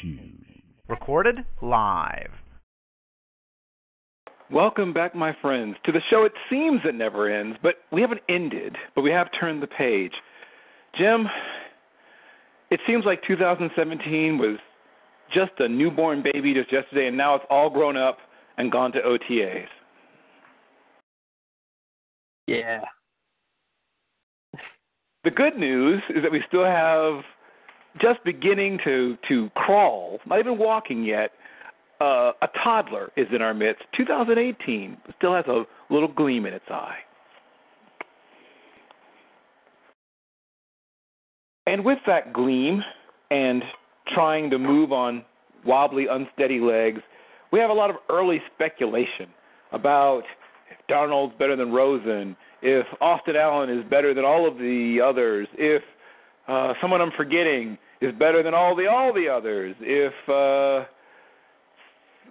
Shoes. Recorded live. Welcome back, my friends, to the show. It seems it never ends, but we haven't ended, but we have turned the page. Jim, it seems like 2017 was just a newborn baby just yesterday, and now it's all grown up and gone to OTAs. Yeah. The good news is that we still have just beginning to to crawl, not even walking yet. Uh, a toddler is in our midst. 2018 still has a little gleam in its eye. And with that gleam and trying to move on wobbly, unsteady legs, we have a lot of early speculation about if Darnold's better than Rosen, if Austin Allen is better than all of the others, if uh, someone I'm forgetting is better than all the all the others, if uh,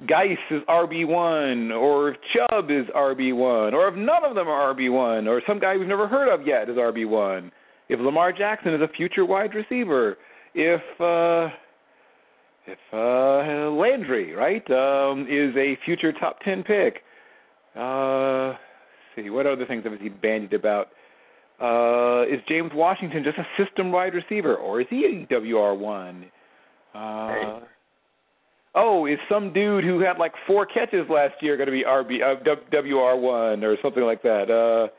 Guice is RB one, or if Chubb is RB one, or if none of them are RB one, or some guy we've never heard of yet is RB one, if Lamar Jackson is a future wide receiver, if uh, if uh, Landry right um, is a future top ten pick. Uh, see what other things have he bandied about? Uh, is James Washington just a system wide receiver, or is he a WR one? Uh, oh, is some dude who had like four catches last year going to be RB uh, WR one or something like that? Uh,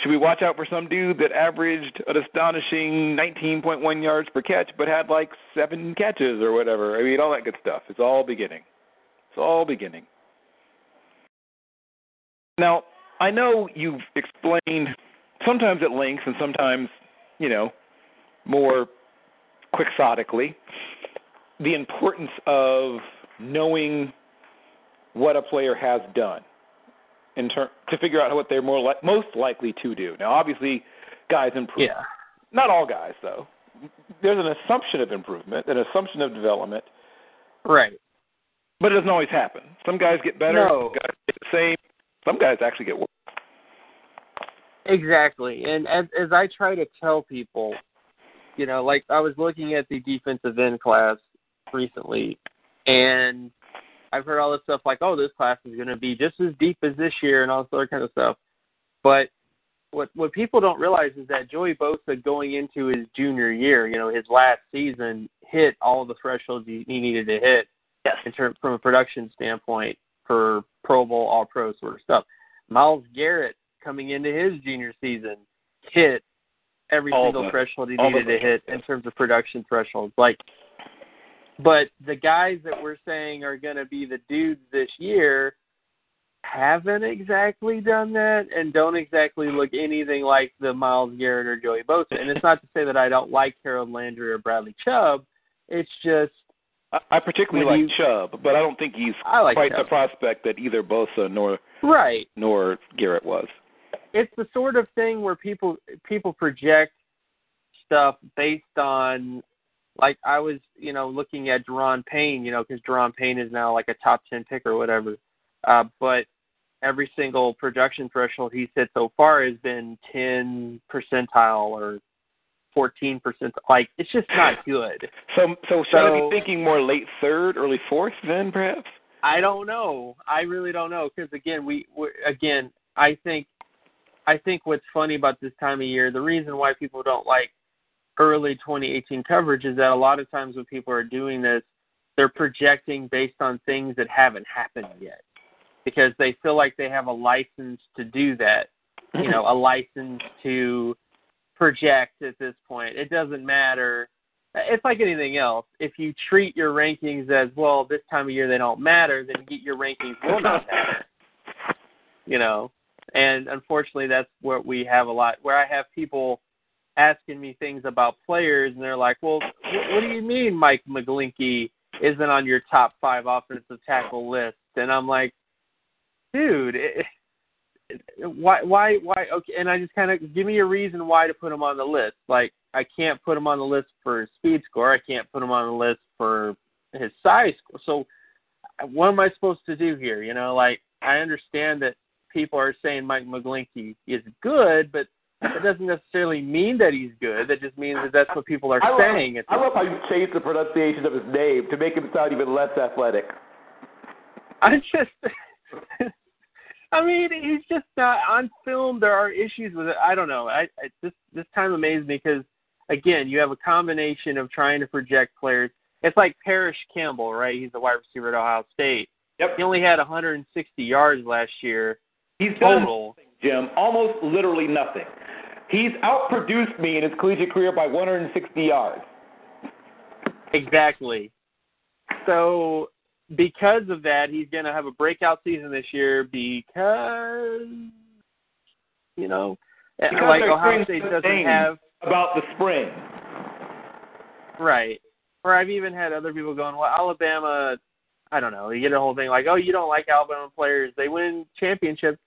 should we watch out for some dude that averaged an astonishing 19.1 yards per catch, but had like seven catches or whatever? I mean, all that good stuff. It's all beginning. It's all beginning. Now, I know you've explained sometimes at length and sometimes, you know, more quixotically, the importance of knowing what a player has done in ter- to figure out what they're more li- most likely to do. Now, obviously, guys improve. Yeah. Not all guys, though. There's an assumption of improvement, an assumption of development, Right. but it doesn't always happen. Some guys get better, No. some guys get the same. Some guys actually get worse. Exactly. And as as I try to tell people, you know, like I was looking at the defensive end class recently and I've heard all this stuff like, oh, this class is going to be just as deep as this year and all this other kind of stuff. But what what people don't realize is that Joey Bosa going into his junior year, you know, his last season, hit all the thresholds he, he needed to hit Yes. in term, from a production standpoint for Pro Bowl, All Pro sort of stuff. Myles Garrett coming into his junior season hit every All single the- threshold he needed to hit in terms of production thresholds. Like, but the guys that we're saying are going to be the dudes this year haven't exactly done that and don't exactly look anything like the Myles Garrett or Joey Bosa. And it's not to say that I don't like Harold Landry or Bradley Chubb. It's just I, particularly like you- Chubb, but I don't think he's like quite Chubb. the prospect that either Bosa nor right. nor Garrett was. It's the sort of thing where people people project stuff based on like I was, you know, looking at Da'Ron Payne, you know, because Da'Ron Payne is now like a top ten pick or whatever. Uh, but every single production threshold he's hit so far has been ten percentile or fourteen percent. Like it's just not good. So, so should I be thinking more late third, early fourth, then perhaps? I don't know. I really don't know because again, we we again, I think, I think what's funny about this time of year, the reason why people don't like early 2018 coverage is that a lot of times when people are doing this, they're projecting based on things that haven't happened yet because they feel like they have a license to do that. You know, a license to project at this point. It doesn't matter it's like anything else. If you treat your rankings as well, this time of year they don't matter, then get your rankings will not matter. You know, and unfortunately, that's what we have a lot. Where I have people asking me things about players, and they're like, "Well, what, what do you mean Mike McGlinchey isn't on your top five offensive tackle list?" And I'm like, "Dude." It, why why why okay and i just kind of give me a reason why to put him on the list like i can't put him on the list for his speed score i can't put him on the list for his size score so what am i supposed to do here you know like i understand that people are saying mike mcglinchey is good but That doesn't necessarily mean that he's good. That just means that that's what people are I love, saying. I love how you changed the pronunciation of his name to make him sound even less athletic. I just, I mean, he's just not on film. There are issues with it. I don't know. I, I this this time amazed me because again, you have a combination of trying to project players. It's like Parris Campbell, right? He's the wide receiver at Ohio State. Yep. He only had 160 yards last year He's done total. nothing, Jim, almost literally nothing. He's outproduced me in his collegiate career by 160 yards. Exactly. So because of that, he's going to have a breakout season this year because you know, Because like they're Ohio State doesn't have About the spring. right. Or I've even had other people going, well, Alabama. I don't know. You get a whole thing like, oh, you don't like Alabama players. They win championships,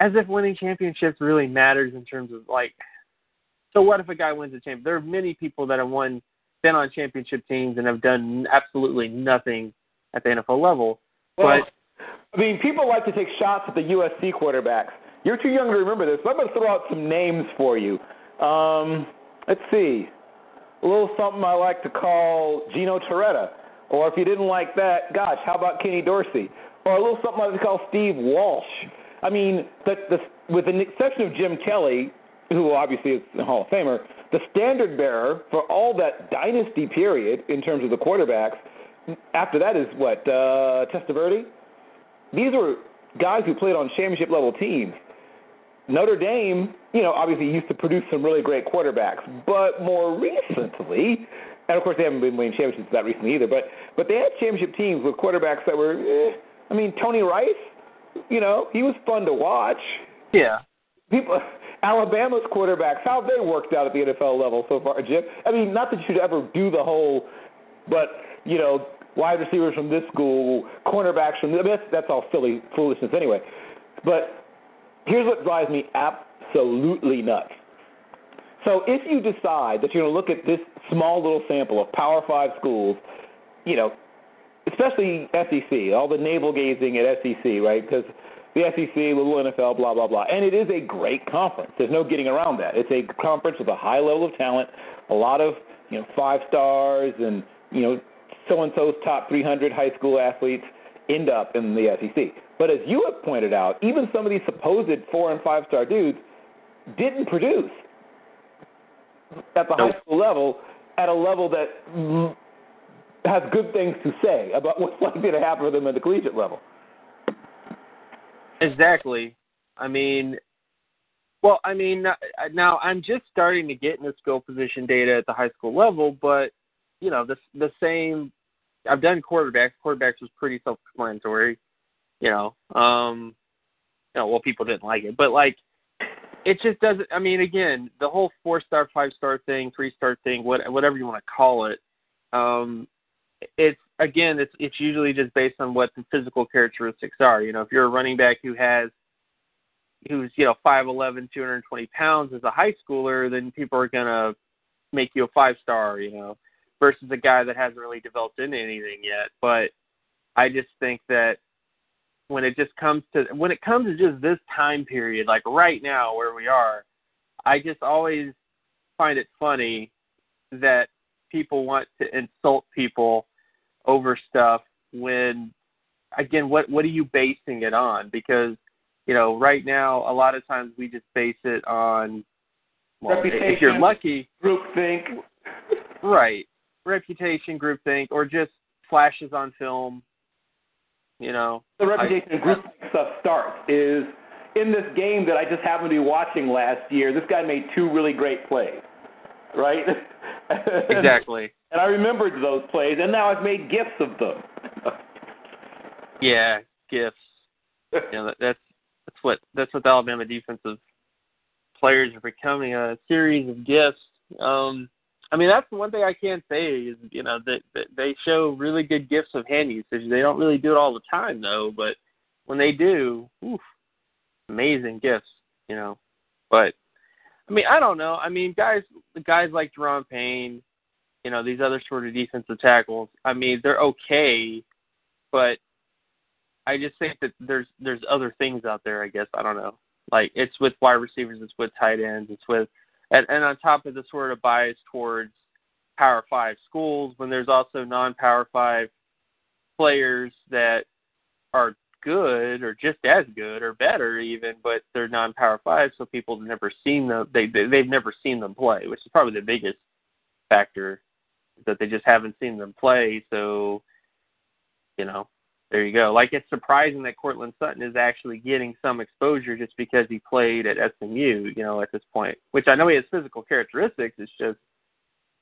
as if winning championships really matters in terms of like. So what if a guy wins a championship? There are many people that have won, been on championship teams and have done absolutely nothing at the NFL level. Well, but I mean, people like to take shots at the USC quarterbacks. You're too young to remember this, but I'm going to throw out some names for you. Um, let's see. A little something I like to call Gino Torretta. Or if you didn't like that, gosh, how about Kenny Dorsey? Or a little something I like to call Steve Walsh. I mean, the, the, with the exception of Jim Kelly, who obviously is a Hall of Famer, the standard bearer for all that dynasty period in terms of the quarterbacks, after that is what, uh, Testaverde? These were guys who played on championship level teams. Notre Dame, you know, obviously used to produce some really great quarterbacks, but more recently, and of course they haven't been winning championships that recently either, but but they had championship teams with quarterbacks that were, eh, I mean, Tony Rice, you know, he was fun to watch. yeah, People, Alabama's quarterbacks, how they worked out at the NFL level so far, Jim? I mean, not that you'd ever do the whole, but you know, wide receivers from this school, cornerbacks from this. That's, that's all silly foolishness anyway. But here's what drives me absolutely nuts. So if you decide that you're going to look at this small little sample of Power Five schools, you know, especially SEC, all the navel gazing at SEC, right? Because the SEC, little NFL, blah blah blah, and it is a great conference. There's no getting around that. It's a conference with a high level of talent, a lot of you know five stars, and you know so and so's top 300 high school athletes end up in the SEC. But as you have pointed out, even some of these supposed four and five star dudes didn't produce at the high school level at a level that has good things to say about what's likely to happen to them at the collegiate level. exactly. I mean, well, I mean, now I'm just starting to get into skill position data at the high school level, but you know, the the same. I've done quarterbacks. Quarterbacks was pretty self-explanatory, you know. Um, you know, well, people didn't like it, but like, it just doesn't. I mean, again, the whole four-star, five-star thing, three-star thing, what whatever you want to call it, um, it's again, it's it's usually just based on what the physical characteristics are. You know, if you're a running back who has who's you know five eleven, two hundred twenty pounds as a high schooler, then people are gonna make you a five star. You know, versus a guy that hasn't really developed into anything yet. But I just think that when it just comes to when it comes to just this time period, like right now where we are, I just always find it funny that people want to insult people over stuff when again what what are you basing it on because you know right now a lot of times we just base it on well, if you're Reputation. lucky Groupthink. right reputation groupthink or just flashes on film you know The reputation and groupthink stuff starts is in this game that I just happened to be watching last year. This guy made two really great plays, right? exactly And I remembered those plays, and now I've made gifts of them. yeah gifts you know that, that's that's what that's what the Alabama defensive players are becoming a series of gifts. Um, I mean that's the one thing I can say is you know that, that they show really good gifts of hand usage. They don't really do it all the time though, but when they do, oof, amazing gifts. You know, but I mean I don't know. I mean guys guys like Da'Ron Payne, you know these other sort of defensive tackles. I mean they're okay, but I just think that there's there's other things out there. I guess I don't know. Like it's with wide receivers, it's with tight ends, it's with and, and on top of the sort of bias towards Power Five schools, when there's also non-Power Five players that are good or just as good or better even, but they're non-Power Five, so people have never seen them. They, they they've never seen them play, which is probably the biggest factor that they just haven't seen them play. So, you know, there you go. Like it's surprising that Courtland Sutton is actually getting some exposure just because he played at SMU, you know, at this point. Which I know he has physical characteristics. It's just,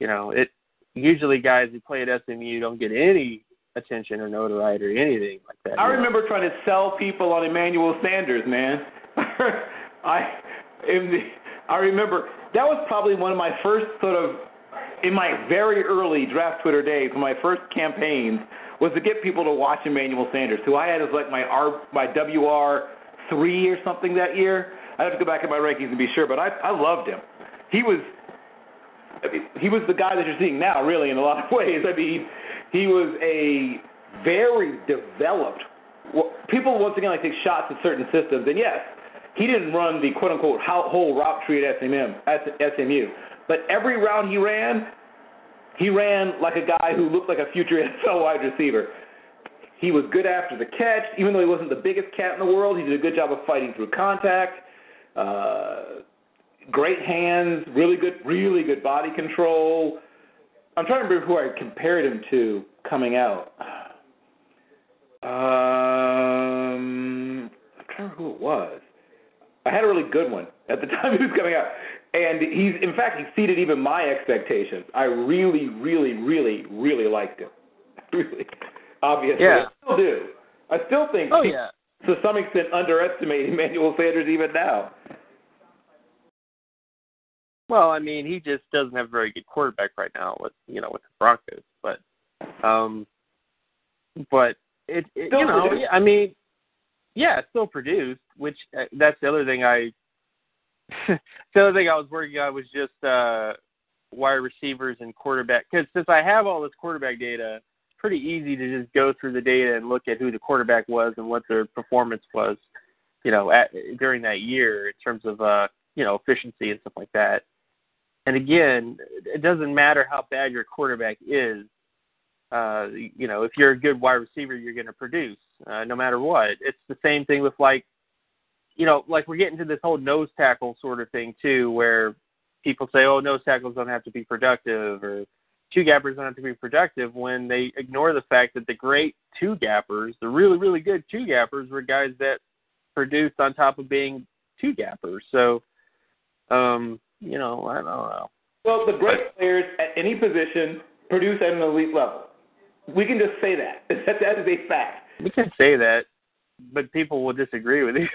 you know, it usually guys who play at SMU don't get any attention or notoriety or anything like that. I remember trying to sell people on Emmanuel Sanders, man. I in the, I remember that was probably one of my first sort of in my very early draft Twitter days, my first campaigns was to get people to watch Emmanuel Sanders, who I had as like my R my WR three or something that year. I have to go back in my rankings and be sure, but I I loved him. He was he was the guy that you're seeing now, really, in a lot of ways. I mean, he was a very developed. Well, people once again like take shots at certain systems, and yes, he didn't run the quote unquote whole route tree at SMU, but every route he ran, he ran like a guy who looked like a future NFL wide receiver. He was good after the catch, even though he wasn't the biggest cat in the world. He did a good job of fighting through contact. Uh, great hands, really good, really good body control. I'm trying to remember who I compared him to coming out. Um, I'm trying to remember who it was. I had a really good one at the time he was coming out and he's in fact exceeded even my expectations. I really, really, really, really liked him. really, obviously, yeah. I still do. I still think, oh yeah, to some extent, underestimate Emmanuel Sanders even now. Well, I mean, he just doesn't have a very good quarterback right now with you know with the Broncos, but um, but it, it you know, produced. I mean, yeah, still produced. Which uh, that's the other thing I the other thing I was working on was just uh, wide receivers and quarterback. Because since I have all this quarterback data, it's pretty easy to just go through the data and look at who the quarterback was and what their performance was, you know, at, during that year in terms of uh, you know efficiency and stuff like that. And again, it doesn't matter how bad your quarterback is. Uh, you know, if you're a good wide receiver, you're going to produce uh, no matter what. It's the same thing with like you know, like we're getting to this whole nose tackle sort of thing too, where people say, "Oh, nose tackles don't have to be productive," or two gappers don't have to be productive, when they ignore the fact that the great two gappers, the really really good two gappers, were guys that produced on top of being two gappers. So, um, you know, I don't know. Well, the great players at any position produce at an elite level. We can just say that. That, that is a fact. We can say that, but people will disagree with you.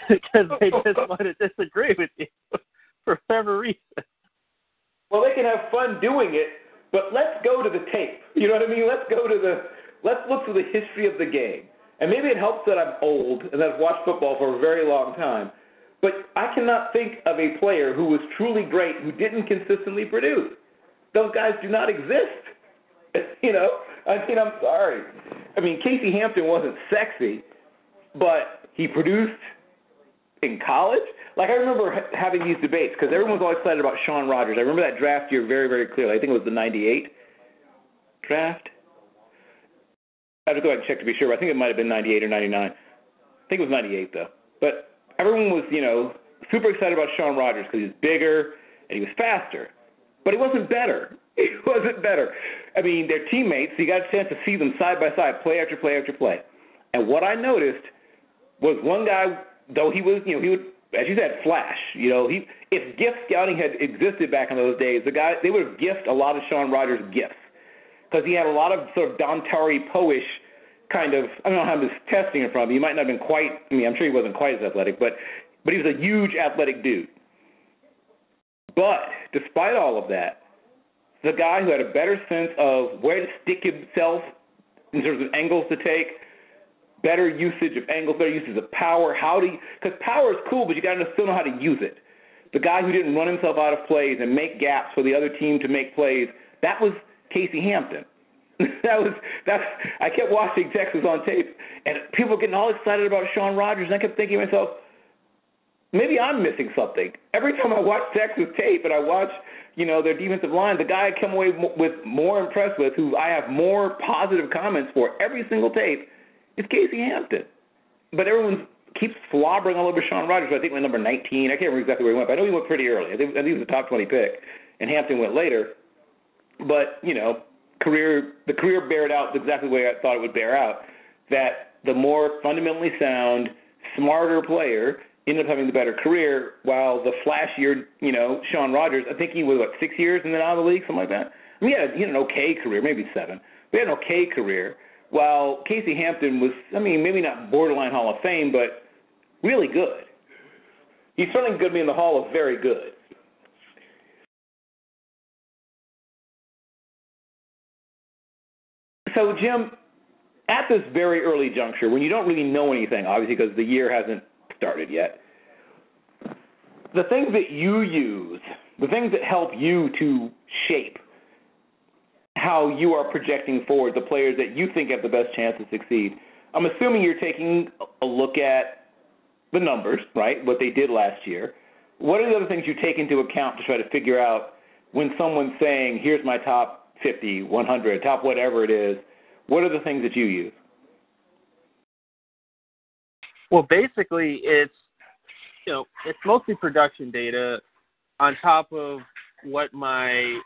because they just want to disagree with you for whatever reason. Well, they can have fun doing it, but let's go to the tape. You know what I mean? Let's go to the let's look through the history of the game. And maybe it helps that I'm old and that I've watched football for a very long time. But I cannot think of a player who was truly great who didn't consistently produce. Those guys do not exist. you know, I mean, I'm sorry. I mean, Casey Hampton wasn't sexy, but he produced in college. Like I remember ha- having these debates because everyone was always excited about Shaun Rogers. I remember that draft year very, very clearly. I think it was the '98 draft. I have to go back and check to be sure. But I think it might have been '98 or '99. I think it was '98 though. But everyone was, you know, super excited about Shaun Rogers because he was bigger and he was faster. But he wasn't better. He wasn't better. I mean, they're teammates. So you got a chance to see them side by side, play after play after play. And what I noticed was one guy though he was, you know, he would, as you said, flash. You know, he if gift scouting had existed back in those days, the guy they would have gifted a lot of Shaun Rogers gifts because he had a lot of sort of Dontari Poe-ish kind of. I don't know how just testing it from. He might not have been quite. I mean, I'm sure he wasn't quite as athletic, but but he was a huge athletic dude. But despite all of that, the guy who had a better sense of where to stick himself in terms of angles to take, better usage of angles, better usage of power. How do? Because power is cool, but you got to still know how to use it. The guy who didn't run himself out of plays and make gaps for the other team to make plays, that was Casey Hampton. that was that. I kept watching Texas on tape, and people getting all excited about Shaun Rogers, and I kept thinking to myself, maybe I'm missing something. Every time I watch Texas tape and I watch, you know, their defensive line, the guy I come away with more impressed with, who I have more positive comments for every single tape, is Casey Hampton. But everyone keeps slobbering all over Shaun Rogers. I think went number 19. I can't remember exactly where he went, but I know he went pretty early. I think, he was a top 20 pick, and Hampton went later. But you know, career the career bared out exactly the way I thought it would bear out. That the more fundamentally sound, smarter player ended up having the better career, while the flashier, you know, Shaun Rogers, I think he was what six years and then out of the league, something like that. I mean, he had, he had an okay career, maybe seven. But he had an okay career, while Casey Hampton was, I mean, maybe not borderline Hall of Fame, but really good. He's certainly going to be in the Hall of Very Good. So, Jim, at this very early juncture, when you don't really know anything, obviously because the year hasn't started yet, the things that you use, the things that help you to shape how you are projecting forward the players that you think have the best chance to succeed. I'm assuming you're taking a look at the numbers, right? What they did last year. What are the other things you take into account to try to figure out when someone's saying, "Here's my top 50, 100, top whatever it is"? What are the things that you use? Well, basically, it's you know, it's mostly production data on top of what my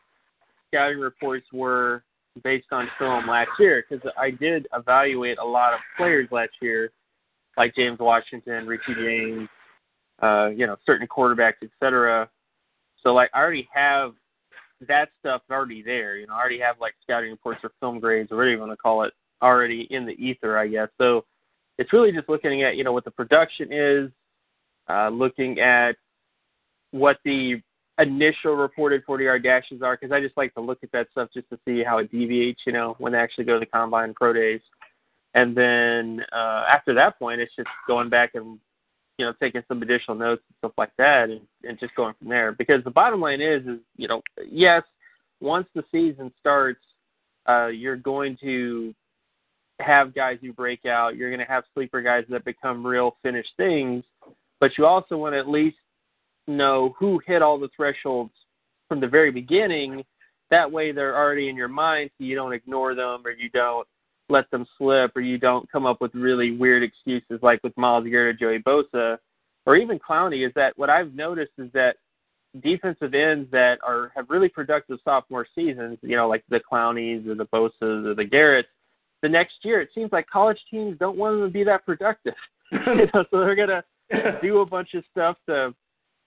scouting reports were based on film last year because I did evaluate a lot of players last year, like James Washington, Richie James, uh, you know, certain quarterbacks, etc. So like I already have that stuff already there. You know, I already have like scouting reports or film grades or whatever you want to call it already in the ether, I guess. So it's really just looking at you know what the production is, uh, looking at what the initial reported 40 yard dashes are because I just like to look at that stuff just to see how it deviates, you know, when they actually go to the combine pro days. And then uh, after that point, it's just going back and, you know, taking some additional notes and stuff like that and, and just going from there. Because the bottom line is, is, you know, yes, once the season starts, uh, you're going to have guys who break out. You're going to have sleeper guys that become real finished things. But you also want to at least know who hit all the thresholds from the very beginning. That way, they're already in your mind, so you don't ignore them or you don't let them slip or you don't come up with really weird excuses like with Myles Garrett or Joey Bosa or even Clowney. Is that what I've noticed is that defensive ends that are have really productive sophomore seasons, you know, like the Clowneys or the Bosas or the Garretts, the next year it seems like college teams don't want them to be that productive. you know, so they're gonna do a bunch of stuff to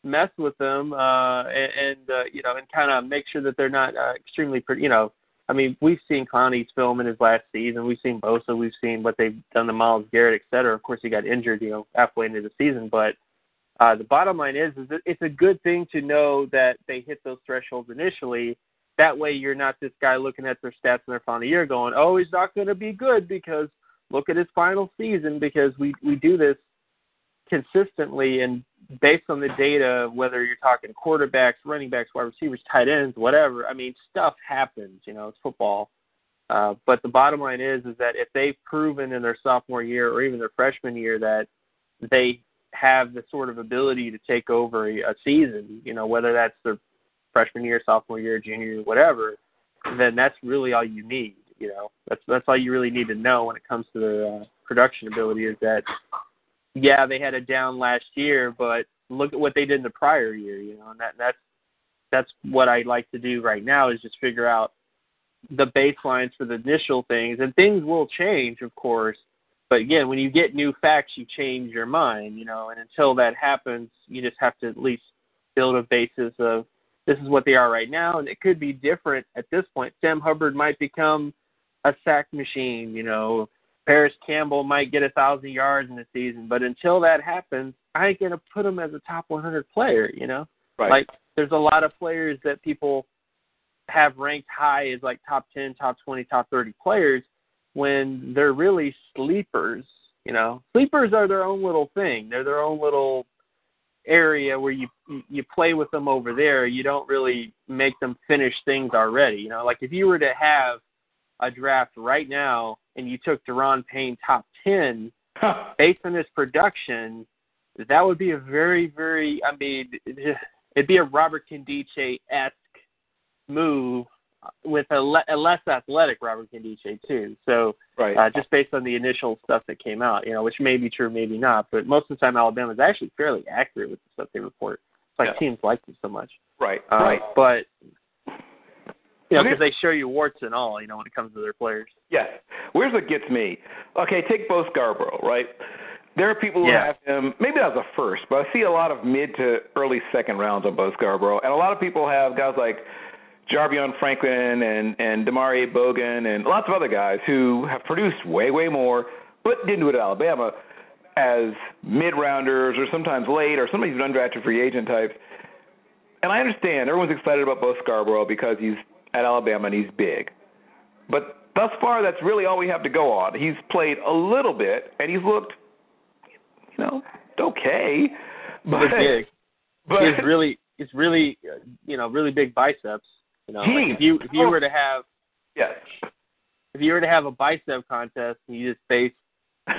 mess with them uh, and, and uh, you know and kind of make sure that they're not uh, extremely pretty. You know, I mean, we've seen Clowney's film in his last season. We've seen Bosa. We've seen what they've done to Myles Garrett, et cetera. Of course, he got injured, you know, halfway into the season. But uh, the bottom line is, is that it's a good thing to know that they hit those thresholds initially. That way, you're not this guy looking at their stats in their final year going, "Oh, he's not going to be good because look at his final season." Because we we do this consistently and based on the data, whether you're talking quarterbacks, running backs, wide receivers, tight ends, whatever. I mean, stuff happens. You know, it's football. Uh, but the bottom line is, is that if they've proven in their sophomore year or even their freshman year that they have the sort of ability to take over a, a season, you know, whether that's their freshman year, sophomore year, junior year, whatever, then that's really all you need. You know, that's that's all you really need to know when it comes to their uh, production ability is that yeah, they had a down last year, but look at what they did in the prior year, you know, and that that's that's what I like to do right now is just figure out the baselines for the initial things, and things will change, of course. But again, when you get new facts, you change your mind, you know, and until that happens, you just have to at least build a basis of this is what they are right now, and it could be different at this point. Sam Hubbard might become a sack machine, you know, Parris Campbell might get a thousand yards in the season, but until that happens, I ain't gonna put him as a top 100 player. You know, right. like there's a lot of players that people have ranked high as like top 10, top 20, top 30 players when they're really sleepers. You know, sleepers are their own little thing. They're their own little area where you you play with them over there. You don't really make them finish things already. You know, like if you were to have a draft right now and you took Da'Ron Payne top 10, based on his production, that would be a very, very. I mean, it'd be a Robert Nkemdiche esque move with a, le- a less athletic Robert Nkemdiche too. So Right. uh, just based on the initial stuff that came out, you know, which may be true, maybe not. But most of the time, Alabama is actually fairly accurate with the stuff they report. It's like Yeah. teams like them so much. right. Uh, right. But you know, because they show you warts and all, you know, when it comes to their players. Yes. Where's what gets me? Okay, take Bo Scarborough, right? There are people who Yeah. have him. Maybe that was a first, but I see a lot of mid to early second rounds on Bo Scarborough, and a lot of people have guys like Jarvion Franklin and and Demarie Bogan and lots of other guys who have produced way way more, but didn't do it at Alabama as mid rounders or sometimes late or sometimes even undrafted free agent types. And I understand everyone's excited about Bo Scarborough because he's at Alabama and he's big. But thus far, that's really all we have to go on. He's played a little bit, and he's looked, you know, okay. But, He's big. but he's really, he's really, you know, really big biceps. You know, like if you if you were to have yes, if you were to have a bicep contest and you just base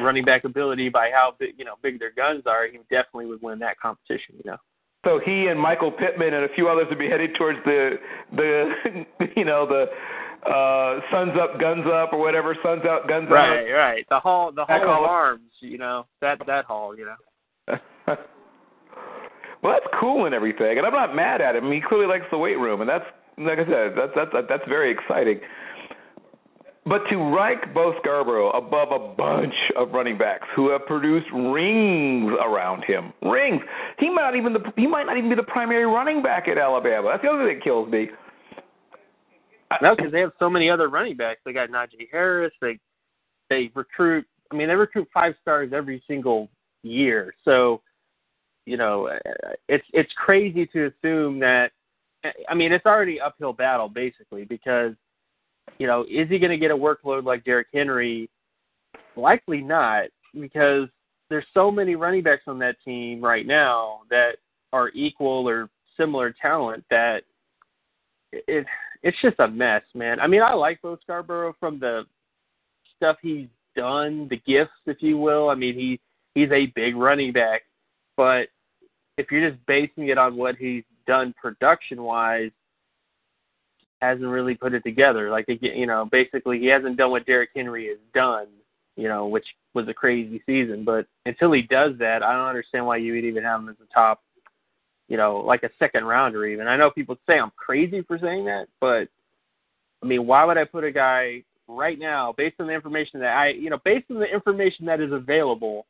running back ability by how big you know big their guns are, he definitely would win that competition. You know. So he and Michael Pittman and a few others would be headed towards the the you know the uh suns up guns up or whatever suns out guns Up. Right, right. The hall, the hall- of arms. You know that that hall. You know. well, that's cool and everything, and I'm not mad at him. He clearly likes the weight room, and that's like I said, that's that's that's very exciting. But to rank Bo Scarborough above a bunch of running backs who have produced rings around him, rings. He might not even the he might not even be the primary running back at Alabama. That's the other thing that kills me. No, because they have so many other running backs. They got Najee Harris. They they recruit. I mean, they recruit five stars every single year. So, you know, it's it's crazy to assume that. I mean, it's already uphill battle basically because, you know, is he going to get a workload like Derrick Henry? Likely not, because there's so many running backs on that team right now that are equal or similar talent that it it's just a mess, man. I mean, I like Bo Scarborough from the stuff he's done, the gifts, if you will. I mean, he he's a big running back, but if you're just basing it on what he's done production wise, hasn't really put it together. Like you know, basically he hasn't done what Derrick Henry has done, you know, which was a crazy season. But until he does that, I don't understand why you would even have him as a top you know, like a second rounder even. I know people say I'm crazy for saying that, but I mean, why would I put a guy right now based on the information that I, you know, based on the information that is available,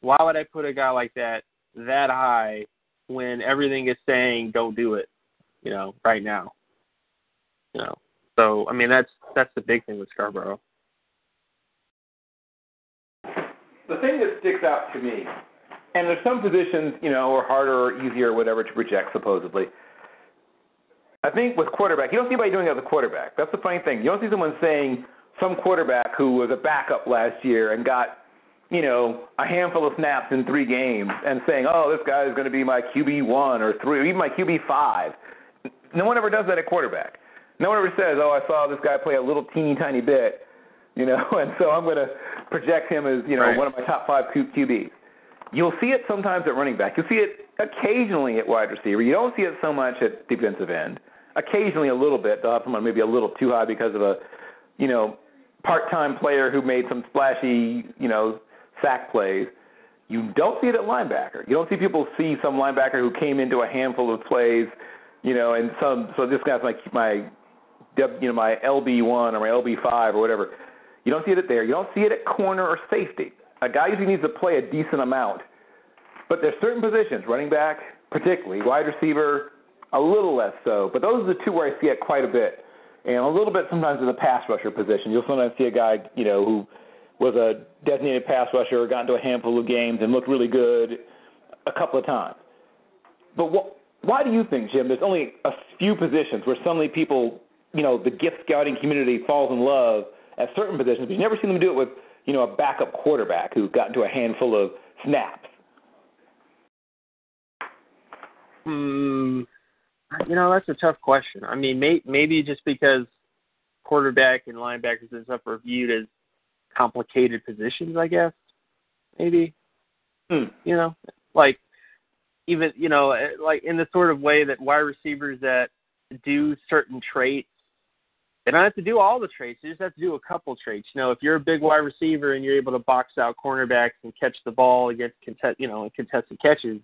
why would I put a guy like that that high when everything is saying don't do it, you know, right now. You know. So, I mean, that's that's the big thing with Scarborough. the thing that sticks out to me, and there's some positions, you know, are harder or easier or whatever to project supposedly. I think with quarterback, you don't see anybody doing it as a quarterback. That's the funny thing. You don't see someone saying some quarterback who was a backup last year and got, you know, a handful of snaps in three games and saying, oh, this guy is going to be my QB one or three, or even my QB five. No one ever does that at quarterback. No one ever says, oh, I saw this guy play a little teeny tiny bit, you know, and so I'm going to project him as, you know, Right. one of my top five Q- QBs. You'll see it sometimes at running back. You'll see it occasionally at wide receiver. You don't see it so much at defensive end. Occasionally a little bit. They'll have someone maybe a little too high because of a, you know, part-time player who made some splashy, you know, sack plays. You don't see it at linebacker. You don't see people see some linebacker who came into a handful of plays, you know, and some. So this guy's my my, you know, my LB one or my LB five or whatever. You don't see it there. You don't see it at corner or safety. A guy usually needs to play a decent amount. But there's certain positions, running back particularly, wide receiver a little less so. But those are the two where I see it quite a bit. And a little bit sometimes in the pass rusher position. You'll sometimes see a guy, you know, who was a designated pass rusher, got into a handful of games and looked really good a couple of times. But wh- why do you think, Jim, there's only a few positions where suddenly people, you know, the gift scouting community falls in love at certain positions, but you never see them do it with, you know, a backup quarterback who got into a handful of snaps? Hmm. You know, that's a tough question. I mean, may, maybe just because quarterback and linebackers and stuff are viewed as complicated positions, I guess. Maybe. Hmm. You know, like even you know like in the sort of way that wide receivers that do certain traits they don't have to do all the traits. They just have to do a couple traits. You know, if you're a big wide receiver and you're able to box out cornerbacks and catch the ball against contest, you know, contested catches,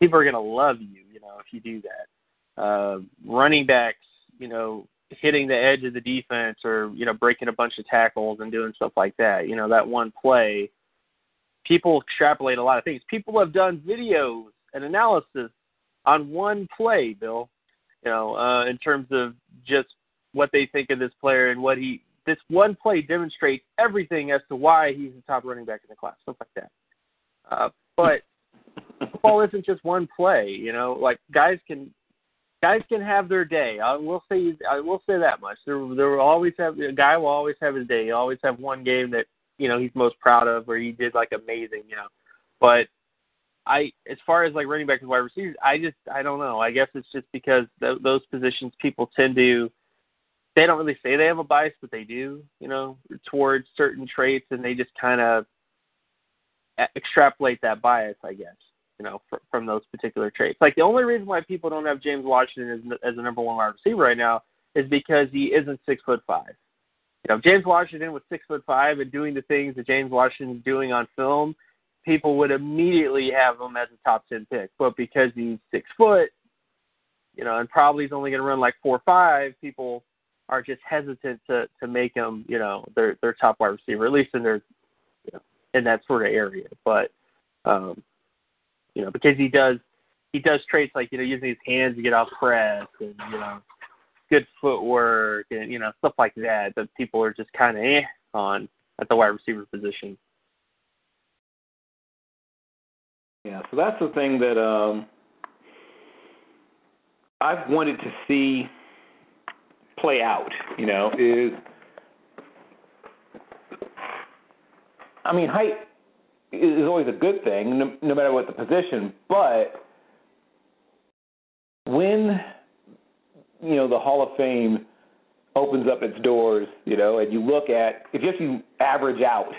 people are going to love you. You know, if you do that. Uh, running backs, you know, hitting the edge of the defense or you know breaking a bunch of tackles and doing stuff like that. You know, that one play. People extrapolate a lot of things. People have done videos and analysis on one play, Bill. You know, uh, in terms of just what they think of this player and what he this one play demonstrates everything as to why he's the top running back in the class, stuff like that. Uh, but football isn't just one play, you know. Like guys can guys can have their day. I will say I will say that much. There there will always have a guy will always have his day. He'll always have one game that you know he's most proud of where he did like amazing, you know. But I as far as like running back and wide receivers, I just I don't know. I guess it's just because th- those positions people tend to they don't really say they have a bias, but they do, you know, towards certain traits, and they just kind of extrapolate that bias, I guess, you know, fr- from those particular traits. Like the only reason why people don't have James Washington as, as a number one wide receiver right now is because he isn't six foot five. You know, James Washington was six foot five and doing the things that James Washington's doing on film, people would immediately have him as a top ten pick. But because he's six foot, you know, and probably he's only going to run like four or five, people are just hesitant to to make him, you know, their their top wide receiver, at least in their you know, in that sort of area. But um, you know, because he does he does traits like, you know, using his hands to get off press and, you know, good footwork and, you know, stuff like that that people are just kinda eh on at the wide receiver position. Yeah, so that's the thing that um I've wanted to see play out, you know, is I mean, height is always a good thing, no, no matter what the position. But when you know the Hall of Fame opens up its doors, you know, and you look at if you you average out,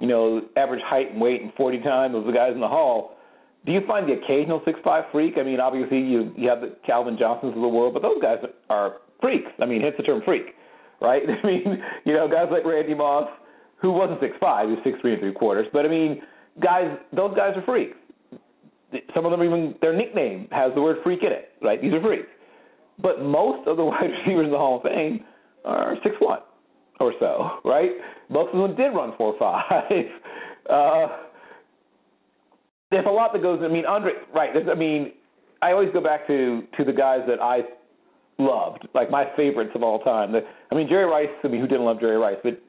you know, average height and weight and 40 times are the guys in the Hall. Do you find the occasional six five freak? I mean, obviously you you have the Calvin Johnsons of the world, but those guys are freaks. I mean, hence the term freak, right? I mean, you know, guys like Randy Moss, who wasn't six five, he was six three and three quarters. But I mean, guys, those guys are freaks. Some of them even their nickname has the word freak in it, right? These are freaks. But most of the wide receivers in the Hall of Fame are six one or so, right? Most of them did run four five. uh, there's a lot that goes. I mean, Andre, right? I mean, I always go back to to the guys that I loved, like my favorites of all time. The, I mean, Jerry Rice. I mean, who didn't love Jerry Rice? But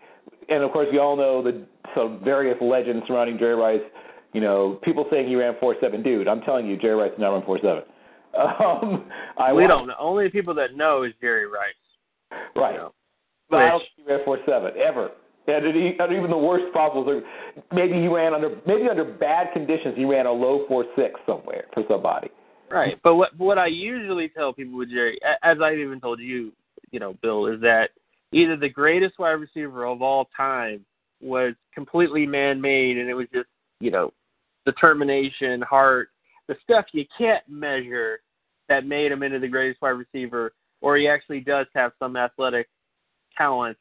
and of course, we all know the some various legends surrounding Jerry Rice. You know, people saying he ran four seven. Dude, I'm telling you, Jerry Rice did not run four seven. Um, I we don't know. Only people that know is Jerry Rice. Right. You know, but I don't think he ran four seven ever. And he, under even the worst possible, maybe he ran under maybe under bad conditions. He ran a low four six somewhere for somebody. Right. But what what I usually tell people with Jerry, as I've even told you, you know, Bill, is that either the greatest wide receiver of all time was completely man made and it was just, you know, determination, heart, the stuff you can't measure that made him into the greatest wide receiver, or he actually does have some athletic talent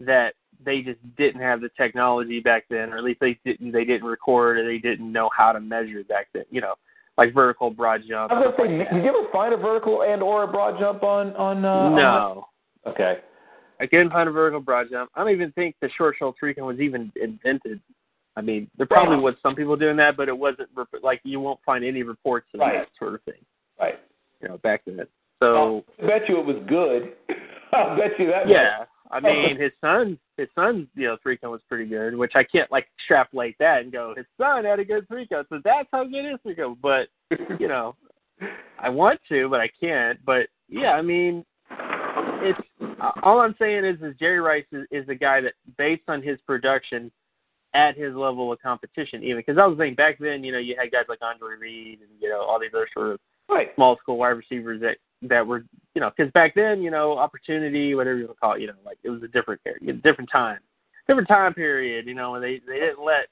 that they just didn't have the technology back then, or at least they didn't they didn't record or they didn't know how to measure back then. You know, like vertical broad jump. I was gonna say, like did you ever find a vertical and or a broad jump on on? Uh, on no, that? Okay. I couldn't find a vertical broad jump. I don't even think the short shoulder freaking was even invented. I mean, there probably was some people doing that, but it wasn't like you won't find any reports of Right. that sort of thing. Right. You know, back then. So I bet you it was good. I bet you that. yeah, I mean, his son, his son's you know three cone was pretty good, which I can't like extrapolate that and go his son had a good three cone, so that's how good his three cone. But you know, I want to, but I can't. But yeah, I mean, it's all I'm saying is, is Jerry Rice is, is the guy that, based on his production, at his level of competition, even because I was thinking back then, you know, you had guys like Andre Reed and you know all these other sort of right. small school wide receivers that that were, you know, because back then, you know, opportunity, whatever you want to call it, you know, like it was a different area, different time, different time period, you know, and they they didn't let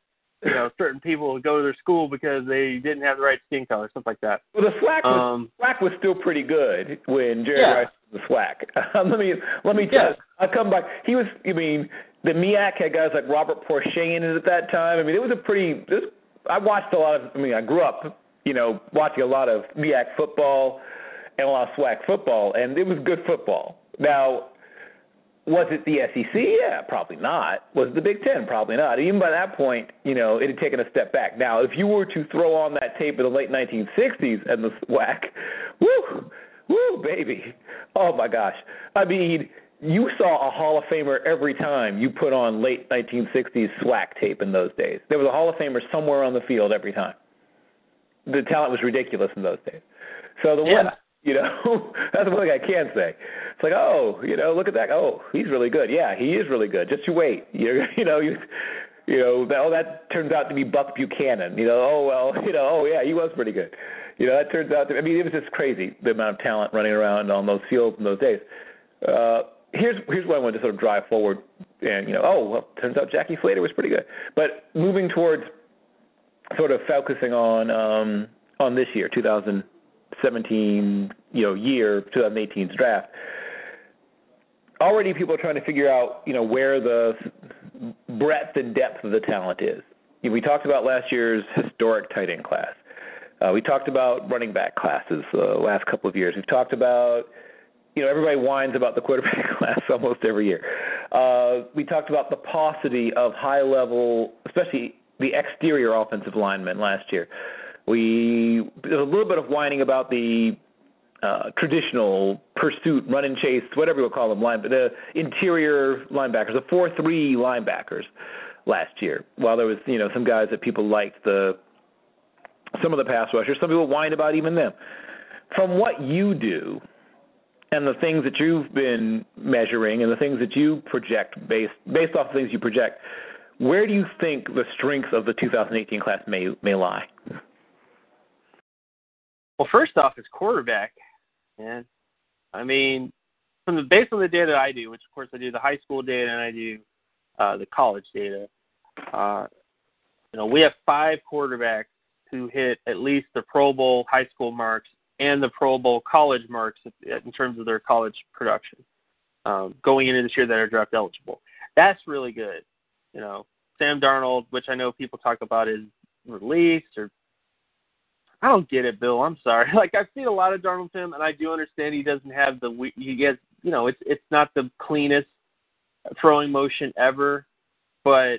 you know certain people go to their school because they didn't have the right skin color, stuff like that. Well, the SWAC was, Um, SWAC was still pretty good when Jerry Yeah. Rice was the SWAC. let me let me Yeah. tell. I come back. He was. I mean, the MEAC had guys like Robert Porcher in it at that time. I mean, it was a pretty. This, I watched a lot of. I mean, I grew up, you know, watching a lot of MEAC football and a lot football, and it was good football. Now, was it the SEC? Yeah, probably not. Was it the Big Ten? Probably not. Even by that point, you know, it had taken a step back. Now, if you were to throw on that tape of the late 1960s and the SWAC, woo, woo, baby, oh my gosh. I mean, you saw a Hall of Famer every time you put on late 1960s SWAC tape in those days. There was a Hall of Famer somewhere on the field every time. The talent was ridiculous in those days. So the one Yeah. You know, that's the one thing I can say. It's like, oh, you know, look at that. Oh, he's really good. Yeah, he is really good. Just you wait. You you know you. You know, that, oh, that turns out to be Buck Buchanan. You know, oh well, you know, oh yeah, he was pretty good. You know, that turns out to. I mean, it was just crazy the amount of talent running around on those fields in those days. Uh, here's here's what I wanted to sort of drive forward, and you know, oh well, turns out Jackie Slater was pretty good. But moving towards sort of focusing on um, on this year, 2017, you know, year 2018's draft. Already, people are trying to figure out, you know, where the breadth and depth of the talent is. We talked about last year's historic tight end class. Uh, we talked about running back classes the uh, last couple of years. We've talked about, you know, everybody whines about the quarterback class almost every year. Uh, we talked about the paucity of high level, especially the exterior offensive linemen last year. We there's a little bit of whining about the uh, traditional pursuit, run and chase, whatever you would call them, line, the interior linebackers, the four-three linebackers last year. While there was, you know, some guys that people liked, the some of the pass rushers, some people whined about even them. From what you do and the things that you've been measuring and the things that you project based based off the things you project, where do you think the strength of the 2018 class may may lie? Well, first off, is quarterback, man. I mean, from the based on the data I do, which of course I do the high school data and I do uh, the college data. Uh, you know, we have five quarterbacks who hit at least the Pro Bowl high school marks and the Pro Bowl college marks in terms of their college production um, going into this year that are draft eligible. That's really good. You know, Sam Darnold, which I know people talk about is released or I don't get it, Bill. I'm sorry. Like I've seen a lot of Darnold film, and I do understand he doesn't have the he gets you know it's it's not the cleanest throwing motion ever, but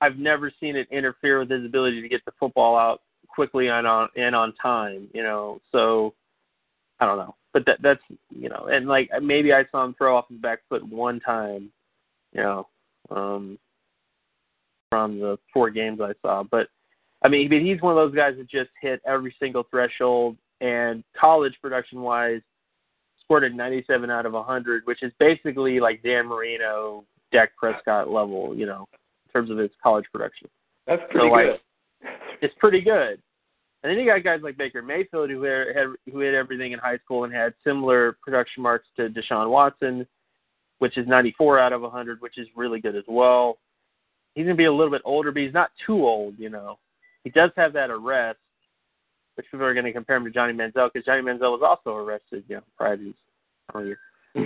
I've never seen it interfere with his ability to get the football out quickly and on and on time. You know, so I don't know, but that that's you know, and like maybe I saw him throw off his back foot one time, you know, um, from the four games I saw, but I mean, but he's one of those guys that just hit every single threshold. And college production wise, scored a 97 out of 100, which is basically like Dan Marino, Dak Prescott level, you know, in terms of his college production. That's pretty so, good. Like, it's pretty good. And then you got guys like Baker Mayfield who had, who hit everything in high school and had similar production marks to Deshaun Watson, which is 94 out of 100, which is really good as well. He's gonna be a little bit older, but he's not too old, you know. He does have that arrest, which people are going to compare him to Johnny Manziel because Johnny Manziel was also arrested, you know, prior to his career.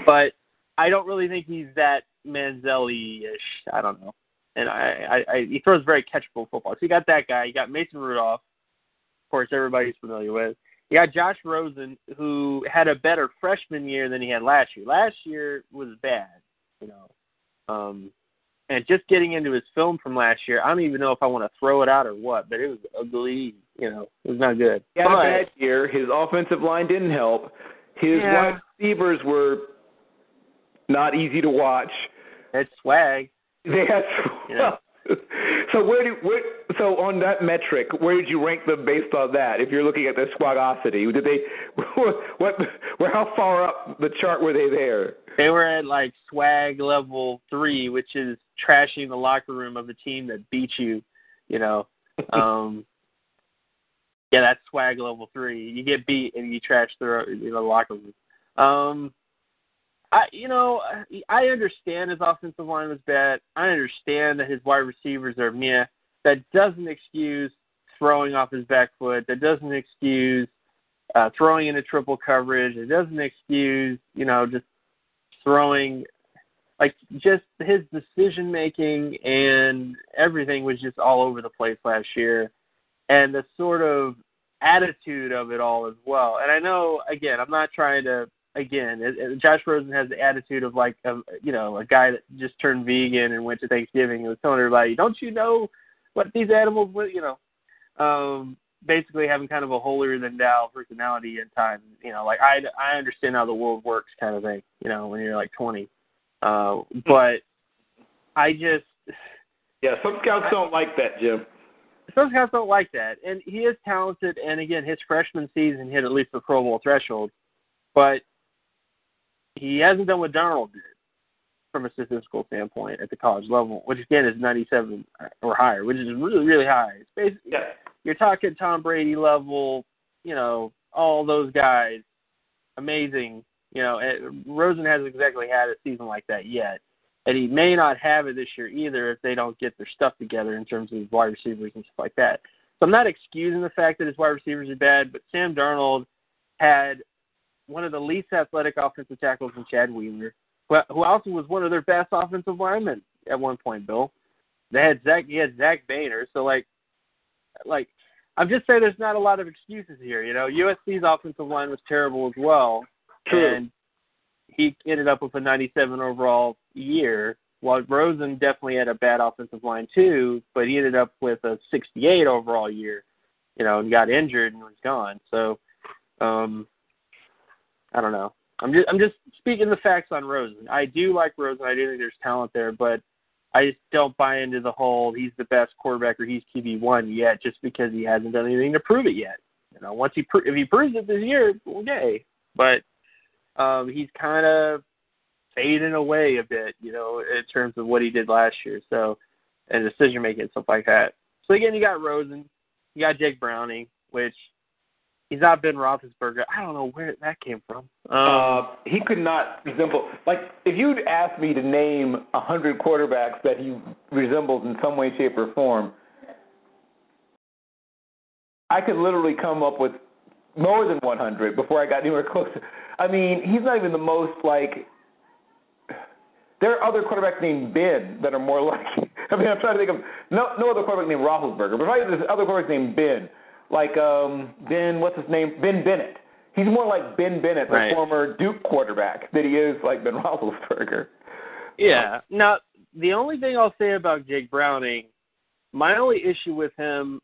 But I don't really think he's that Manziel-ish. I don't know. And I, I, I, he throws very catchable football. So you got that guy. You got Mason Rudolph, of course, everybody's familiar with. You got Josh Rosen, who had a better freshman year than he had last year. Last year was bad, you know. Um, and just getting into his film from last year, I don't even know if I want to throw it out or what, but it was ugly. You know, it was not good. Had but, year. His offensive line didn't help. His Yeah. wide receivers were not easy to watch. It's swag. They had Yeah. so where do where, so on that metric, where did you rank them based on that? If you're looking at their squagosity, did they what where how far up the chart were they there? They were at like swag level three, which is trashing the locker room of a team that beat you. You know, um, yeah, that's swag level three. You get beat and you trash the you know, locker room. Um, I you know I understand his offensive line was bad. I understand that his wide receivers are meh. that doesn't excuse throwing off his back foot. That doesn't excuse uh, throwing into triple coverage. It doesn't excuse, you know, just throwing like just his decision making and everything was just all over the place last year and the sort of attitude of it all as well and i know again i'm not trying to again josh rosen has the attitude of like a, you know a guy that just turned vegan and went to thanksgiving and was telling everybody don't you know what these animals you know um basically having kind of a holier than thou personality at times. You know, like I I understand how the world works, kind of thing. You know, when you're like 20, uh, but I just yeah, some scouts don't like that, Jim. Some scouts don't like that, and he is talented. And again, his freshman season hit at least the Pro Bowl threshold, but he hasn't done what Darnold did from a statistical standpoint at the college level, which again is 97 or higher, which is really really high. It's basically yeah you're talking Tom Brady level, you know, all those guys, amazing. You know, Rosen hasn't exactly had a season like that yet, and he may not have it this year either if they don't get their stuff together in terms of wide receivers and stuff like that. So I'm not excusing the fact that his wide receivers are bad, but Sam Darnold had one of the least athletic offensive tackles in Chad Wheeler, who also was one of their best offensive linemen at one point. Bill, they had Zach, he had Zach Banner, so like, like I'm just saying there's not a lot of excuses here. You know, USC's offensive line was terrible as well, True. and he ended up with a 97 overall year. While Rosen definitely had a bad offensive line too, but he ended up with a 68 overall year. You know, and got injured and was gone. So, um, I don't know. I'm just I'm just speaking the facts on Rosen. I do like Rosen. I do think there's talent there, but I just don't buy into the whole he's the best quarterback or he's QB one yet, just because he hasn't done anything to prove it yet. You know, once he pro- if he proves it this year, okay. But um, he's kind of fading away a bit, you know, in terms of what he did last year. So and decision making and stuff like that. So again, you got Rosen, you got Jake Browning, which he's not Ben Roethlisberger. I don't know where that came from. Um, uh, he could not resemble like if you'd asked me to name a hundred quarterbacks that he resembles in some way, shape, or form, I could literally come up with more than 100 before I got anywhere close. I mean, he's not even the most like. There are other quarterbacks named Ben that are more like. I mean, I'm trying to think of no no other quarterback named Roethlisberger, but I there's other quarterbacks named Ben like um Ben, what's his name? Ben Bennett. He's more like Ben Bennett, right. the former Duke quarterback, than he is like Ben Roethlisberger. Yeah. Now, the only thing I'll say about Jake Browning, my only issue with him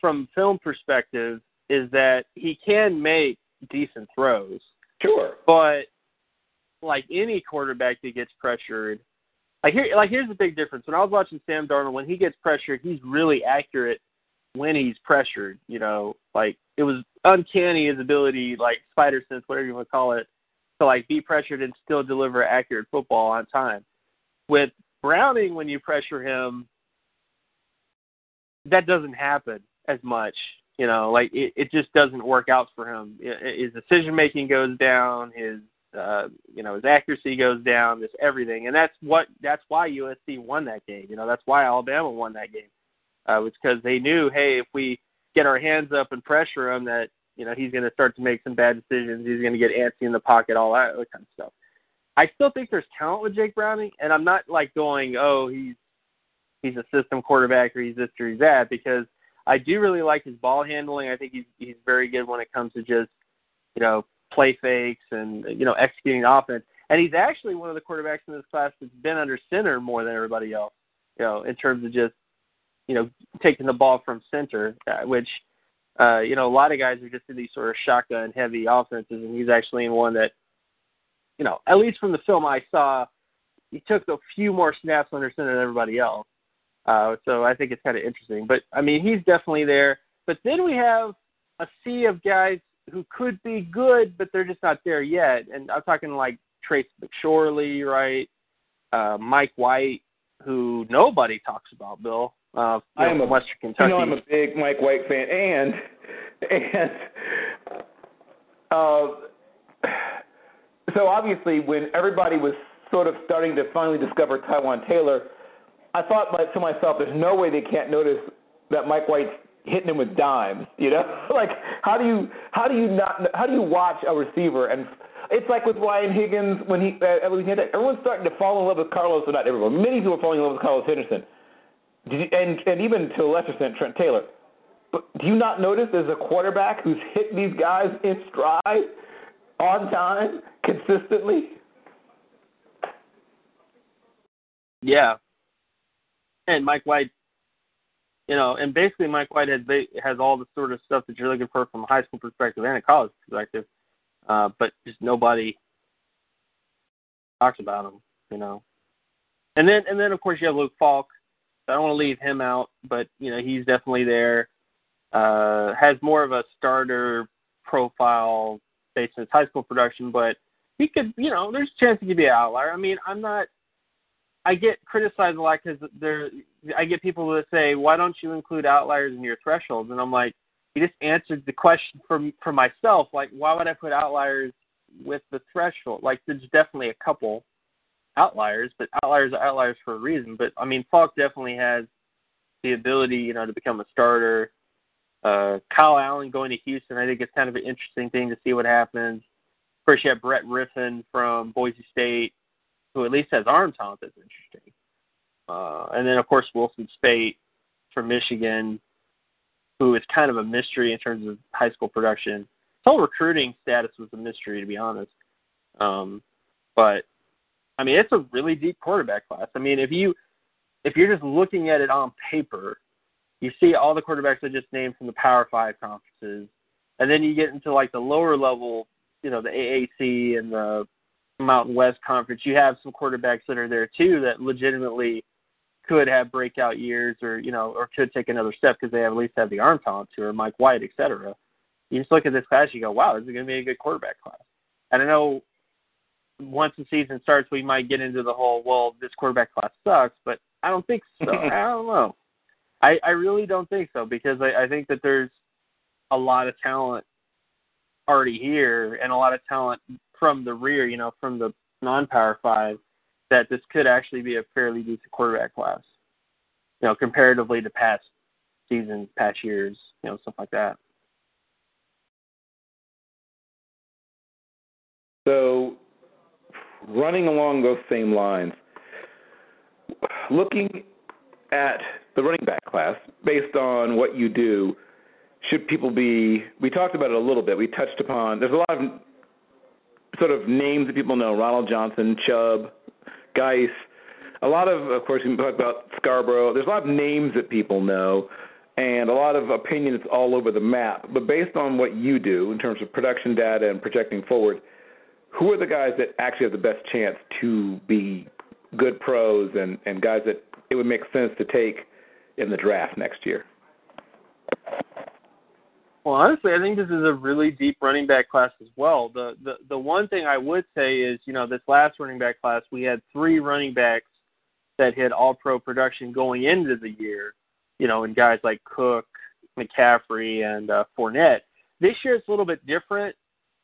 from film perspective is that he can make decent throws. Sure. But like any quarterback that gets pressured, like here like here's the big difference. When I was watching Sam Darnold, when he gets pressured, he's really accurate when he's pressured. You know, like it was uncanny his ability, like spider sense, whatever you want to call it, to like be pressured and still deliver accurate football on time. With Browning, when you pressure him, that doesn't happen as much. You know, like it, it just doesn't work out for him. His decision making goes down. His uh, you know, his accuracy goes down, just everything. And that's what that's why USC won that game. You know, that's why Alabama won that game uh, was because they knew, hey, if we get our hands up and pressure him, that you know he's going to start to make some bad decisions. He's going to get antsy in the pocket, all that, kind of stuff. I still think there's talent with Jake Browning, and I'm not like going, oh, he's he's a system quarterback or he's this or he's that, because I do really like his ball handling. I think he's he's very good when it comes to just you know play fakes and you know executing offense. And he's actually one of the quarterbacks in this class that's been under center more than everybody else. You know, in terms of just you know, taking the ball from center, uh, which, uh, you know, a lot of guys are just in these sort of shotgun heavy offenses, and he's actually in one that, you know, at least from the film I saw, he took a few more snaps under center than everybody else. Uh, so I think it's kind of interesting. But I mean, he's definitely there. But then we have a sea of guys who could be good, but they're just not there yet. And I'm talking like Trace McSorley, right? Uh, Mike White, who nobody talks about, Bill. Uh, I am a Western Kentucky. You know, I'm a big Mike White fan, and and uh, so obviously when everybody was sort of starting to finally discover Taywan Taylor, I thought to myself, there's no way they can't notice that Mike White's hitting him with dimes. You know, like how do you how do you not how do you watch a receiver and it's like with Ryan Higgins when he uh, when he had that, everyone's starting to fall in love with Carlos, or not everyone. Many people are falling in love with Carlos Henderson, you, and and even to a lesser extent Trent Taylor. But do you not notice there's a quarterback who's hit these guys in stride, on time, consistently? Yeah. And Mike White, you know, and basically Mike White has has all the sort of stuff that you're looking for from a high school perspective and a college perspective, uh, but just nobody talks about him, you know. And then and then of course you have Luke Falk. I don't want to leave him out, but you know he's definitely there. Uh, has more of a starter profile based on his high school production, but he could, you know, there's a chance he could be an outlier. I mean, I'm not I get criticized a lot because there, I get people that say, "Why don't you include outliers in your thresholds?" And I'm like, you just answered the question for for myself. Like, why would I put outliers with the threshold? Like, there's definitely a couple outliers, but outliers are outliers for a reason. But I mean, Falk definitely has the ability, you know, to become a starter. Uh, Kyle Allen going to Houston, I think it's kind of an interesting thing to see what happens. Of course, you have Brett Rypien from Boise State who at least has arm talent that's interesting. Uh, and then of course Wilton Speight from Michigan, who is kind of a mystery in terms of high school production. His whole recruiting status was a mystery to be honest. Um, but I mean, it's a really deep quarterback class. I mean, if you if you're just looking at it on paper, you see all the quarterbacks I just named from the Power Five conferences, and then you get into like the lower level, you know, the AAC and the Mountain West Conference, you have some quarterbacks that are there too that legitimately could have breakout years or you know or could take another step because they at least have the arm talent to or Mike White, et cetera. You just look at this class, you go, wow, this is going to be a good quarterback class. And I know once the season starts, we might get into the whole, well, this quarterback class sucks, but I don't think so. I don't know. I, I really don't think so because I, I think that there's a lot of talent already here and a lot of talent from the rear, you know, from the non-power five, that this could actually be a fairly decent quarterback class. You know, comparatively to past seasons, past years, you know, stuff like that. So, running along those same lines, looking at the running back class based on what you do, should people be? We talked about it a little bit. We touched upon. There's a lot of sort of names that people know: Ronald Johnson, Chubb, Guice. A lot of, of course, we talk about Scarborough. There's a lot of names that people know, and a lot of opinions all over the map. But based on what you do in terms of production data and projecting forward, who are the guys that actually have the best chance to be good pros and, and guys that it would make sense to take in the draft next year? Well, honestly, I think this is a really deep running back class as well. The the the one thing I would say is, you know, this last running back class, we had three running backs that hit all pro production going into the year, you know, and guys like Cook, McCaffrey, and uh, Fournette. This year it's a little bit different.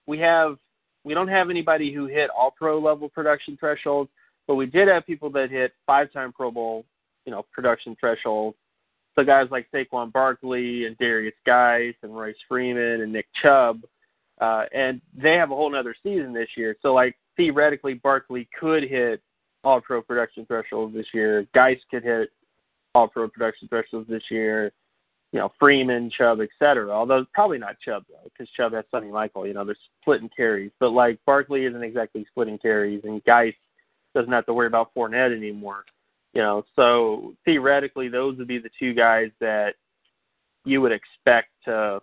We have we don't have anybody who hit all pro level production thresholds, but we did have people that hit five time Pro Bowl, you know, production thresholds so guys like Saquon Barkley and Derrius Guice and Royce Freeman and Nick Chubb, uh, and they have a whole nother season this year. So like theoretically, Barkley could hit all pro production thresholds this year. Guice could hit all pro production thresholds this year. You know, Freeman, Chubb, et cetera. Although probably not Chubb though, because Chubb has Sony Michel. You know, they're splitting carries. But like Barkley isn't exactly splitting carries, and Guice doesn't have to worry about Fournette anymore. You know, so theoretically, those would be the two guys that you would expect to,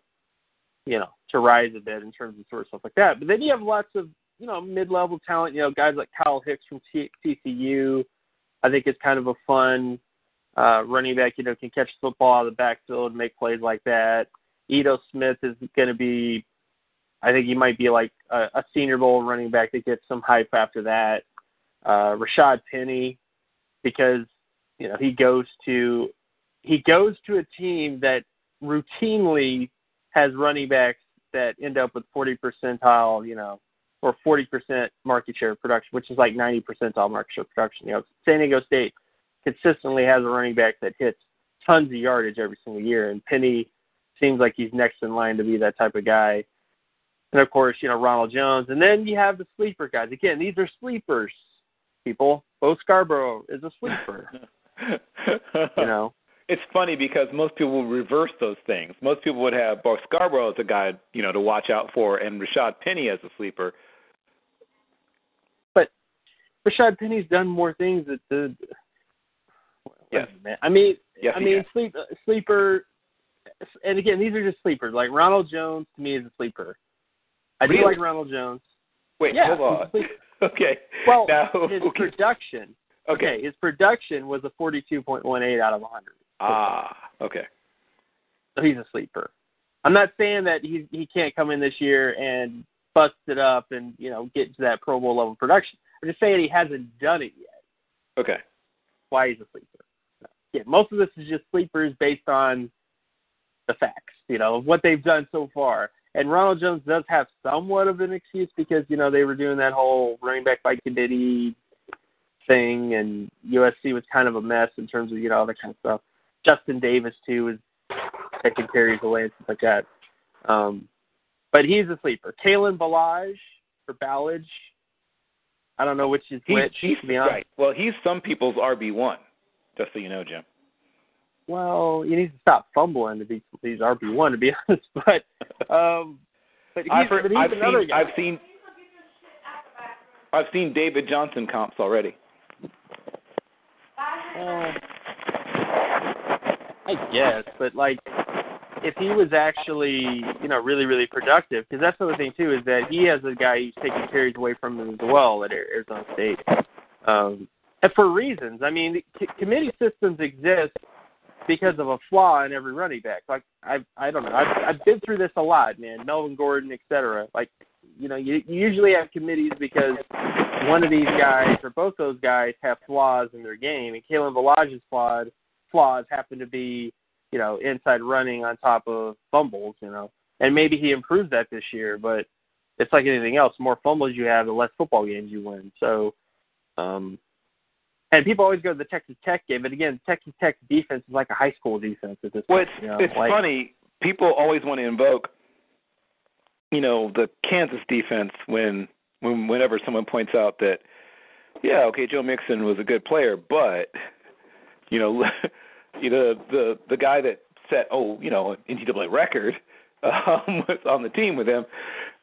you know, to rise a bit in terms of sort of stuff like that. But then you have lots of, you know, mid-level talent. You know, guys like Kyle Hicks from TCU. I think it's kind of a fun uh, running back. You know, can catch the football out of the backfield and make plays like that. Ito Smith is going to be, I think he might be like a, a Senior Bowl running back that gets some hype after that. Uh, Rashad Penny because you know he goes to he goes to a team that routinely has running backs that end up with 40 percentile, you know, or 40 percent market share production, which is like 90 percentile market share production. You know, San Diego State consistently has a running back that hits tons of yardage every single year, and Penny seems like he's next in line to be that type of guy. And of course, you know Ronald Jones, and then you have the sleeper guys. Again, these are sleepers, people. Bo Scarborough is a sleeper. you know, it's funny because most people will reverse those things. Most people would have Bo Scarborough as a guy, you know, to watch out for, and Rashad Penny as a sleeper. But Rashad Penny's done more things that the. Yes. Man. I mean, yes, I mean, has. sleep sleeper, and again, these are just sleepers. Like Ronald Jones to me is a sleeper. I Really? do like Ronald Jones. Wait, yeah, hold on. he's a sleeper. Okay. Well, now, his okay. production. okay. his production was a forty-two point one eight out of hundred. Ah, okay. So he's a sleeper. I'm not saying that he he can't come in this year and bust it up and you know get to that Pro Bowl level production. I'm just saying he hasn't done it yet. Okay. Why he's a sleeper? Yeah, most of this is just sleepers based on the facts, you know, of what they've done so far. And Ronald Jones does have somewhat of an excuse because you know they were doing that whole running back by committee thing, and USC was kind of a mess in terms of you know all that kind of stuff. Justin Davis too was taking carries away and stuff like that. Um, but he's a sleeper. Kalen Balaj or Ballage. I don't know which is He's, which. he's to be honest. right. Well, he's some people's RB one. Just so you know, Jim. Well, you need to stop fumbling to be he's RB one to be honest. But um, but he's, I've, heard, but he's I've another seen. guy. I've seen. I've seen David Johnson comps already. Uh, I guess, but like, if he was actually, you know, really, really productive, because that's the other thing too is that he has a guy who's taking carries away from him as well at Arizona State, um, for reasons. I mean, c- committee systems exist because of a flaw in every running back. Like I, I don't know. I've, I've been through this a lot, man. Melvin Gordon, et cetera. Like, you know, you, you usually have committees because one of these guys or both those guys have flaws in their game, and Kalen Ballage's flawed flaws happen to be, you know, inside running on top of fumbles, you know. And maybe he improves that this year, but it's like anything else. The more fumbles you have, the less football games you win. So, um, and people always go to the Texas Tech game, but again, Texas Tech's defense is like a high school defense at this Well, point. it's, you know, it's like, funny. People always want to invoke, you know, the Kansas defense when, when whenever someone points out that, yeah, okay, Joe Mixon was a good player, but, you know, you know the the guy that set oh you know an NCAA record um, was on the team with him,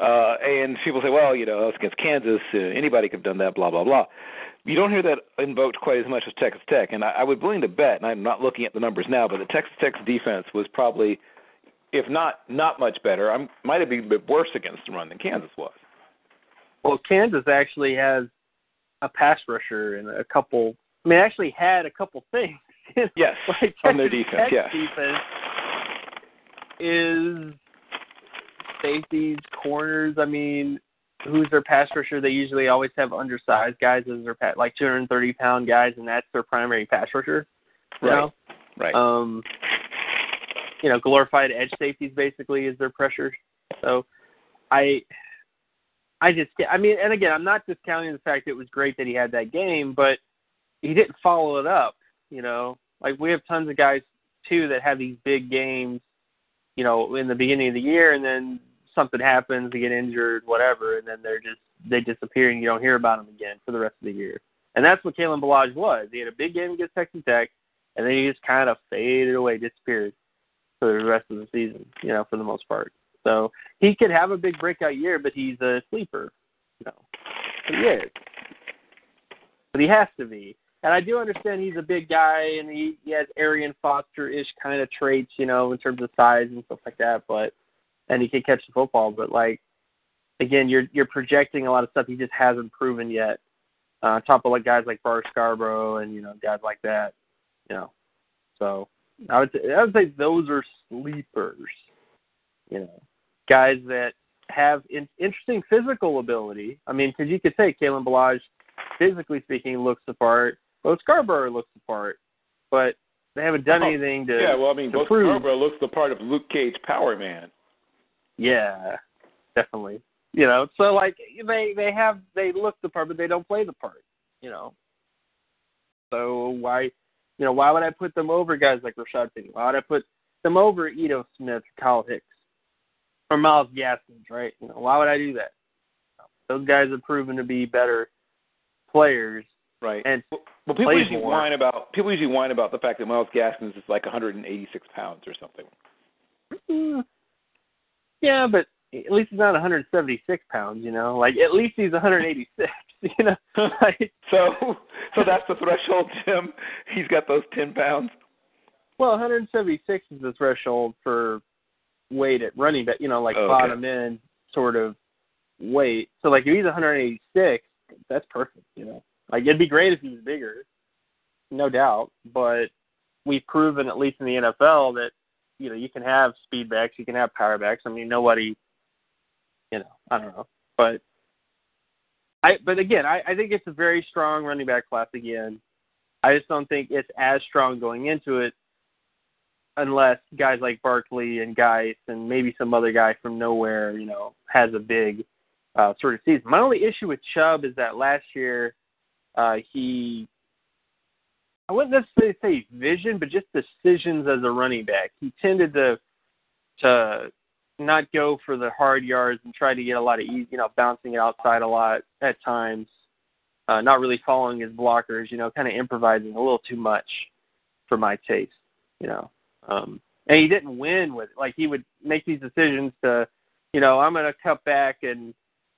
uh, and people say, well, you know, that's against Kansas. Uh, anybody could have done that. Blah blah blah. You don't hear that invoked quite as much as Texas Tech, and I, I would be willing to bet, and I'm not looking at the numbers now, but the Texas Tech's defense was probably, if not not much better, I might have been a bit worse against the run than Kansas was. Well, Kansas actually has a pass rusher and a couple. I mean, actually had a couple things. Yes, like on their defense, yes. defense is safeties, corners. I mean, who's their pass rusher? They usually always have undersized guys as their pa- like 230 pound guys, and that's their primary pass rusher. You Right. know? Right. Um, you know, glorified edge safeties basically is their pressure. So, I, I just, I mean, and again, I'm not discounting the fact that it was great that he had that game, but he didn't follow it up. You know, like we have tons of guys too that have these big games, you know, in the beginning of the year, and then something happens, they get injured, whatever, and then they're just they disappear, and you don't hear about them again for the rest of the year. And that's what Kalen Ballage was. He had a big game against Texas Tech, and then he just kind of faded away, disappeared for the rest of the season, you know, for the most part. So he could have a big breakout year, but he's a sleeper, you know. But he is. But he has to be. And I do understand he's a big guy and he, he has Arian Foster ish kind of traits, you know, in terms of size and stuff like that, but and he can catch the football, but like again, you're you're projecting a lot of stuff he just hasn't proven yet. Uh, top of like guys like Bar Scarborough and, you know, guys like that. You know. So I would say, I would say those are sleepers. You know, guys that have in, interesting physical ability. I mean, because you could say Kalen Ballage, physically speaking, looks the part. Bo Scarborough looks the part, but they haven't done Oh, anything to. yeah, well, I mean, to Bo prove. Scarborough looks the part of Luke Cage Power Man. Yeah, definitely. You know, so like they they have they look the part, but they don't play the part. You know, so why You know, why would I put them over guys like Rashad Penny? Why would I put them over Ito Smith, Kyle Hicks, or Myles Gaskins? Right? You know, why would I do that? Those guys have proven to be better players. Right. And well, people usually more. whine about people usually whine about the fact that Myles Gaskins is like 186 pounds or something. Mm, yeah, but at least he's not 176 pounds. You know, like at least he's 186. You know, like, So, so that's the threshold, Jim. He's got those 10 pounds. well, 176 is the threshold for weight at running back. You know, like Okay. bottom end sort of weight. So like if he's 186, that's perfect. You know, like it'd be great if he was bigger, no doubt. But we've proven at least in the NFL that you know you can have speed backs, you can have power backs. I mean, nobody, you know, I don't know, but I. But again, I, I think it's a very strong running back class again. I just don't think it's as strong going into it unless guys like Barkley and Guice and maybe some other guy from nowhere, you know, has a big uh, sort of season. My only issue with Chubb is that last year uh, he, I wouldn't necessarily say vision, but just decisions as a running back. He tended to to not go for the hard yards and try to get a lot of easy, you know, bouncing it outside a lot at times. Uh, not really following his blockers, you know, kind of improvising a little too much for my taste, you know. Um, and he didn't win with it. Like he would make these decisions to, you know, I'm going to cut back and,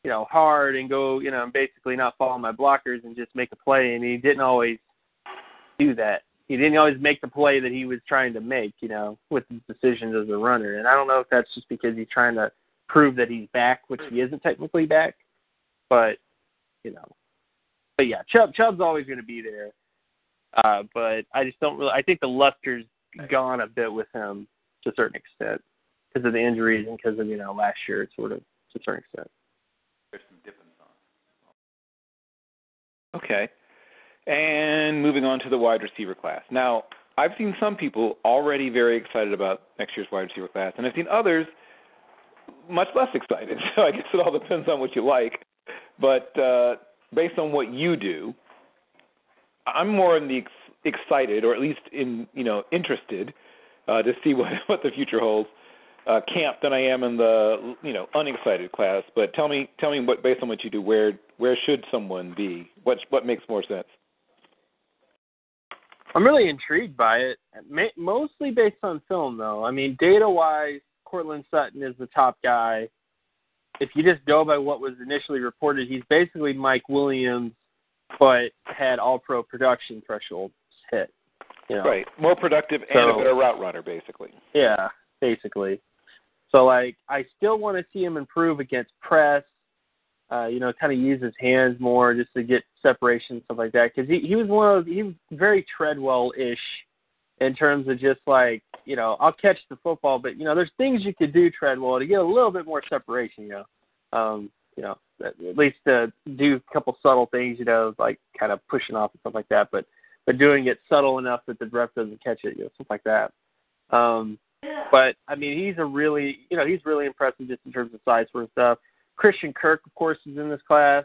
you know, hard and go, you know, and basically not follow my blockers and just make a play. And he didn't always do that. He didn't always make the play that he was trying to make, you know, with his decisions as a runner. And I don't know if that's just because he's trying to prove that he's back, which he isn't technically back. But, you know, but yeah, Chubb Chubb's always going to be there. Uh, but I just don't really. I think the luster's gone a bit with him to a certain extent because of the injuries and because of you know last year, sort of to a certain extent. There's some difference on. Okay. And moving on to the wide receiver class. Now, I've seen some people already very excited about next year's wide receiver class, and I've seen others much less excited. So I guess it all depends on what you like. But uh, based on what you do, I'm more in the ex- excited, or at least in you know interested, uh, to see what what the future holds. Uh, camp than I am in the you know unexcited class. But tell me, tell me what based on what you do, where where should someone be? What what makes more sense? I'm really intrigued by it, ma- mostly based on film, though. I mean, data-wise, Courtland Sutton is the top guy. If you just go by what was initially reported, he's basically Mike Williams, but had All-Pro production thresholds hit. You know? Right, more productive and a better route runner, basically. Yeah, basically. So like, I still want to see him improve against press. Uh, you know, kind of use his hands more just to get separation and stuff like that. Because he he was one of those, he was very Treadwell ish in terms of just like you know I'll catch the football, but you know there's things you could do Treadwell to get a little bit more separation. You know, um, you know at least to do a couple subtle things. You know, like kind of pushing off and stuff like that. But but doing it subtle enough that the ref doesn't catch it. You know, stuff like that. Um, but I mean, he's a really, you know, he's really impressive just in terms of size for stuff. Christian Kirk, of course, is in this class.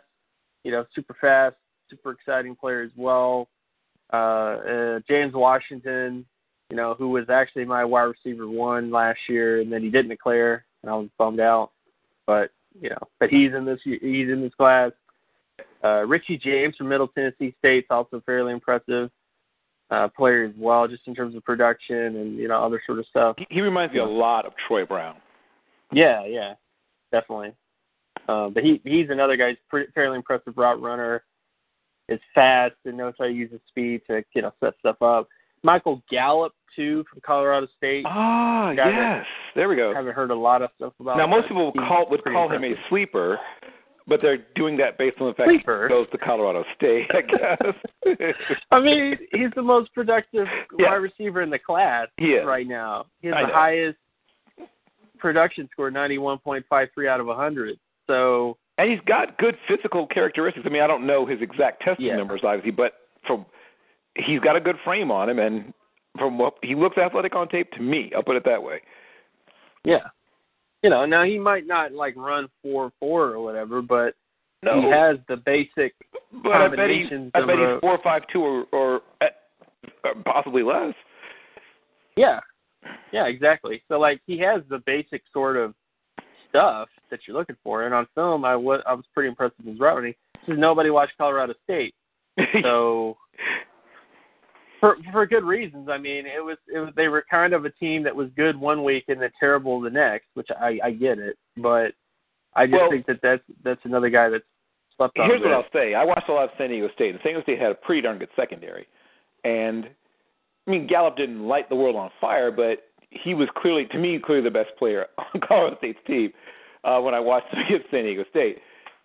You know, super fast, super exciting player as well. Uh, uh, James Washington, you know, who was actually my wide receiver one last year, and then he didn't declare, and I was bummed out. But you know, but he's in this, he's in this class. Uh, Richie James from Middle Tennessee State's also fairly impressive uh, player as well, just in terms of production and you know other sort of stuff. He, he reminds me a lot of Troy Brown. Yeah, yeah, definitely. Uh, but he he's another guy who's pretty, fairly impressive route runner. Is fast and knows how to use his speed to you know set stuff up. Michael Gallup too from Colorado State. Ah, yes. There we go. haven't heard a lot of stuff about. Now, most people would call would call him a sleeper, but they're doing that based on the fact Sleeper? he goes to Colorado State, I guess. I mean, he's the most productive Yeah. wide receiver in the class right now. He has I the know. highest production score, ninety-one point five three out of a hundred. So And he's got good physical characteristics. I mean, I don't know his exact testing Yeah. numbers, obviously, but from he's got a good frame on him, and from what he looks athletic on tape to me. I'll put it that way. Yeah. You know, now he might not like run four four or whatever, but No, he has the basic but I bet he, combinations I bet he's four five two or or eh, at, possibly less. Yeah, yeah, exactly. So like he has the basic sort of stuff that you're looking for, and on film, I was I was pretty impressed with his route running. Because nobody watched Colorado State, so for for good reasons. I mean, it was it was they were kind of a team that was good one week and then terrible the next, which I I get it, but I just Well- think that that's that's another guy that's slept on. Here's what I'll say. I watched a lot of San Diego State, and San Diego State had a pretty darn good secondary. And I mean, Gallup didn't light the world on fire, but he was clearly, to me, clearly the best player on Colorado State's team uh, when I watched him against San Diego State.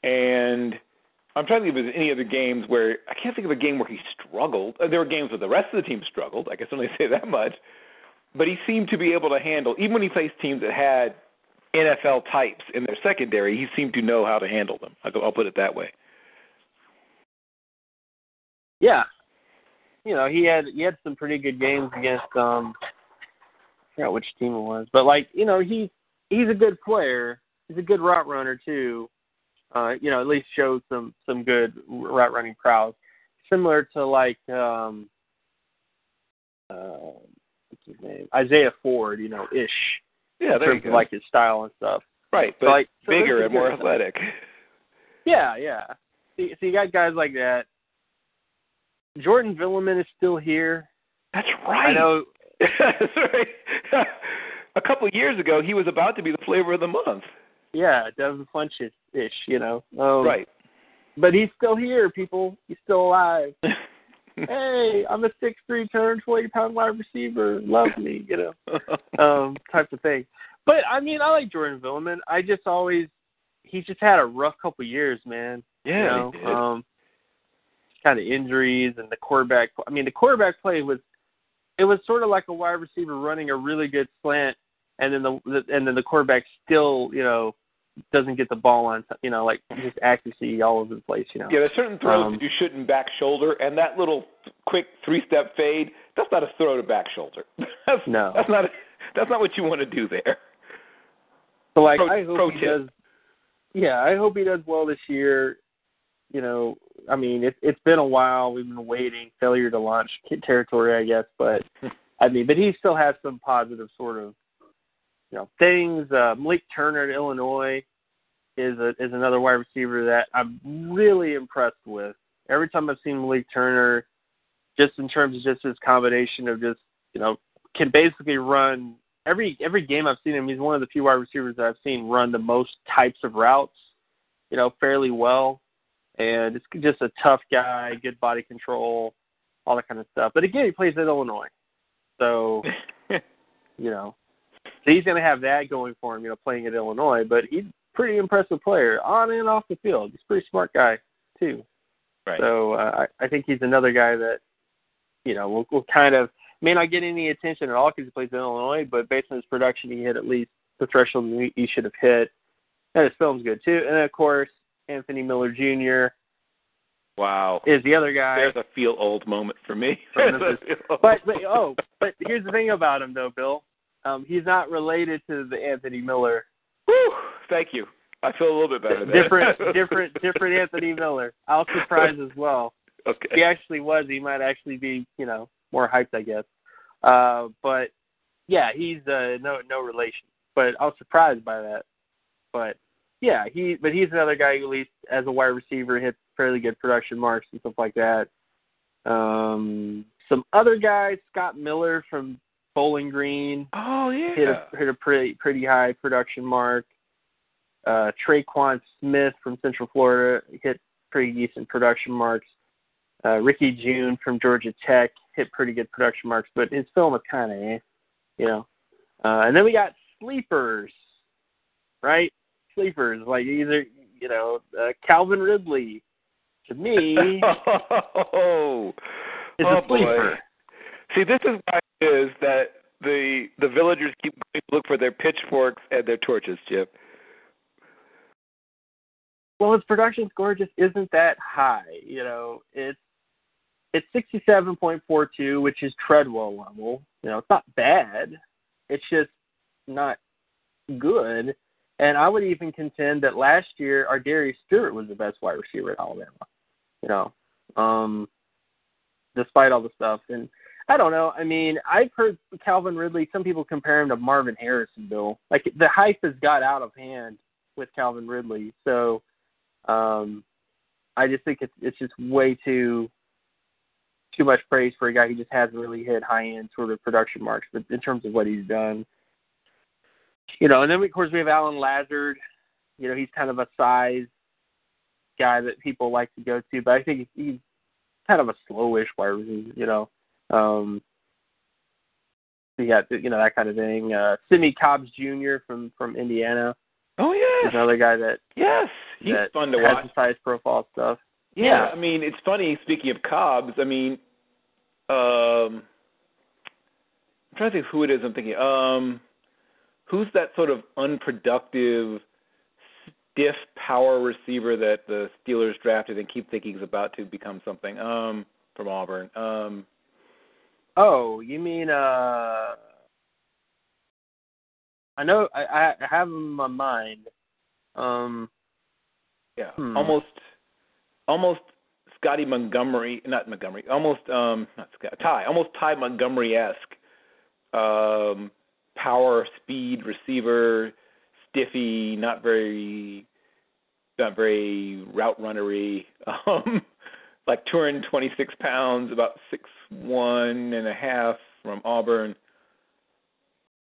And I'm trying to think if there's any other games where I can't think of a game where he struggled. Uh, There were games where the rest of the team struggled. I can certainly say that much. But he seemed to be able to handle, even when he faced teams that had NFL types in their secondary, he seemed to know how to handle them. I'll, I'll put it that way. Yeah. You know, he had he had some pretty good games against um I forgot which team it was. But like, you know, he's he's a good player. He's a good route runner too. Uh, you know, at least shows some some good route running prowess. Similar to like um uh what's his name? Isaiah Ford, you know, ish. Yeah, in there you terms go. of like his style and stuff. right, So, but like so bigger and more athletic. Yeah, yeah. See, so you got guys like that. Jordan Villamin is still here. That's right. I know That's right. a couple of years ago, he was about to be the flavor of the month. Yeah, Devin Funch ish, you know. Um, right. But he's still here, people. He's still alive. hey, I'm a six three, turn twenty pound wide receiver. Love me, you know. Um, type of thing. But I mean, I like Jordan Villamin. I just always he's just had a rough couple years, man. yeah, you know, um, kind of injuries and the quarterback. I mean, the quarterback play was it was sort of like a wide receiver running a really good slant, and then the, the and then the quarterback still, you know, doesn't get the ball on, you know, like just accuracy all over the place, you know. yeah, there's certain throws um, that you shouldn't back shoulder, and that little quick three-step fade, that's not a throw to back shoulder. that's, No. That's not. A, that's not what you want to do there. So like, Pro- I hope he tip. does. Yeah, I hope he does well this year. You know, I mean, it's it's been a while. We've been waiting, failure to launch territory, I guess. But I mean, but he still has some positive sort of, you know, things. Uh, Malik Turner at Illinois is a is another wide receiver that I'm really impressed with. Every time I've seen Malik Turner, just in terms of just his combination of just you know can basically run every every game I've seen him. He's one of the few wide receivers that I've seen run the most types of routes, you know, fairly well. And it's just a tough guy, good body control, all that kind of stuff. But again, he plays at Illinois, so you know, he's going to have that going for him, you know, playing at Illinois. But he's a pretty impressive player on and off the field. He's a pretty smart guy too. right. So uh, I, I think he's another guy that, you know, will, will kind of may not get any attention at all because he plays in Illinois, but based on his production, he hit at least the threshold he, should have hit. And his film's good too. And of course, Anthony Miller Jr. wow. is the other guy. There's a feel old moment for me. From There's a Memphis. feel old But but oh, but here's the thing about him though, Bill. Um, he's not related to the Anthony Miller. Whew, thank you. I feel a little bit better. Different, different, different Anthony Miller. I was surprised as well. Okay. he actually was, he might actually be, you know, more hyped, I guess. Uh, but yeah, he's uh, no no relation. But I was surprised by that. But yeah, he but he's another guy who at least as a wide receiver hits fairly good production marks and stuff like that. Um, some other guys, Scott Miller from Bowling Green Oh hit a hit a pretty pretty high production mark. Uh, Tre'Quan Smith from Central Florida hit pretty decent production marks. Uh, Ricky Jeune from Georgia Tech hit pretty good production marks, but his film was kind of, eh, you know. Uh, and then we got sleepers, right? Sleepers like either you know uh, Calvin Ridley. To me, oh, is oh a sleeper. boy. See, this is why is that the the villagers keep going to look for their pitchforks and their torches, Chip. Well, his production score just isn't that high. You know, it's it's sixty seven point four two, which is Treadwell level. You know, it's not bad. It's just not good. And I would even contend that last year ArDarius Stewart was the best wide receiver at Alabama. You know, um, despite all the stuff. And I don't know. I mean, I've heard Calvin Ridley. Some people compare him to Marvin Harrison. Bill, like the hype has got out of hand with Calvin Ridley. So, um, I just think it's it's just way too too much praise for a guy who just hasn't really hit high end sort of production marks. But in terms of what he's done, you know, and then of course we have Allen Lazard. You know, he's kind of a size guy that people like to go to, but I think he's kind of a slowish wide receiver. You know, um, you got you know that kind of thing. Uh, Simmie Cobbs Jr. from from Indiana. Oh yeah, another guy that yes, he's that fun to has watch. size profile stuff. Yeah, Yeah. I mean, it's funny. Speaking of Cobbs, I mean, um, I'm trying to think who it is. I'm thinking, um, who's that sort of unproductive, stiff power receiver that the Steelers drafted and keep thinking is about to become something? Um, from Auburn. Um, Oh, you mean uh I know I I have in my mind. Um yeah, Hmm. almost, almost Scotty Montgomery, not Montgomery, almost um, not Scott, Ty, almost Ty Montgomery esque. Um, power, speed, receiver, stiffy, not very, not very route runnery. Um, like 226 pounds, about six one and a half from Auburn.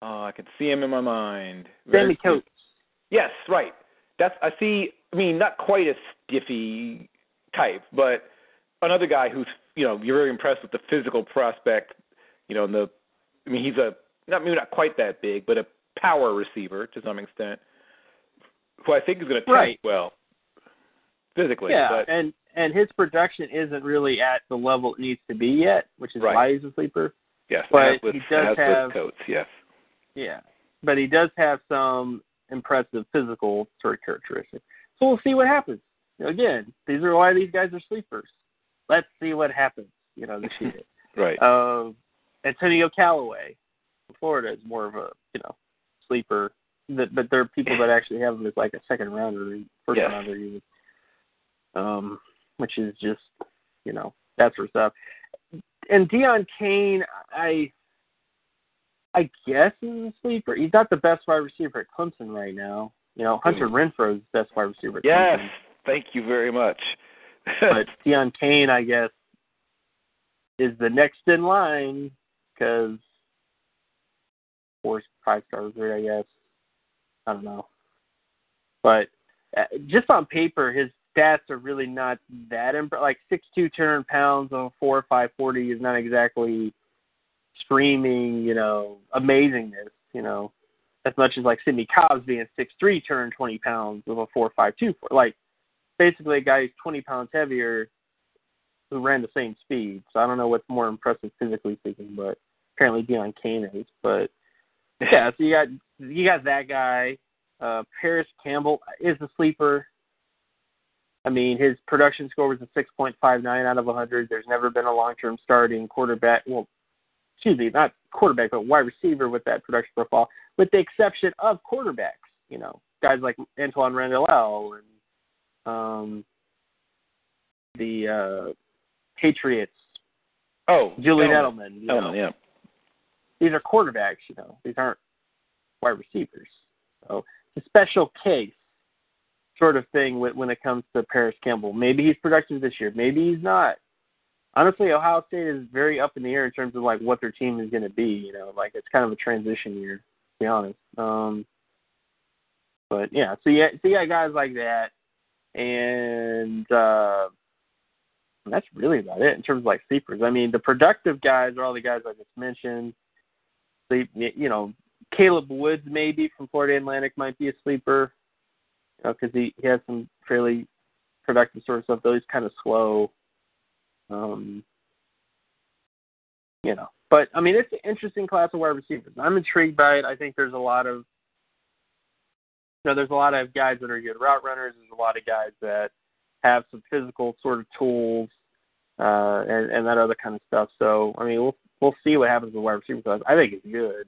Uh, I can see him in my mind. Very Sammy Coates. Yes, right. That's I see. I mean, not quite a stiffy type, but another guy who's you know you're very impressed with the physical prospect. You know, and the I mean, he's a not maybe not quite that big, but a power receiver to some extent, who I think is going to test Right. well physically. Yeah, but and and his production isn't really at the level it needs to be yet, which is Right. why he's a sleeper. yes, but with, he does have- with Coates. Yes, Yeah. But he does have some impressive physical sort of characteristics. So we'll see what happens. Again, these are why these guys are sleepers. Let's see what happens, you know, this year. right. Uh, Antonio Callaway, from Florida, is more of a you know sleeper. That, but there are people that actually have him as like a second rounder, first Yes. rounder, even. Um, which is just you know that sort of stuff. And Deon Cain, I I guess is a sleeper. He's not the best wide receiver at Clemson right now. You know, Hunter Renfrow is the best wide receiver at yes, Clemson. thank you very much. But Deon Cain, I guess, is the next in line because four five star recruit, I guess. I don't know, but uh, just on paper, his stats are really not that imp- like six two, hundred pounds on four five forty is not exactly screaming, you know, amazingness. You know, as much as like Sidney Cobbs being six three, hundred twenty pounds with a four five two, like basically a guy who's twenty pounds heavier who ran the same speed. So I don't know what's more impressive physically speaking, but apparently Deon Cain is. But yeah, so you got you got that guy. Uh Parris Campbell is a sleeper. I mean, his production score was a six point five nine out of hundred. There's never been a long term starting quarterback well excuse me, not quarterback, but wide receiver with that production profile, with the exception of quarterbacks, you know, guys like Antoine Randall and um the uh Patriots, oh, Julian Edelman. Edelman. You know, Edelman, yeah. these are quarterbacks. You know, these aren't wide receivers. So it's a special case sort of thing when when it comes to Parris Campbell. Maybe he's productive this year. Maybe he's not. Honestly, Ohio State is very up in the air in terms of like what their team is going to be. You know, like it's kind of a transition year, to be honest. Um, but yeah, so yeah, so got guys like that, and uh, that's really about it in terms of like sleepers. I mean, the productive guys are all the guys I just mentioned. Sleep, you know, Caleb Woods maybe from Florida Atlantic might be a sleeper, because he he has some fairly productive sort of stuff. Though he's kind of slow. Um, you know, but I mean, it's an interesting class of wide receivers. I'm intrigued by it. I think there's a lot of you know, there's a lot of guys that are good route runners. There's a lot of guys that have some physical sort of tools uh, and, and that other kind of stuff. So, I mean, we'll we'll see what happens with wide receiver class. I think it's good,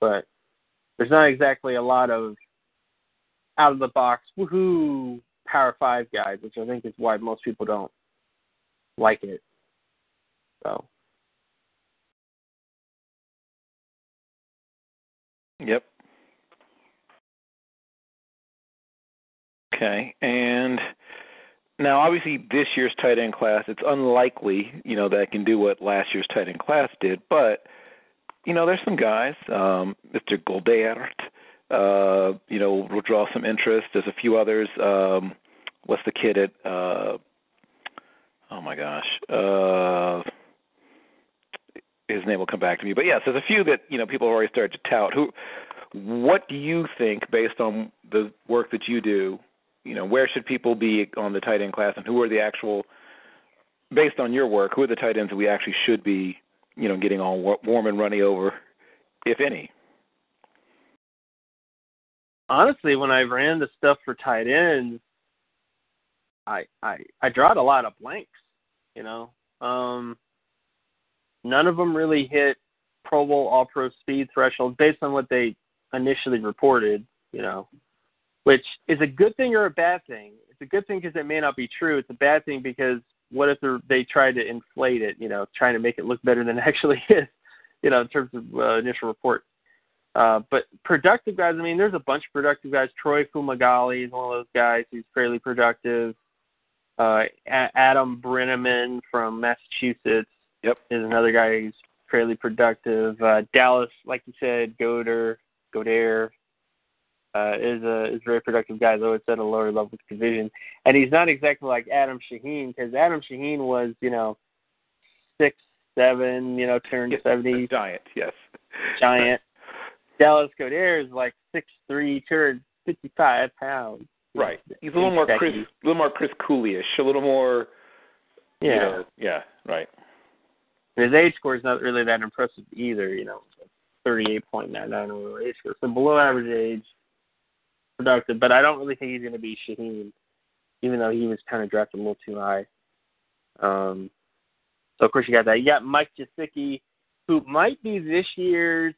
but there's not exactly a lot of out of the box, woohoo, Power Five guys, which I think is why most people don't like it. So. Yep. Okay, and now obviously this year's tight end class, it's unlikely you know that it can do what last year's tight end class did, but you know there's some guys, um, Mr. Goedert, uh, you know, will draw some interest. There's a few others. Um, what's the kid at? Uh, oh my gosh, uh, his name will come back to me. But yes, there's a few that you know people have already started to tout. Who? What do you think, based on the work that you do? You know, where should people be on the tight end class, and who are the actual, based on your work, who are the tight ends that we actually should be, you know, getting all warm and runny over, if any? Honestly, when I ran the stuff for tight ends, I I I drawed a lot of blanks. You know, um, none of them really hit Pro Bowl All Pro speed threshold based on what they initially reported. You know, which is a good thing or a bad thing. It's a good thing because it may not be true. It's a bad thing because what if they try to inflate it? You know, trying to make it look better than it actually is. You know, in terms of uh, initial report. Uh, but productive guys, I mean, there's a bunch of productive guys. Troy Fumagalli is one of those guys who's fairly productive. Uh, a- Adam Breneman from Massachusetts yep. is another guy who's fairly productive. Uh, Dallas, like you said, Goder, Goder uh, is a is a very productive guy, though it's at a lower level of division. And he's not exactly like Adam Shaheen because Adam Shaheen was, you know, six seven, you know, turned yes, seventy, giant, yes, giant. Dallas Goedert is like six three, two hundred fifty five pounds. Right. He's a little more Chris, a little more Chris Cooley-ish, a little more. Yeah. You know, yeah. Right. His age score is not really that impressive either. You know, thirty eight point nine nine overall age score, so below average age, productive. But I don't really think he's going to be Shaheen, even though he was kind of drafted a little too high. Um. So of course you got that. You got Mike Gesicki, who might be this year's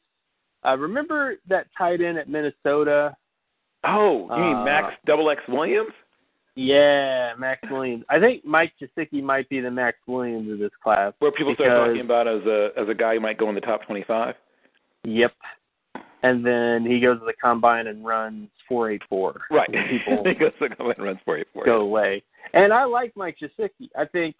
uh, remember that tight end at Minnesota? Oh, you mean Max uh, Double X Williams? Yeah, Maxx Williams. I think Mike Gesicki might be the Maxx Williams of this class. Where people because, start talking about as a as a guy who might go in the top twenty five. Yep. And then he goes to the combine and runs four eight four. Right. People he goes to the combine and runs four eight four. Go away. And I like Mike Gesicki. I think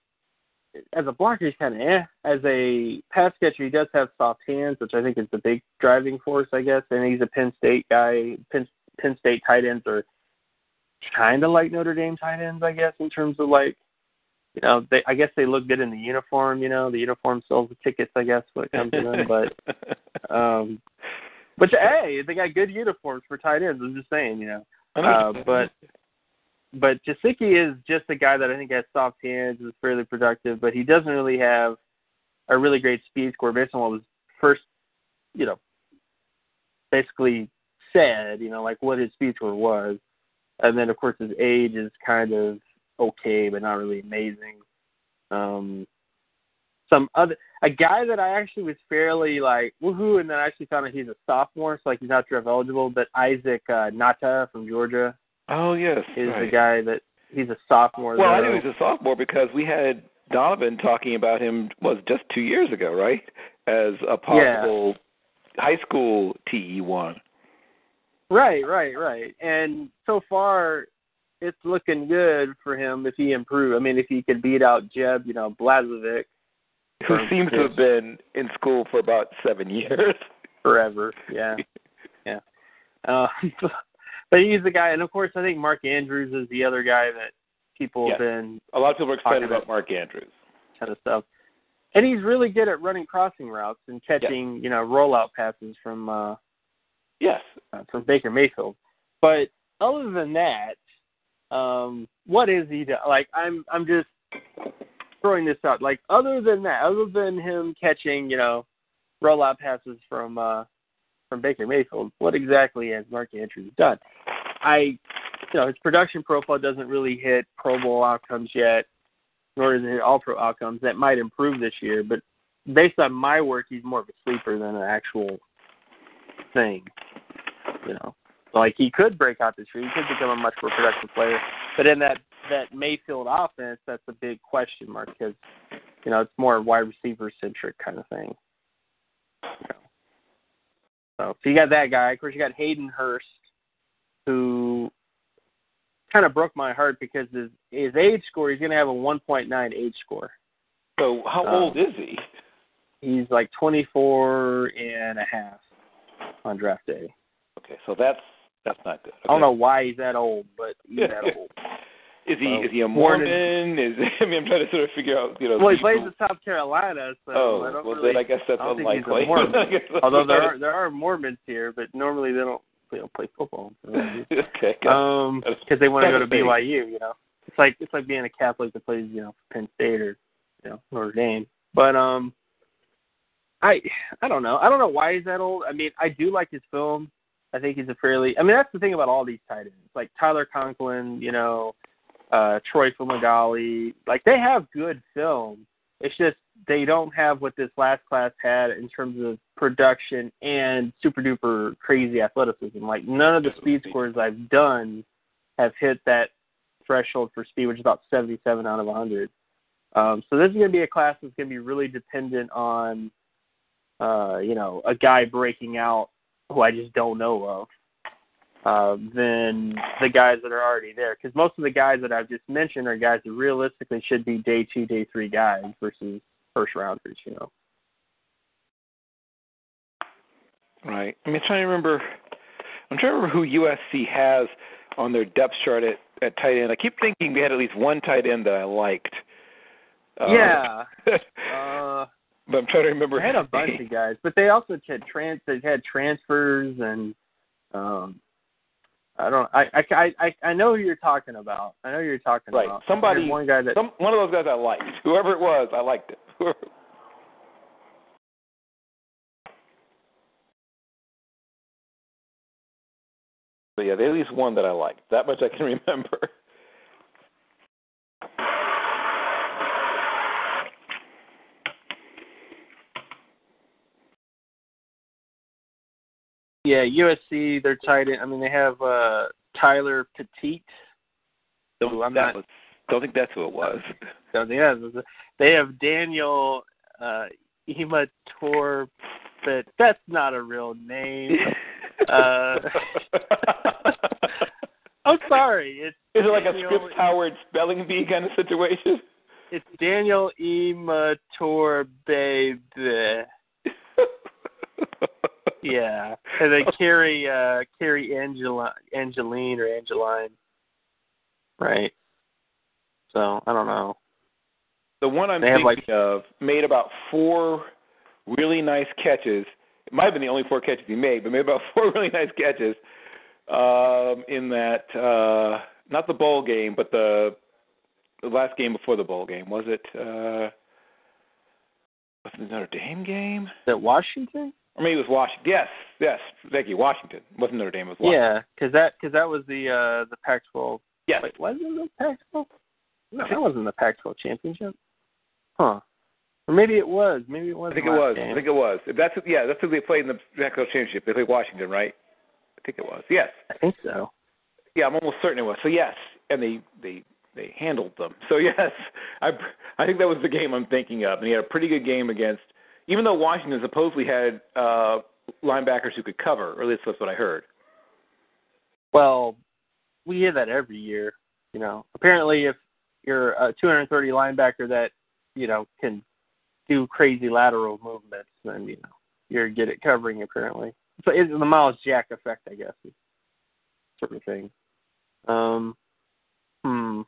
as a blocker, he's kind of eh. As a pass catcher, he does have soft hands, which I think is the big driving force, I guess. And he's a Penn State guy. Penn, Penn State tight ends are kind of like Notre Dame tight ends, I guess, in terms of like, you know, they I guess they look good in the uniform. You know, the uniform sells the tickets, I guess, when it comes to them. But, um, but hey, they got good uniforms for tight ends. I'm just saying, you know. Uh, but but Gesicki is just a guy that I think has soft hands, is fairly productive, but he doesn't really have a really great speed score based on what was first, you know, basically said, you know, like what his speed score was. And then of course his age is kind of okay, but not really amazing. Um some other a guy that I actually was fairly like woohoo, and then I actually found out he's a sophomore, so like he's not draft eligible. But Isaac uh, Nauta from Georgia, Oh yes, is right. the guy that he's a sophomore. Well, I knew he was a sophomore because we had Donovan talking about him was just two years ago, right? As a possible yeah. high school TE one. Right, right, right. And so far, it's looking good for him if he improves. I mean, if he could beat out Jeb, you know, Blazevich, who seems to have been in school for about seven years. Forever, yeah, yeah. Uh, but he's the guy, and of course, I think Mark Andrews is the other guy that people yes. have been. A lot of people are excited about Mark Andrews. Kind of stuff, and he's really good at running crossing routes and catching, yes. you know, rollout passes from. uh Yes. Uh, from Baker Mayfield, but other than that, um, what is he? Do? Like, I'm, I'm just throwing this out. Like, other than that, other than him catching, you know, rollout passes from. uh from Baker Mayfield, what exactly has Mark Andrews done? I, you know, his production profile doesn't really hit Pro Bowl outcomes yet, nor does it hit All Pro outcomes. That might improve this year, but based on my work, he's more of a sleeper than an actual thing. You know, like he could break out this year, he could become a much more productive player. But in that that Mayfield offense, that's a big question mark because you know it's more wide receiver centric kind of thing. You know. So, so you got that guy. Of course, you got Hayden Hurst, who kind of broke my heart because his his age score, he's going to have a 1.9 age score. So how Um, old is he? He's like 24 and a half on draft day. Okay, so that's that's not good. I don't know why he's that old, but he's that old. Is he Well, is he a born Mormon? Is I mean I'm trying to sort of figure out you know. Well, he plays in South Carolina, so Oh, I don't well really. then I guess that's I don't think he's a unlikely. Mormon. I guess that's although there are there are Mormons here, but normally they don't they don't play football. okay. good. um, because they want to go to that's thing. BYU. You know, it's like it's like being a Catholic that plays you know Penn State or you know Notre Dame. But um, I I don't know. I don't know why he's that old. I mean, I do like his film. I think he's a fairly. I mean, that's the thing about all these tight ends, like Tyler Conklin, you know, uh, Troy Fumagalli. Like they have good film. It's just they don't have what this last class had in terms of production and super duper crazy athleticism. Like none of the speed scores I've done have hit that threshold for speed, which is about 77 out of 100. Um, so this is going to be a class that's going to be really dependent on, uh, you know, a guy breaking out who I just don't know of, uh, than the guys that are already there. Because most of the guys that I've just mentioned are guys that realistically should be day two, day three guys versus first rounders. You know. Right. I mean, I'm trying to remember. I'm trying to remember who USC has on their depth chart at, at tight end. I keep thinking they had at least one tight end that I liked. Uh, yeah. but Uh, I'm trying to remember. They had a bunch of guys, but they also had trans. They had transfers and um, I don't. I I I I know who you're talking about. I know who you're talking Right. about. Somebody- one guy that. Some one of those guys I liked. Whoever it was, I liked it. So yeah, there's at least one that I liked. That much I can remember. Yeah, USC. They're tight end. I mean, they have uh Tyler Petite. Who I'm not. was, don't think that's who it was. So yeah, they have Daniel uh Imator, but that's not a real name. Uh, I'm sorry. It's Is it like a Daniel- Scripps Howard spelling bee kind of situation? It's Daniel Imator baby. Yeah, and then Cary, uh, Cary Angela, Angeline or Angeline, right? So I don't know. The one I'm They thinking like- of made about four really nice catches. It might have been the only four catches he made, but made about four really nice catches um, in that uh, not the bowl game, but the the last game before the bowl game. Was it uh, was it the Notre Dame game? That Washington? Or maybe it was Washington. Yes, yes. Thank you. Washington. It wasn't Notre Dame. It was Washington. Yeah, because that because that was the uh the Pac-12. Yes. Wait, wasn't it the Pac-12? No, that wasn't the Pac-12 championship. Huh? Or maybe it was. Maybe it was. I think it was. Game. I think it was. If that's yeah, that's who they played in the Pac-12 championship. They played Washington, right? I think it was. Yes. I think so. Yeah, I'm almost certain it was. So yes, and they they they handled them. So yes, I I think that was the game I'm thinking of. And he had a pretty good game against, even though Washington supposedly had uh linebackers who could cover, or at least that's what I heard. Well, we hear that every year. You know, apparently, if you're a 230 linebacker that you know can do crazy lateral movements, then you know you're good at covering. Apparently, so it's the Myles Jack effect, I guess, sort of thing. Um, hmm.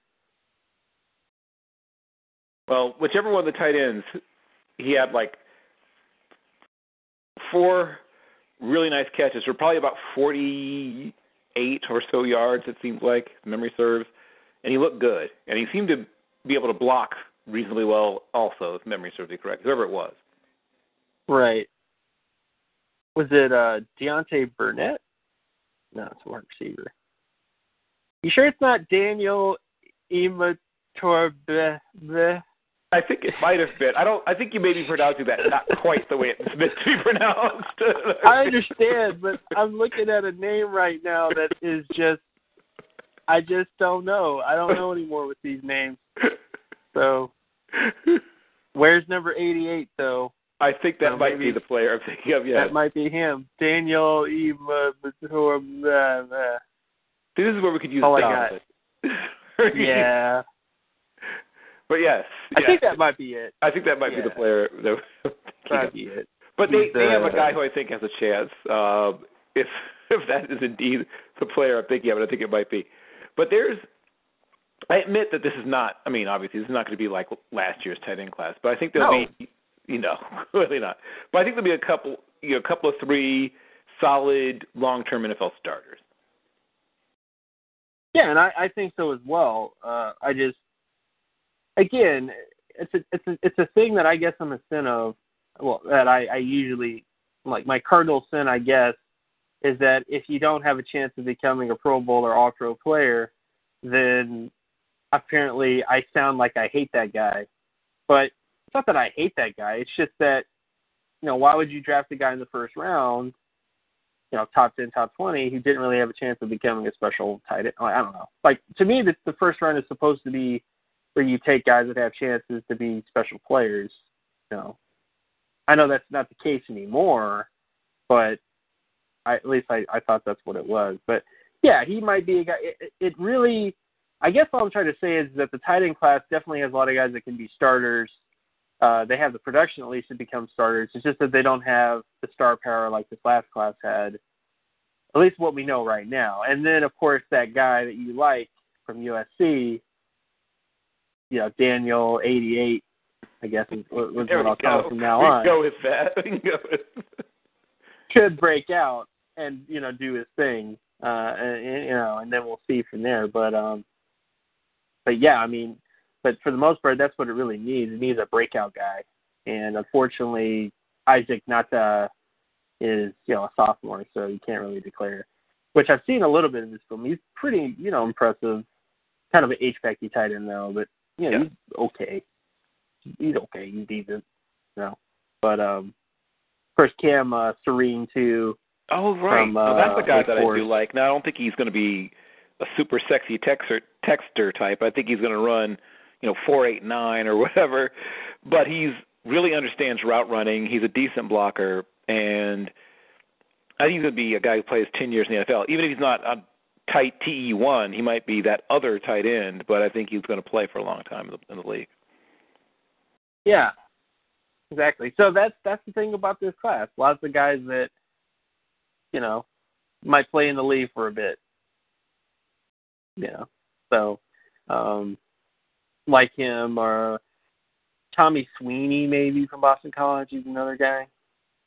Well, whichever one of the tight ends, he had like four really nice catches for probably about 48 or so yards, it seems like, memory serves. And he looked good. And he seemed to be able to block reasonably well also, if memory serves me correct, whoever it was. Right. Was it uh Deontay Burnett? No, it's a wide receiver. You sure it's not Daniel Imatorbhebhe? I think it might have been. I don't. I think you may be pronouncing that not quite the way it's meant to be pronounced. I understand, but I'm looking at a name right now that is just I just don't know. I don't know anymore with these names. So where's number eighty eight though? I think that Well, might maybe- be the player I'm thinking of. Yeah, That might be him. Daniel E. Uh, this is where we could use all I got. Yeah. but yes, I yes. think that might be it. I think that might be the player. That Might be it. But they they have a guy who I think has a chance. Um, if if that is indeed the player I'm thinking of, and I think it might be. But there's, I admit that this is not. I mean, obviously, this is not going to be like last year's tight end class. But I think there'll No. be, you know, really not. But I think there'll be a couple, you know, a couple of three solid long-term NFL starters. Yeah, and I, I think so as well. Uh, I just, again, it's a it's a it's a thing that I guess I'm a sin of. Well, that I, I usually like my cardinal sin, I guess, is that if you don't have a chance of becoming a Pro Bowl or All Pro player, then apparently I sound like I hate that guy. But it's not that I hate that guy. It's just that, you know, why would you draft a guy in the first round you know, top ten, top twenty, who didn't really have a chance of becoming a special tight end. I don't know. Like to me, the, the first round is supposed to be where you take guys that have chances to be special players. You know, I know that's not the case anymore, but I, at least I, I thought that's what it was. But yeah, he might be a guy. It, it- really, I guess all I'm trying to say is that the tight end class definitely has a lot of guys that can be starters. Uh, they have the production at least to become starters. It's just that they don't have the star power like this last class had. At least what we know right now. And then of course that guy that you like from USC, you know Daniel eighty eight, I guess is was what I'll call go. him from now on go with that. Go with. could break out and you know do his thing uh and, you know and then we'll see from there but um but yeah i mean but for the most part that's what it really needs it needs a breakout guy and unfortunately isaac nauta is you know a sophomore so you can't really declare which i've seen a little bit of his film he's pretty you know impressive kind of an h backy tight end though but you know Yeah. he's okay he's okay he's decent you know but um of course cam uh serigne too Oh right, From, that's uh, the guy Wake that I do like. Now I don't think he's going to be a super sexy texter texter type. I think he's going to run, you know, four eight nine or whatever. But he's really understands route running. He's a decent blocker, and I think he's going to be a guy who plays ten years in the NFL. Even if he's not a tight TE one, he might be that other tight end. But I think he's going to play for a long time in the, in the league. Yeah, exactly. So that's that's the thing about this class. Lots of guys that you know might play in the league for a bit. You know, so um, like him or Tommy Sweeney maybe from Boston College. He's another guy.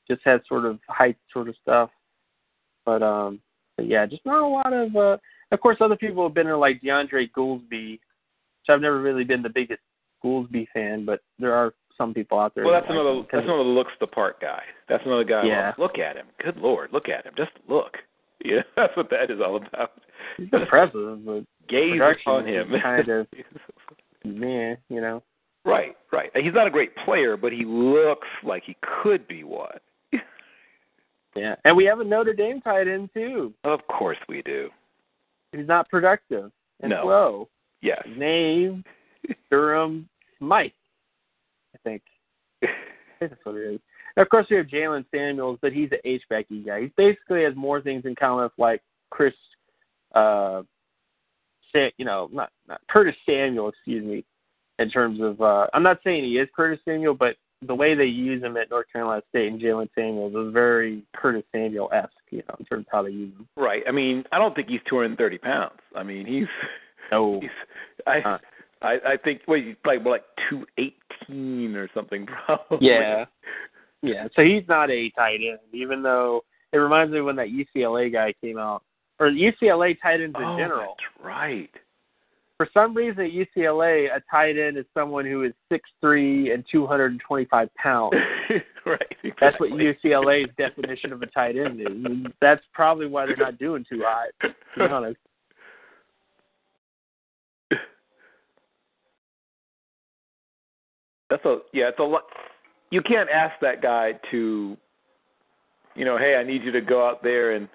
Just has sort of height sort of stuff. But um, but yeah, just not a lot of. uh Of course, other people have been there like DeAndre Goolsby, which I've never really been the biggest Goolsby fan, but there are some people out there. Well, that's like another 'cause that's another looks the part guy. That's another guy. Yeah. Well, look at him. Good lord, look at him. Just look. Yeah, that's what that is all about. He's impressive, but Gaze is him. kind of man, you know. right, right. He's not a great player, but he looks like he could be one. Yeah, and we have a Notre Dame tight end too. Of course we do. He's not productive and No. slow. Yes. Name Durham Smythe, I think. I think that's what it is. And of course, we have Jaylen Samuels, but he's an H backy guy. He basically has more things in common with like Chris, uh, Sa- you know, not, not Curtis Samuel, excuse me, in terms of. uh I'm not saying he is Curtis Samuel, but the way they use him at North Carolina State and Jaylen Samuels is very Curtis Samuel esque, you know, in terms of how they use him. Right. I mean, I don't think he's 230 pounds. I mean, he's No, he's. I. I I think well, he's probably more like 218 or something probably. Yeah. Yeah, so he's not a tight end, even though it reminds me when that UCLA guy came out, or UCLA tight ends in oh, general. That's right. For some reason, at UCLA, a tight end is someone who is six three and 225 pounds. right. That's what. UCLA's definition of a tight end is. And that's probably why they're not doing too hot, to be honest. That's a yeah. It's a lot. You can't ask that guy to, you know, hey, I need you to go out there and,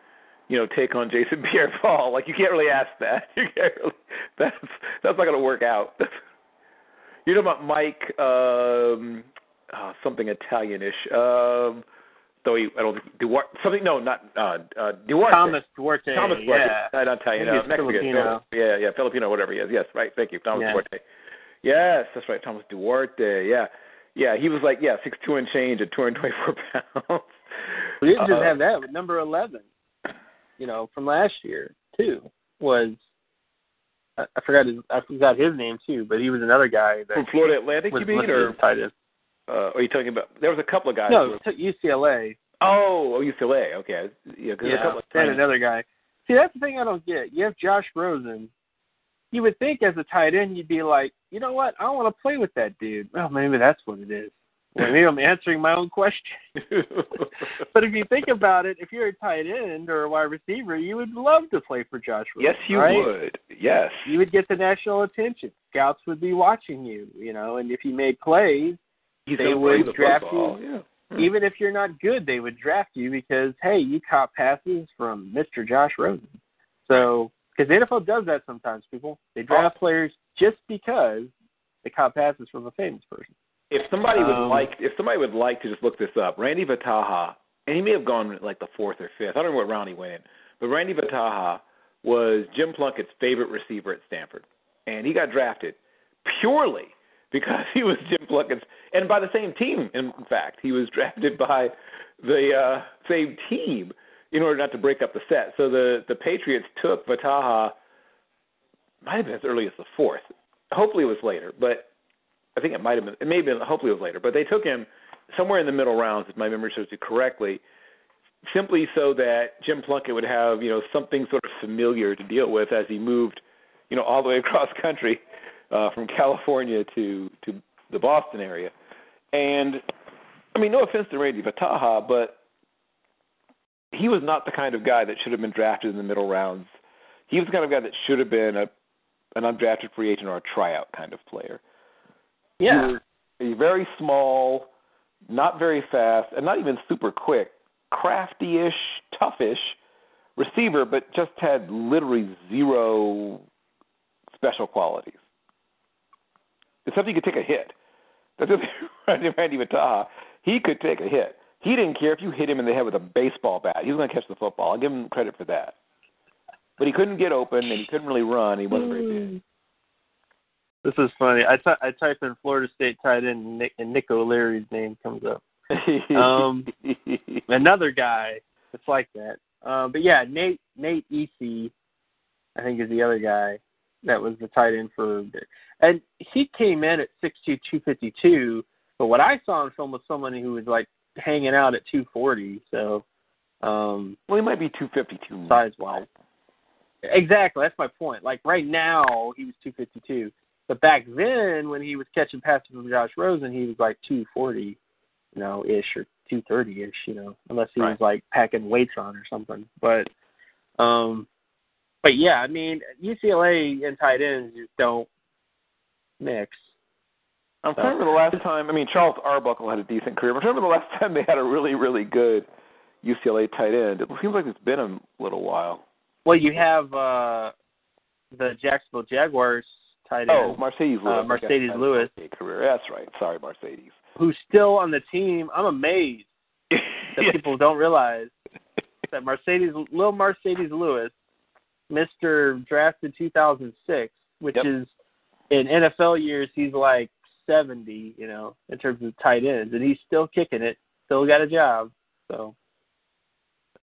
you know, take on Jason Pierre-Paul. Like you can't really ask that. You can't really. That's that's not going to work out. You're talking about Mike. Um, uh, something Italianish. Um, though he, I don't think Duarte, something. No, not uh, uh, Duarte. Thomas Duarte. Thomas Duarte. Yeah. Not Italian. Uh, Mexican. Filipino. Yeah, yeah, Filipino, whatever he is. Yes, right. Thank you, Thomas Yeah. Duarte. Yes, that's right, Thomas Duarte. Yeah, yeah. He was like yeah, six two and change at two hundred twenty four pounds. We didn't just Uh, have that. but Number eleven, you know, from last year too was I, I forgot his I forgot his name too, but he was another guy that From Florida Atlantic, you mean, or tight end. uh, are you talking about? There was a couple of guys. No, who- UCLA. Oh, oh, UCLA. Okay, yeah, Yeah, couple of and another guy. See, that's the thing I don't get. You have Josh Rosen. You would think as a tight end, you'd be like, you know what? I don't want to play with that dude. Well, maybe that's what it is. Well, maybe I'm answering my own question. But if you think about it, if you're a tight end or a wide receiver, you would love to play for Josh Rosen. yes, you right? would. Yes. You would get the national attention. Scouts would be watching you, you know, and if you made plays, He's they would the draft football, Yeah. Hmm. even if you're not good, they would draft you because hey, you caught passes from Mr. Josh Rosen. So, because the NFL does that sometimes, people they draft players just because they caught passes from a famous person. If somebody would Um, like, if somebody would like to just look this up, Randy Vataha, and he may have gone like the fourth or fifth. I don't know what round he went in, but Randy Vataha was Jim Plunkett's favorite receiver at Stanford, and he got drafted purely because he was Jim Plunkett's, and by the same team. In fact, he was drafted by the uh, same team in order not to break up the set. So the the Patriots took Vataha, might have been as early as the fourth. Hopefully, it was later, but I think it might have been. It may have been. Hopefully, it was later. But they took him somewhere in the middle rounds, if my memory serves me correctly, simply so that Jim Plunkett would have you know something sort of familiar to deal with as he moved, you know, all the way across country uh, from California to to the Boston area. And I mean, no offense to Randy Vataha, but he was not the kind of guy that should have been drafted in the middle rounds. He was the kind of guy that should have been a an undrafted free agent or a tryout kind of player. Yeah, He was a very small, not very fast, and not even super quick, crafty-ish, toughish receiver, but just had literally zero special qualities. Except he could take a hit. That's what Randy Randy Vataha. He could take a hit. He didn't care if you hit him in the head with a baseball bat. He was going to catch the football. I'll give him credit for that. But he couldn't get open, and he couldn't really run. He wasn't very big. Mm. This is funny. I I type in Florida State tight end and Nick and Nick O'Leary's name comes up. Um, Another guy It's like that. Um, but yeah, Nate Nate Iese, I think is the other guy that was the tight end for, and he came in at six two two fifty two. But what I saw in film was someone who was like hanging out at two forty. So, um, well, he might be 252 size wise. Exactly, that's my point. Like right now, he was 252, but back then, when he was catching passes from Josh Rosen, he was like 240, you know, ish or 230 ish, you know, unless he was like packing weights on or something. But, um, but yeah, I mean, UCLA and tight ends just don't mix. I'm trying to remember the last time. I mean, Charles Arbuckle had a decent career. But I'm trying to remember the last time they had a really, really good UCLA tight end. It seems like it's been a little while. Well, you have uh the Jacksonville Jaguars tight end. Oh, Marcedes Lewis. Uh, Marcedes Lewis. Career. That's right. Sorry, Marcedes. who's still on the team. I'm amazed that people don't realize that Marcedes, little Marcedes Lewis, Mister drafted 2006, which Yep. is in NFL years he's like 70, you know, in terms of tight ends, and he's still kicking it, still got a job. So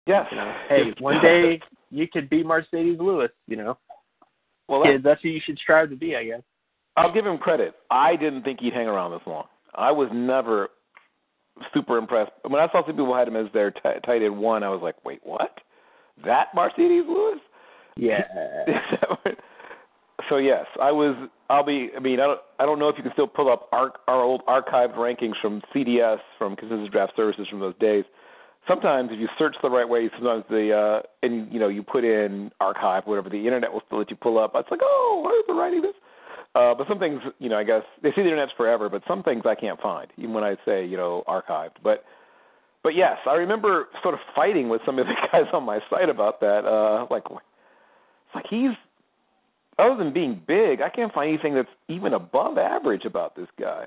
Yes. you know, hey, one day you could be Marcedes Lewis, you know, well, that, kids. That's who you should strive to be, I guess. I'll give him credit. I didn't think he'd hang around this long. I was never super impressed. When I saw some people had him as their t- tight end one, I was like, wait, what? That Marcedes Lewis? Yeah. so yes, I was. I'll be. I mean, I don't. I don't know if you can still pull up our our old archived rankings from CDS from Consensus Draft Services from those days. Sometimes, if you search the right way, sometimes the uh, and you know you put in archive, whatever, the internet will still let you pull up. It's like, oh, why are they writing this? Uh, but some things, you know, I guess they say the internet's forever, but some things I can't find, even when I say, you know, archived. But but yes, I remember sort of fighting with some of the guys on my site about that. Uh, like, it's like he's other than being big, I can't find anything that's even above average about this guy.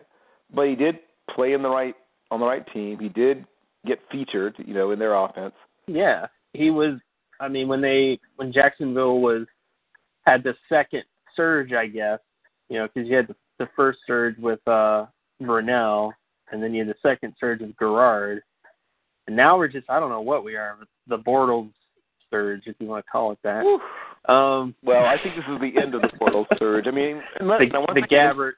But he did play in the right on the right team. He did get featured, you know, in their offense. Yeah, he was. I mean, when they when Jacksonville was had the second surge, I guess, you know, because you had the, the first surge with uh Brunell, and then you had the second surge with Garrard, and now we're just I don't know what we are, the Bortles surge, if you want to call it that. Um, well, I think this is the end of the Bortles surge. I mean, unless the, the Gabbert.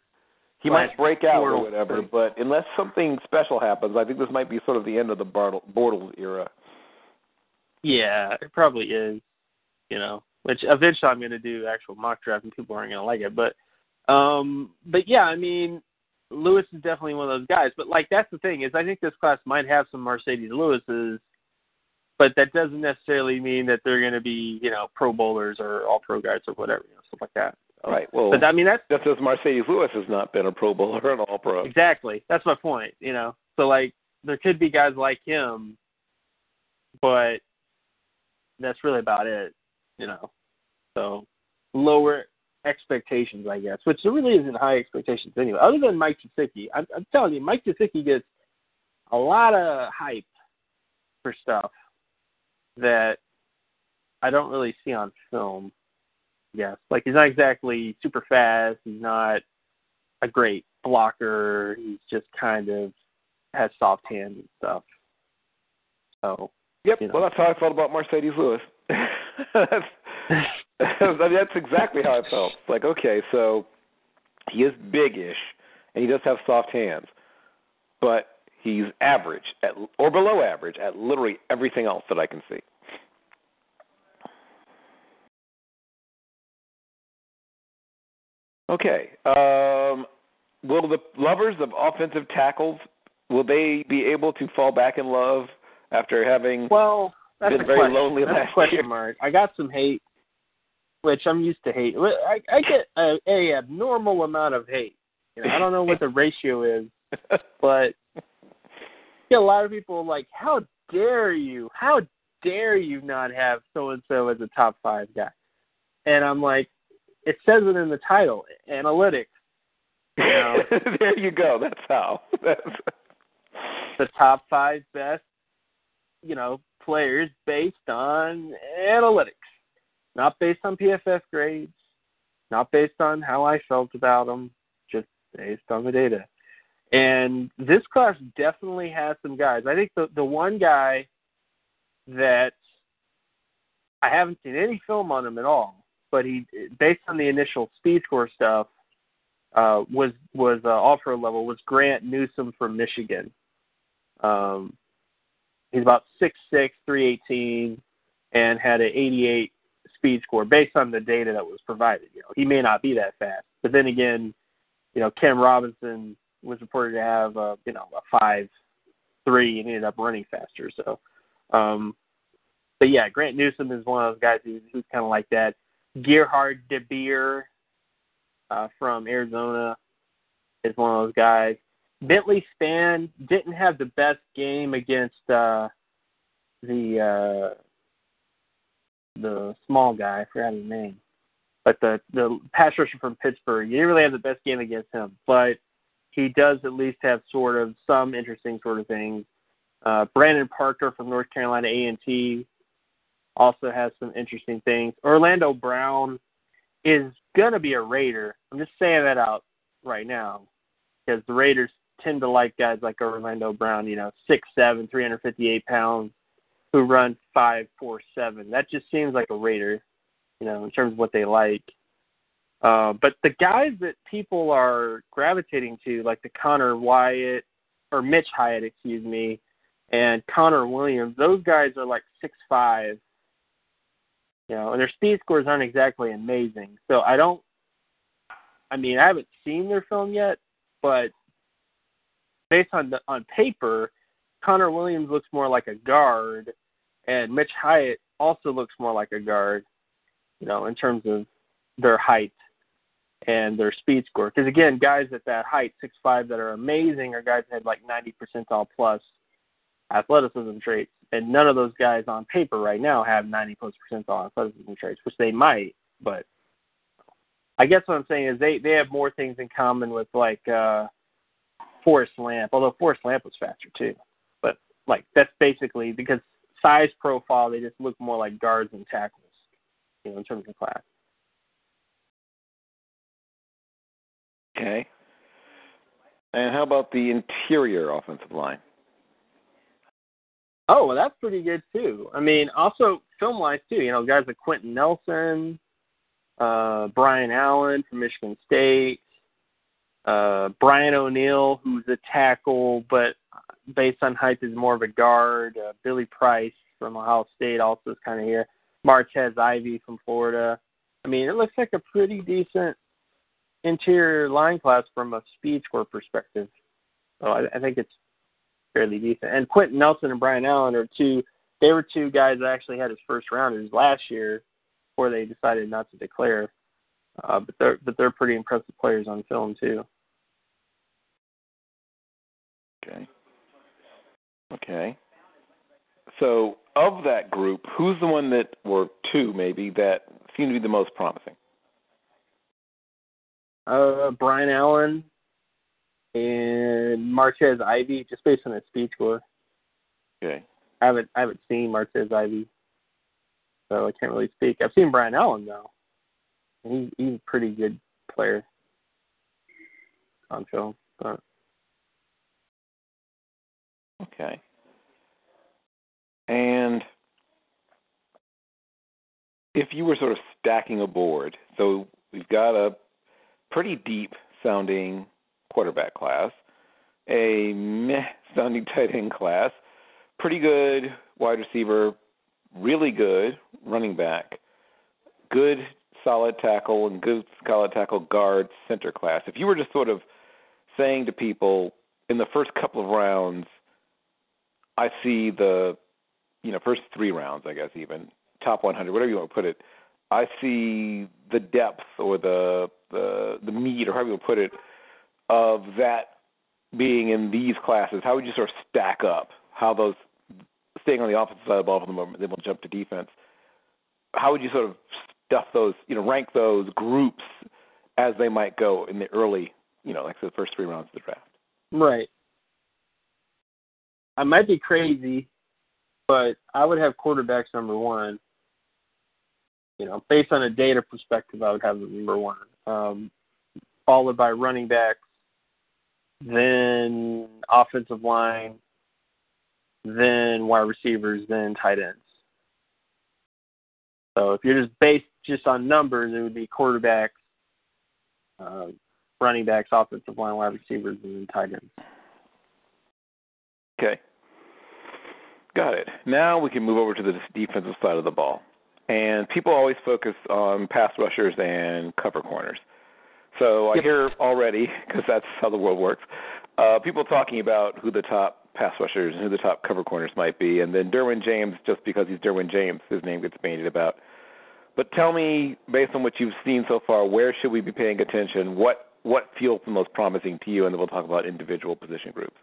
He might break out or whatever, but unless something special happens, I think this might be sort of the end of the Bortles era. Yeah, it probably is. You know, which eventually I'm going to do actual mock draft, and people aren't going to like it. But, um, but yeah, I mean, Lewis is definitely one of those guys. But like, that's the thing is, I think this class might have some Marcedes Lewis's, but that doesn't necessarily mean that they're going to be, you know, Pro Bowlers or All Pro guys or whatever, you know, stuff like that. Right. Well, but I mean that's that's just Marcedes Lewis has not been a Pro Bowler and All Pro. Exactly. That's my point. You know, so like there could be guys like him, but that's really about it. You know, so lower expectations, I guess, which there really isn't high expectations anyway. Other than Mike Gesicki, I'm, I'm telling you, Mike Gesicki gets a lot of hype for stuff that I don't really see on film. Yes, like he's not exactly super fast. He's not a great blocker. He's just kind of has soft hands and stuff. So. Yep. You know. Well, that's how I felt about Marcedes Lewis. that's, I mean, that's exactly how I felt. Like, okay, so he is big-ish, and he does have soft hands, but he's average at or below average at literally everything else that I can see. Okay. Um, will the lovers of offensive tackles will they be able to fall back in love after having well that's been a very question. lonely that's last question year? mark. I got some hate, which I'm used to hate. I, I get a, a abnormal amount of hate. You know, I don't know what the ratio is, but get a lot of people like, "How dare you? How dare you not have so and so as a top five guy?" And I'm like, it says it in the title, analytics. You know, there you go. That's how. That's the top five best, you know, players based on analytics, not based on PFF grades, not based on how I felt about them, just based on the data. And this class definitely has some guys. I think the the one guy that I haven't seen any film on him at all, but he based on the initial speed score stuff uh, was was uh, all pro level was Grant Newsome from Michigan. Um, he's about six six, three eighteen, and had an 88 speed score based on the data that was provided. You know, he may not be that fast, but then again, you know, Cam Robinson was reported to have a, you know a five three and ended up running faster. So, um, but yeah, Grant Newsome is one of those guys who's, who's kind of like that. Gerhard DeBeer uh, from Arizona is one of those guys. Bentley Spain didn't have the best game against uh, the uh, the small guy. I forgot his name, but the the pass rusher from Pittsburgh. You didn't really have the best game against him, but he does at least have sort of some interesting sort of things. Uh, Brandon Parker from North Carolina A and T also has some interesting things. Orlando Brown is gonna be a Raider. I'm just saying that out right now because the Raiders tend to like guys like Orlando Brown. You know, six seven, three hundred fifty eight pounds, who run five four seven. That just seems like a Raider. You know, in terms of what they like. Uh, but the guys that people are gravitating to, like the Connor Wyatt or Mitch Hyatt, excuse me, and Connor Williams, those guys are like six five you know, and their speed scores aren't exactly amazing. So I don't. I mean, I haven't seen their film yet, but based on the on paper, Connor Williams looks more like a guard, and Mitch Hyatt also looks more like a guard. You know, in terms of their height and their speed score. Because again, guys at that height, six five, that are amazing, are guys that had like ninety percentile plus athleticism traits and none of those guys on paper right now have 90 plus percentile athleticism traits, which they might, but I guess what I'm saying is they they have more things in common with like uh Forrest Lamp, although Forrest Lamp was faster too. But like that's basically because size profile, they just look more like guards and tackles, you know, in terms of class. Okay. And how about the interior offensive line? Oh, well, that's pretty good too. I mean, also film wise too. You know, guys like Quenton Nelson, uh, Brian Allen from Michigan State, uh, Brian O'Neill, who's a tackle, but based on height is more of a guard. Uh, Billy Price from Ohio State also is kind of here. Martez Ivey from Florida. I mean, it looks like a pretty decent interior line class from a speed score perspective. So I, I think it's fairly decent. And Quenton Nelson and Brian Allen are two. They were two guys that actually had his first rounders last year, before they decided not to declare. Uh, but they're but they're pretty impressive players on film too. Okay. Okay. So of that group, who's the one that, or two maybe, that seem to be the most promising? Uh, Brian Allen and Martez Ivey, just based on his speed score. Okay. I haven't I haven't seen Martez Ivey, so I can't really speak. I've seen Brian Allen though. He he's a pretty good player on film. But Okay. And if you were sort of stacking a board, so we've got a pretty deep sounding quarterback class, a meh sounding tight end class, pretty good wide receiver, really good running back, good solid tackle, and good solid tackle guard center class. If you were just sort of saying to people in the first couple of rounds, I see the you know first three rounds, I guess even top 100, whatever you want to put it. I see the depth or the the the meat or however you want to put it of that being in these classes. How would you sort of stack up how those staying on the offensive side of the ball for the moment, then we'll jump to defense. How would you sort of stuff those, you know, rank those groups as they might go in the early, you know, like the first three rounds of the draft? right. I might be crazy, but I would have quarterbacks number one. You know, based on a data perspective, I would have them number one, um, followed by running backs, then offensive line, then wide receivers, then tight ends. So if you're just based just on numbers, it would be quarterbacks, uh, running backs, offensive line, wide receivers, and then tight ends. Okay. Got it. Now we can move over to the defensive side of the ball. And people always focus on pass rushers and cover corners. So I Yep. hear already, because that's how the world works, uh, people talking about who the top pass rushers and who the top cover corners might be. And then Derwin James, just because he's Derwin James, his name gets bandied about. But tell me, based on what you've seen so far, where should we be paying attention? What what feels the most promising to you? And then we'll talk about individual position groups.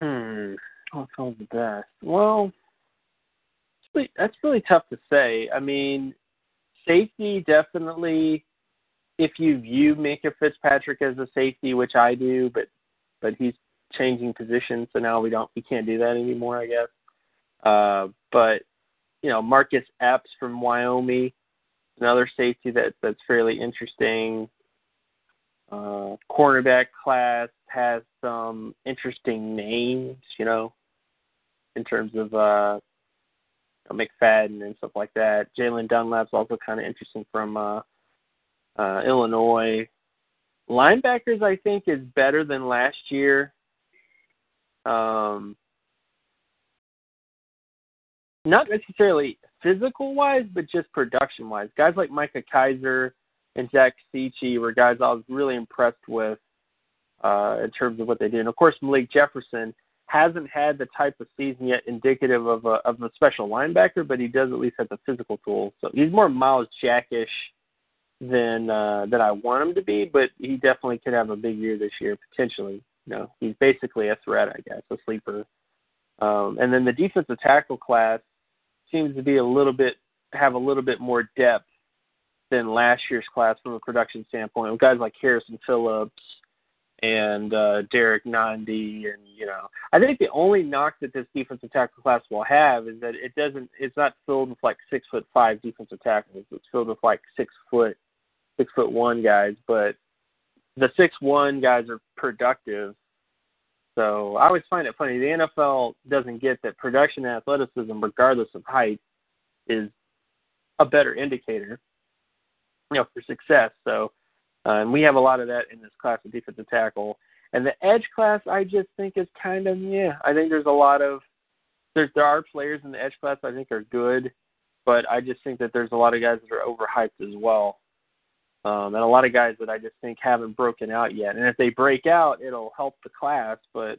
Hmm. What feels the best? Well, that's really tough to say. I mean, safety definitely. If you view Minkah Fitzpatrick as a safety, which I do, but but he's changing positions, so now we don't we can't do that anymore, I guess. Uh, but you know, Marcus Epps from Wyoming, another safety that that's fairly interesting. Uh, cornerback class has some interesting names, you know, in terms of uh, McFadden and stuff like that. Jaylen Dunlap's also kind of interesting from uh, uh, Illinois. Linebackers, I think, is better than last year. Um, not necessarily physical wise, but just production wise. Guys like Micah Kiser and Zach Cichy were guys I was really impressed with uh, in terms of what they did. And of course, Malik Jefferson hasn't had the type of season yet indicative of a of a special linebacker, but he does at least have the physical tools. So he's more Myles Jackish than uh, than I want him to be, but he definitely could have a big year this year potentially. You know, he's basically a threat, I guess, a sleeper. Um, and then the defensive tackle class seems to be a little bit have a little bit more depth than last year's class from a production standpoint. With guys like Harrison Phillips and uh, Derrick Nnadi, and you know, I think the only knock that this defensive tackle class will have is that it doesn't. It's not filled with like six foot five defensive tackles. It's filled with like six foot, six foot one guys. But the six one guys are productive. So I always find it funny. The NFL doesn't get that production and athleticism, regardless of height, is a better indicator, you know, for success. So uh, and we have a lot of that in this class of defensive tackle. And the edge class, I just think is kind of yeah. I think there's a lot of there's there are players in the edge class I think are good, but I just think that there's a lot of guys that are overhyped as well, um, and a lot of guys that I just think haven't broken out yet. And if they break out, it'll help the class. But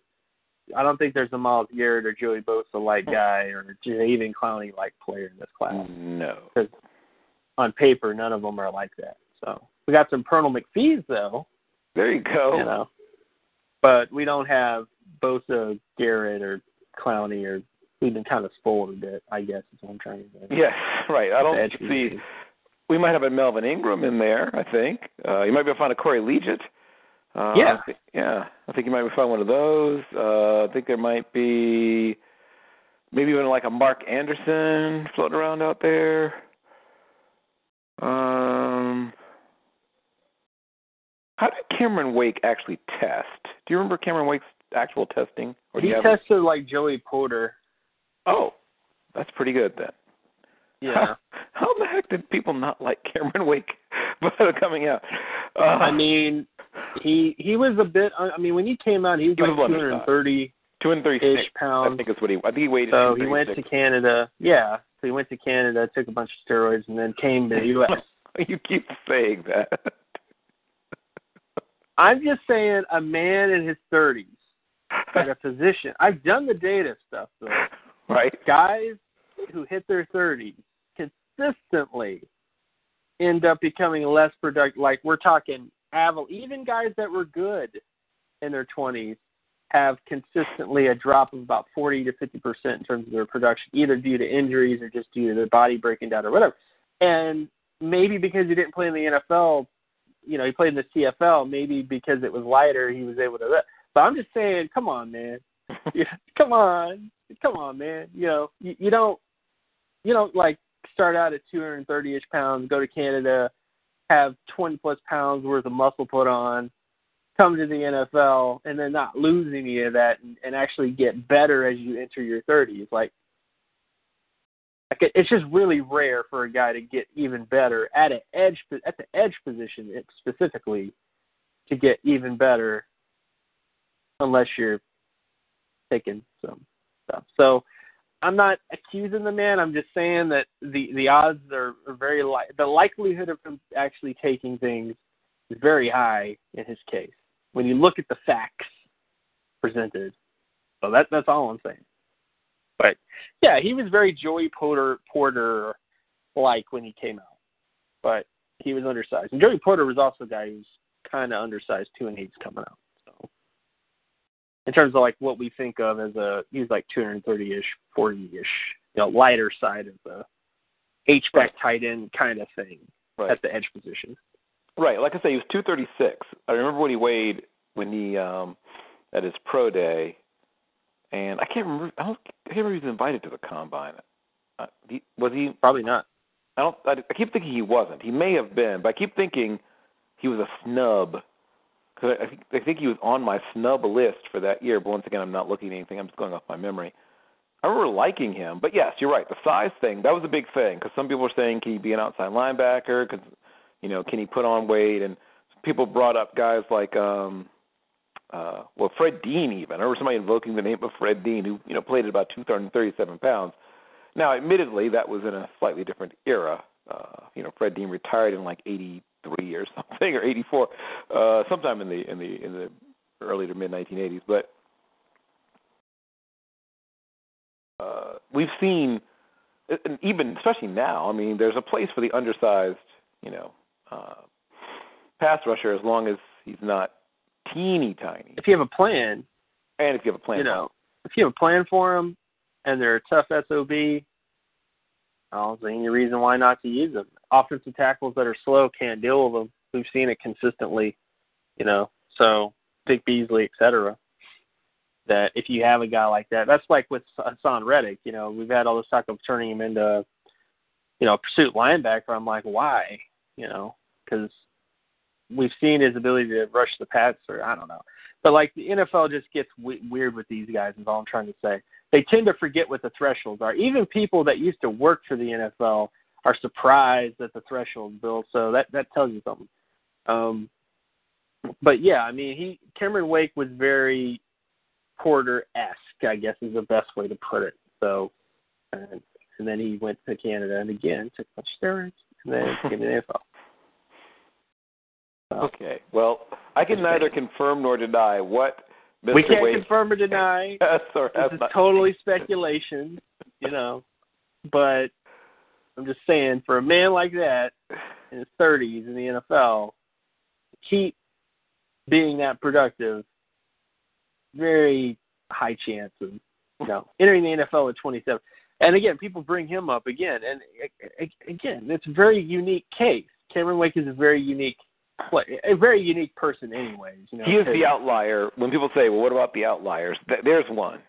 I don't think there's a Myles Garrett or Joey Bosa like guy or even Clowney like player in this class. No, because on paper, none of them are like that. So we got some Pernell McPhee's though. There you go. You know, but we don't have Bosa, Garrett, or Clowney, or we've been kind of spoiled a bit. I guess is what I'm trying to say. Yes, right. I don't see. We might have a Melvin Ingram in there. I think uh, you might be able to find a Corey Liuget. Uh, yeah, I think, yeah. I think you might be find one of those. Uh, I think there might be maybe even like a Mark Anderson floating around out there. Um, how did Cameron Wake actually test? Do you remember Cameron Wake's actual testing? Or he tested a... like Joey Porter. Oh, that's pretty good then. Yeah. How, how the heck did people not like Cameron Wake coming out? Uh, I mean, he he was a bit. I mean, when he came out, he was he like was 230 236 pounds. I think is what he. I think he weighed. So he went to Canada. Yeah. So he went to Canada, took a bunch of steroids, and then came to the U.S. you keep saying that. I'm just saying a man in his 30s at a position. I've done the data stuff though. Right. Guys who hit their 30s consistently end up becoming less productive. Like we're talking Aval, even guys that were good in their 20s have consistently a drop of about 40 to 50 percent in terms of their production, either due to injuries or just due to their body breaking down or whatever. And maybe because he didn't play in the NFL, you know, he played in the CFL. Maybe because it was lighter, he was able to. But I'm just saying, come on, man. yeah, come on, come on, man. You know, you, you don't, you don't like start out at 230ish pounds, go to Canada, have 20 plus pounds worth of muscle put on, come to the NFL, and then not lose any of that, and, and actually get better as you enter your 30s. Like it's just really rare for a guy to get even better at an edge at the edge position specifically to get even better unless you're taking some stuff. So I'm not accusing the man. I'm just saying that the the odds are, are very li- the likelihood of him actually taking things is very high in his case when you look at the facts presented. So that that's all I'm saying. But yeah, he was very Joey Porter Porter like when he came out, but he was undersized. And Joey Porter was also a guy who's kind of undersized too, and he's coming out. So in terms of like what we think of as a he's like 230ish, 40ish, you know, lighter side of the H back tight end kind of thing right. at the edge position. Right. Like I say, he was 236. I remember what he weighed when he um at his pro day and I can't remember. I don't. I can't remember if he was invited to the combine. Uh, he, was he? Probably not. I don't. I, I keep thinking he wasn't. He may have been, but I keep thinking he was a snub because I, I think I think he was on my snub list for that year. But once again, I'm not looking at anything. I'm just going off my memory. I remember liking him, but yes, you're right. The size thing that was a big thing because some people were saying, can he be an outside linebacker? Because you know, can he put on weight? And people brought up guys like um uh, well, Fred Dean even. I remember somebody invoking the name of Fred Dean, who you know played at about 237 pounds. Now, admittedly, that was in a slightly different era. Uh, you know, Fred Dean retired in like 83 or something, or 84, uh, sometime in the in the in the early to mid 1980s. But uh, we've seen, and even especially now, I mean, there's a place for the undersized, you know, uh, pass rusher as long as he's not teeny tiny. If you have a plan, and if you have a plan, you know, if you have a plan for them, and they're a tough sob, I don't see any reason why not to use them. offensive tackles that are slow can't deal with them. We've seen it consistently, you know. So Vic Beasley, et cetera. That if you have a guy like that, that's like with Haason Reddick. You know, we've had all this talk of turning him into, you know, a pursuit linebacker. I'm like, why? You know, because we've seen his ability to rush the pass, or I don't know. But like the NFL just gets w- weird with these guys. Is all I'm trying to say. They tend to forget what the thresholds are. Even people that used to work for the NFL are surprised at the threshold, Bill. So that that tells you something. Um, but yeah, I mean, he Cameron Wake was very Porter esque, I guess is the best way to put it. So, and, and then he went to Canada and again took much steroids, and then came to the NFL. Okay. Well, I can neither confirm nor deny what Mr. we can't Wade confirm or deny. has or this is not. totally speculation, you know. But I'm just saying, for a man like that in his 30s in the NFL, to keep being that productive, very high chance of you know entering the NFL at 27. And again, people bring him up again, and again, it's a very unique case. Cameron Wake is a very unique, a very unique person, anyways. You know, He is the outlier. When people say, "Well, what about the outliers?" Th- there's one.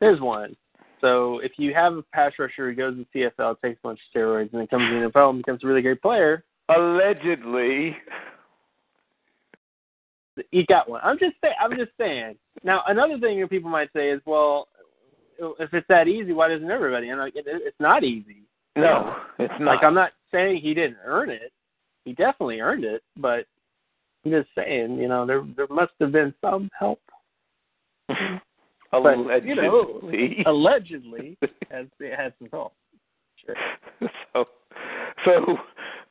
There's one. So if you have a pass rusher who goes to CFL, takes a bunch of steroids, and then comes to the NFL and becomes a really great player, Allegedly. you got one. I'm just saying. I'm just saying. Now another thing that people might say is, well, if it's that easy, why doesn't everybody? And like, it, it's not easy. No, it's not. Like I'm not saying he didn't earn it. He definitely earned it, but I'm just saying, you know, there there must have been some help. but, you know, Allegedly. Allegedly, has it had some help. Sure. so, so,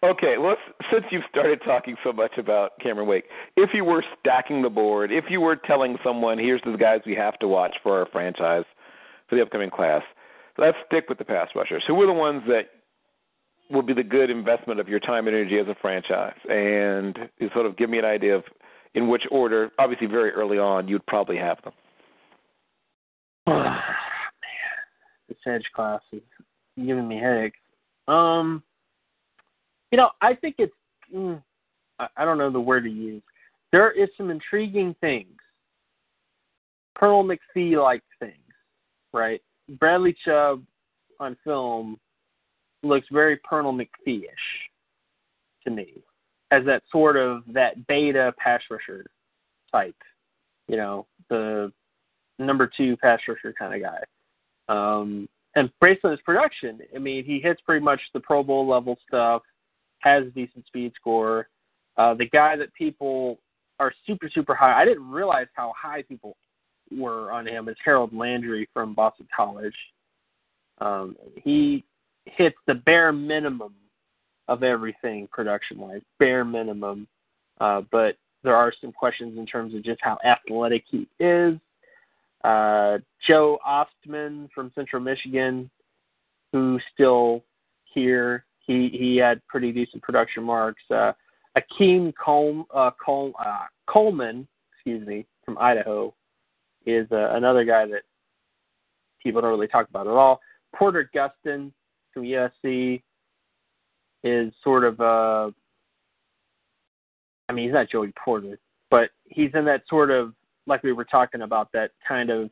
okay. Let's since you've started talking so much about Cameron Wake, if you were stacking the board, if you were telling someone, "Here's the guys we have to watch for our franchise for the upcoming class," let's stick with the pass rushers. Who are the ones that will be the good investment of your time and energy as a franchise? And sort of give me an idea of in which order. Obviously, very early on, you'd probably have them. Man, this edge class is giving me headaches. Um, you know, I think it's mm, I, I don't know the word to use. There is some intriguing things, Pernell McPhee like things, right? Bradley Chubb on film looks very Pernell McPhee-ish to me, as that sort of that beta pass rusher type, you know, the number two pass rusher kind of guy. Um, and based on his production, I mean, he hits pretty much the Pro Bowl level stuff, has a decent speed score. Uh, the guy that people are super, super high, I didn't realize how high people were on him, is Harold Landry from Boston College. Um, he hits the bare minimum of everything production wise, bare minimum. Uh, but there are some questions in terms of just how athletic he is. Uh, Joe Ostman from Central Michigan, who's still here. He he had pretty decent production marks. Uh, Akeem Col- uh, Col- uh, Coleman, excuse me, from Idaho, is uh, another guy that people don't really talk about at all. Porter Gustin from USC is sort of a. I mean he's not Joey Porter, but he's in that sort of like we were talking about that kind of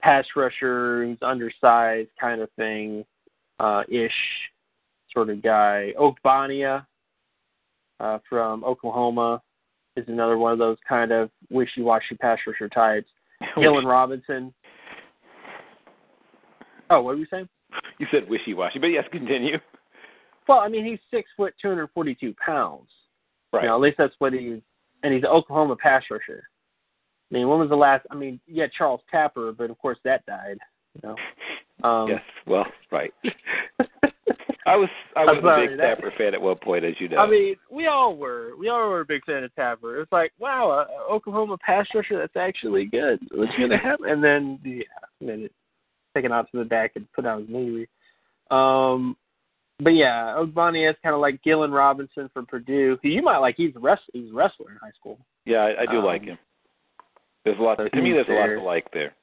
pass rusher who's undersized kind of thing, uh ish sort of guy. Ogbonnia uh from Oklahoma is another one of those kind of wishy washy pass rusher types. Gelen Robinson. Oh, what were you saying? You said wishy-washy, but yes, continue. Well, I mean, he's six foot, two hundred forty-two pounds. Right. You know, at least that's what he's, and he's an Oklahoma pass rusher. I mean, when was the last? I mean, yeah, Charles Tapper, but of course that died. You know. Um, yes. Well, right. I was I was sorry, a big Tapper fan at one point, as you know. I mean, we all were. We all were a big fan of Tapper. It's like, wow, a Oklahoma pass rusher that's actually good. What's going to happen? And then, yeah, and then it taken out to the back and put out his knee. Um, but yeah, Ogbonnia is kind of like Gelen Robinson from Purdue, who you might like. He's a wrestler. He's a wrestler in high school. yeah, I, I do um, like him. There's a lot. so to me, there's a lot to like there.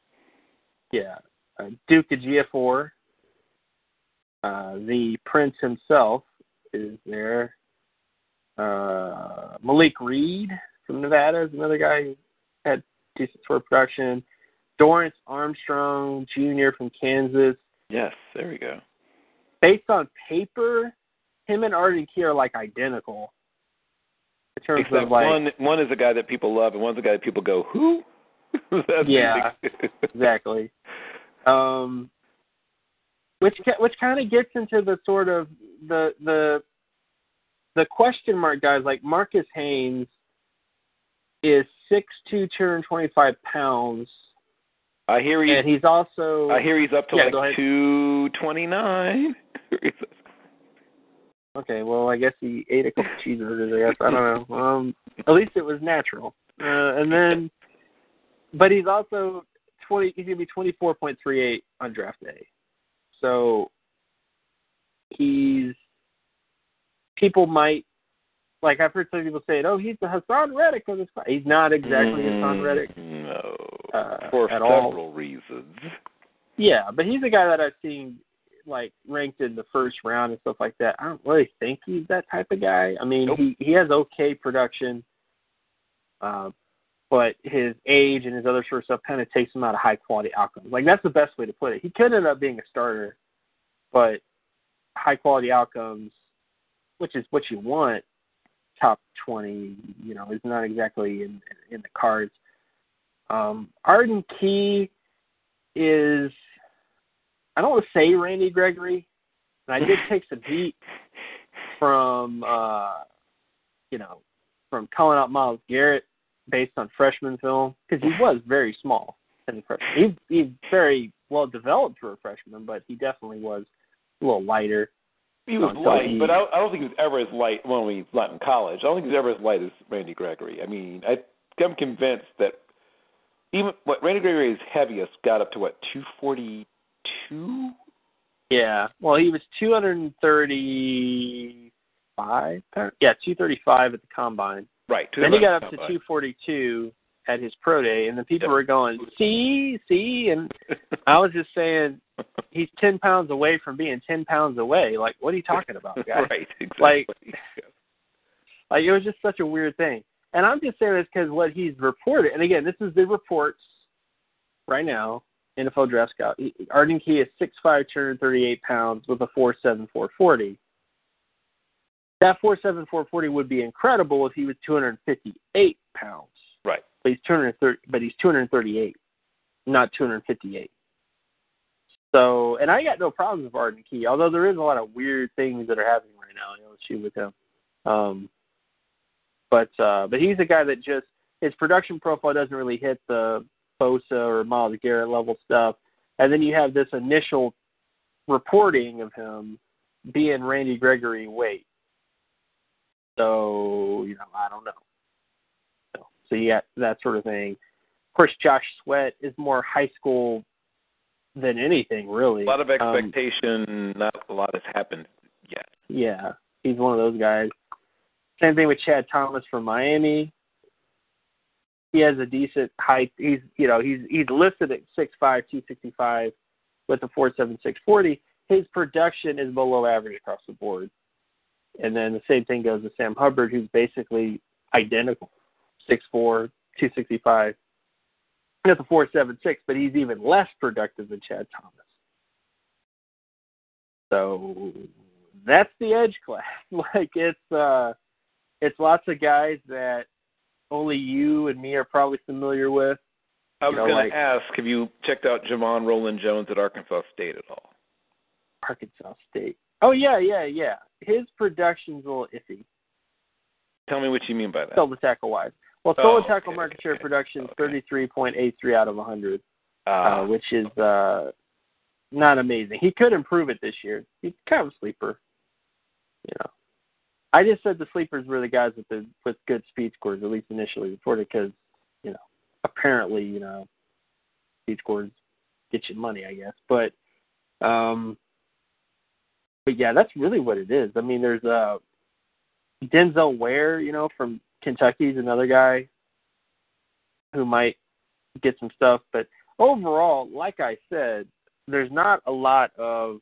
Yeah, uh, Duke Ejiofor, uh, the Prince himself, is there. Uh, Malik Reed from Nevada is another guy who had decent of production. Dorance Armstrong Jr. from Kansas. Yes, there we go. Based on paper, him and Arden Key are like identical. In terms Except of like one one is a guy that people love, and one's a guy that people go, who? Yeah. exactly. Um, which which kind of gets into the sort of the the the question mark guys like Marquis Haynes is six two, two hundred twenty five pounds, I hear he's and he's also I hear he's up to Yeah, like two twenty nine. okay. Well, I guess he ate a couple cheeseburgers. I guess I don't know. Um, at least it was natural. Uh, and then, but he's also twenty. He's gonna be twenty four point three eight on draft day. So he's people might like I've heard some people say, "Oh, he's the Haason Reddick of this class." He's not exactly Haason Reddick No, uh, for at several all. reasons. Yeah, but he's a guy that I've seen like ranked in the first round and stuff like that. I don't really think he's that type of guy. I mean, Nope. he he has okay production, uh, but his age and his other sort of stuff kind of takes him out of high quality outcomes. Like that's the best way to put it. He could end up being a starter, but high quality outcomes, which is what you want, top twenty, you know, is not exactly in in the cards. Um, Arden Key is I don't want to say Randy Gregory, and I did take some heat from uh you know from calling out Myles Garrett based on freshman film because he was very small as a freshman. He he's very well developed for a freshman, but he definitely was a little lighter. He was Until light, he- but I, I don't think he was ever as light when we was in college. I don't think he was ever as light as Randy Gregory. I mean, I, I'm convinced that even what Randy Gregory's heaviest got up to what two forty two. Yeah. Well, he was 235. Yeah, 235 at the combine. Right. Then he got up to 242 at his pro day, and the people Yep. were going, "See, see," and I was just saying, he's 10 pounds away from being 10 pounds away. Like, what are you talking about, guys? right. Exactly. Like- Like, it was just such a weird thing. And I'm just saying this because what he's reported, and again, this is the reports right now. NFL Draft Scout. Arden Key is 6'5", 238 pounds with a 4'7", 440. That 4'7", 440 would be incredible if he was 258 pounds. right. But he's 230, but he's 238, not 258. So, and I got no problems with Arden Key, although there is a lot of weird things that are happening right now in LSU with him. Um, but uh, but he's a guy that just his production profile doesn't really hit the Bosa or Myles Garrett level stuff, and then you have this initial reporting of him being Randy Gregory weight. So you know, I don't know. So, so you got that sort of thing. Of course, Josh Sweat is more high school than anything, really. A lot of Um, expectation. not a lot has happened yet. yeah, he's one of those guys. Same thing with Chad Thomas from Miami. He has a decent height. He's you know he's he's listed at six five, two sixty five, with a four seven six forty. His production is below average across the board. And then the same thing goes with Sam Hubbard, who's basically identical, six four, two sixty five. That's the four seven six, but he's even less productive than Chad Thomas. So that's the edge class. like it's uh it's lots of guys that only you and me are probably familiar with. I was You know, going like- to ask, have you checked out Ja'Von Rolland Jones at Arkansas State at all? Arkansas State. Oh yeah, yeah, yeah. His production's a little iffy. Tell me what you mean by that. Solo tackle wise. Well, Oh, solo tackle okay, market share okay, production is thirty three point eight three out of hundred, Ah, uh, which is uh not amazing. He could improve it this year. He's kind of a sleeper. You know. I just said the sleepers were the guys with the with good speed scores, at least initially reported, because you know apparently you know speed scores get you money, I guess. But um, but yeah, that's really what it is. I mean, there's uh Denzil Ware, you know, from Kentucky is another guy who might get some stuff, but overall, like I said, there's not a lot of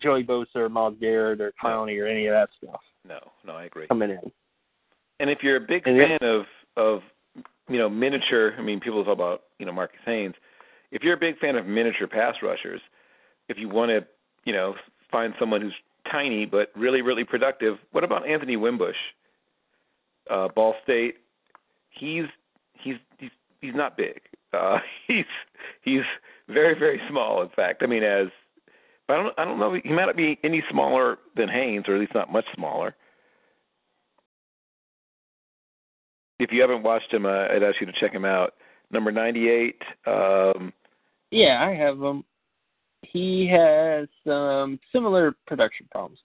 Joey Bosa or Myles Garrett or Clowney or any of that stuff No, no, I agree. coming in. And if you're a big And fan of of you know miniature, I mean, people talk about you know Marquis Haynes. If you're a big fan of miniature pass rushers, if you want to you know find someone who's tiny but really really productive, what about Anthony Winbush? Uh, Ball State. He's he's he's he's not big. Uh, he's he's very very small. In fact, I mean as but I don't I don't know he might not be any smaller than Haynes or at least not much smaller. if you haven't watched him, uh, I'd ask you to check him out. Number 98. Um, Yeah, I have him. He has some similar production problems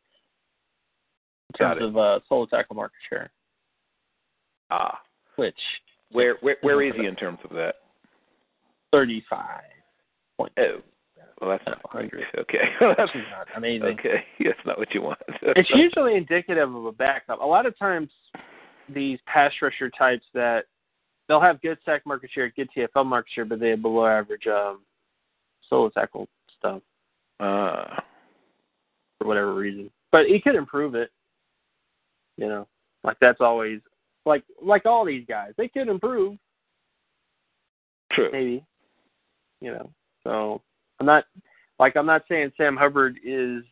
in terms of uh, solo tackle market share, ah, which where where where is he in terms of that? 35 point. Oh, well, that's not great. hundred. Okay, that's not amazing. okay. That's not what you want. It's usually indicative of a backup. A lot of times, these pass rusher types that they'll have good sack market share, good TFL market share, but they have below average um, solo tackle stuff Ah, for whatever reason. But he could improve it. You know, like that's always like like all these guys, they could improve true. maybe. You know, so I'm not like I'm not saying Sam Hubbard is,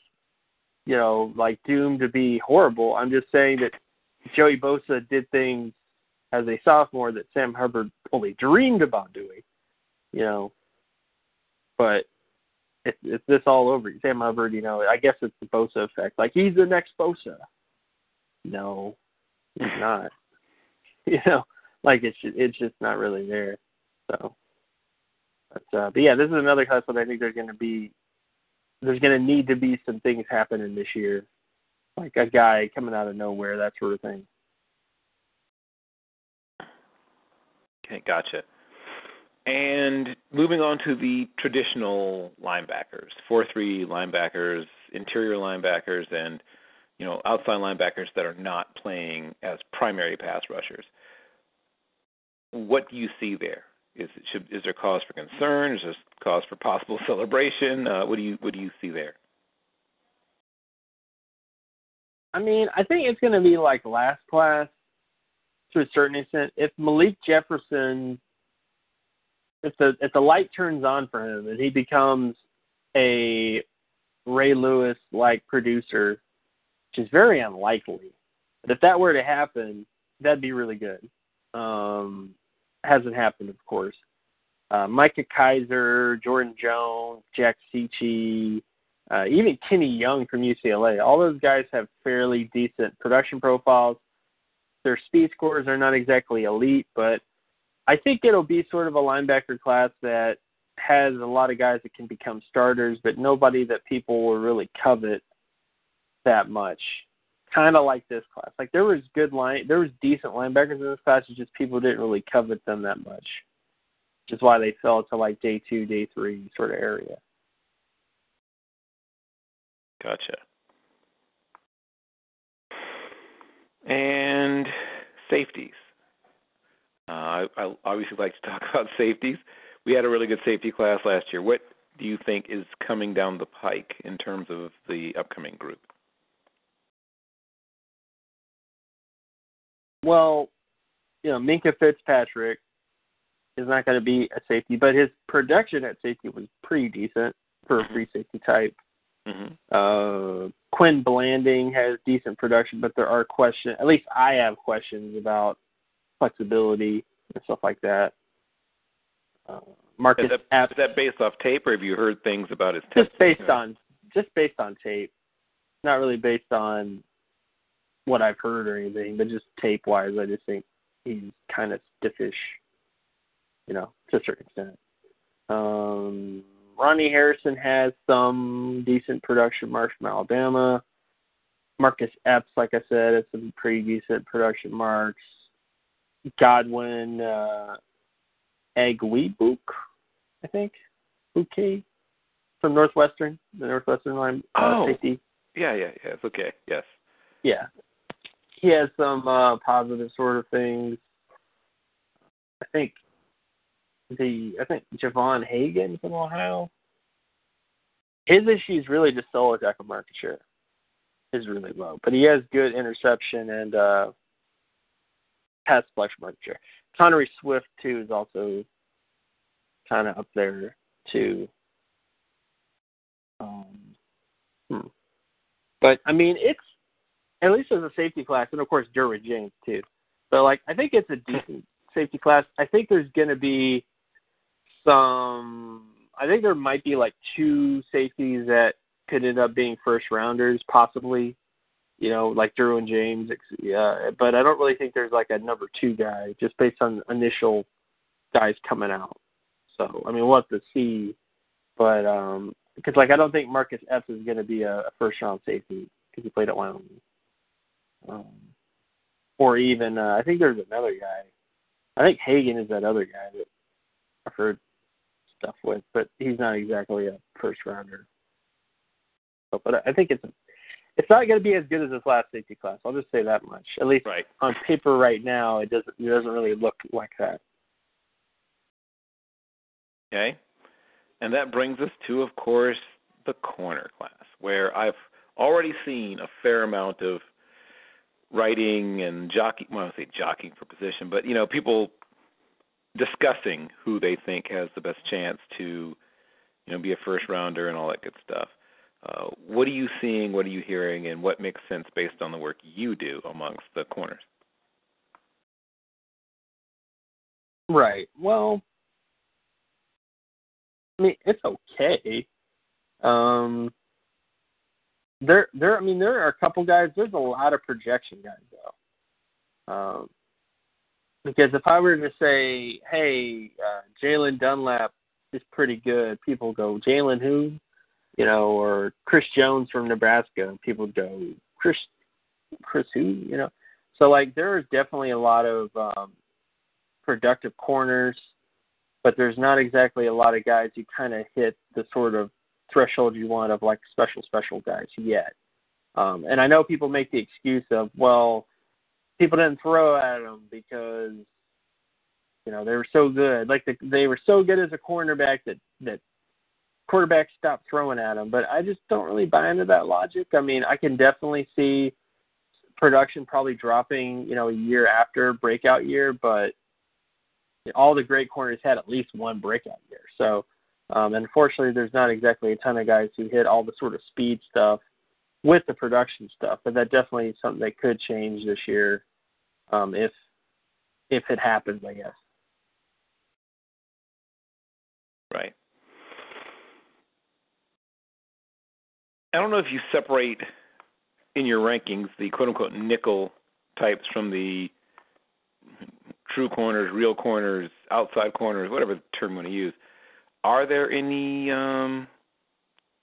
you know, like doomed to be horrible. I'm just saying that Joey Bosa did things as a sophomore that Sam Hubbard only dreamed about doing. You know, but it's it's this all over. Sam Hubbard, you know, I guess it's the Bosa effect. Like he's the next Bosa. No, he's not. you know, like it's just, it's just not really there. So, but uh, but yeah, this is another class that I think there's going to be there's going to need to be some things happening this year, like a guy coming out of nowhere, that sort of thing. Okay, gotcha. And moving on to the traditional linebackers, four-three linebackers, interior linebackers, and you know outside linebackers that are not playing as primary pass rushers. What do you see there? Is it, should, is there cause for concern? Is there cause for possible celebration? Uh, what do you what do you see there? I mean, I think it's going to be like last class to a certain extent. If Malik Jefferson, if the if the light turns on for him and he becomes a Ray Lewis like producer, which is very unlikely, but if that were to happen, that'd be really good. Um, hasn't happened, of course. Uh, Micah Kiser, Jordan Jones, Jack Cichy, uh, even Kenny Young from UCLA. All those guys have fairly decent production profiles. Their speed scores are not exactly elite, but I think it'll be sort of a linebacker class that has a lot of guys that can become starters, but nobody that people will really covet that much. Kind of like this class. Like there was good line, there was decent linebackers in this class. It's just people didn't really covet them that much, which is why they fell to like day two, day three sort of area. Gotcha. And safeties. Uh, I, I obviously like to talk about safeties. We had a really good safety class last year. What do you think is coming down the pike in terms of the upcoming group? Well, you know, Minkah Fitzpatrick is not going to be a safety, but his production at safety was pretty decent for a free safety type. Mm-hmm. Uh, Quin Blanding has decent production, but there are questions. At least I have questions about flexibility and stuff like that. Uh, Marcus Is that, is that based off tape, or have you heard things about his just based on just based on tape, not really based on what I've heard or anything, but just tape wise, I just think he's kind of stiffish, you know, to a certain extent. Um, Ronnie Harrison has some decent production marks from Alabama. Marcus Epps, like I said, has some pretty decent production marks. Godwin uh, I think, Bouquet from Northwestern, the Northwestern line uh, Oh. safety. Yeah, yeah, yeah. It's okay. Yes. Yeah, he has some uh, positive sort of things. I think the I think Javon Hagan from Ohio. his issue is really just solo tackle market share is really low, but he has good interception and uh, pass flex market share. Connery Swift too is also kind of up there too. Um, hmm. But I mean, it's at least as a safety class, and of course Derwin James too. But like, I think it's a decent safety class. I think there's going to be some. I think there might be like two safeties that could end up being first rounders, possibly. You know, like Derwin James. Yeah, but I don't really think there's like a number two guy just based on initial guys coming out. So I mean, we'll have to see. But um because like I don't think Marcus Epps is going to be a, a first round safety because he played at Wyoming. Um, or even uh, I think there's another guy. I think Hagan is that other guy that I've heard stuff with, but he's not exactly a first rounder. So, but I think it's it's not going to be as good as this last safety class. I'll just say that much. At least right. on paper right now, it doesn't it doesn't really look like that. Okay. And that brings us to, of course, the corner class, where I've already seen a fair amount of writing and jockey well, I don't say jockeying for position, but you know, people discussing who they think has the best chance to, you know, be a first rounder and all that good stuff. Uh, what are you seeing? What are you hearing? And what makes sense based on the work you do amongst the corners? Right. Well, I mean, it's okay. Um, there, there. I mean, there are a couple guys. There's a lot of projection guys though. Um, because if I were to say, "Hey, uh, Jaylen Dunlap is pretty good," people go, "Jaylen who?" You know, or Chris Jones from Nebraska. People go, "Chris, Chris who?" You know. So like, there is definitely a lot of um, productive corners but there's not exactly a lot of guys who kind of hit the sort of threshold you want of like special special guys yet. Um, and I know people make the excuse of well, people didn't throw at them because you know they were so good, like the, they were so good as a cornerback that that quarterbacks stopped throwing at them. But I just don't really buy into that logic. I mean, I can definitely see production probably dropping, you know, a year after breakout year, but all the great corners had at least one breakout year. So, um, unfortunately, there's not exactly a ton of guys who hit all the sort of speed stuff with the production stuff, but that definitely is something that could change this year um, if if it happens, I guess. Right. I don't know if you separate in your rankings the quote unquote nickel types from the true corners, real corners, outside corners, whatever term you want to use. Are there any um,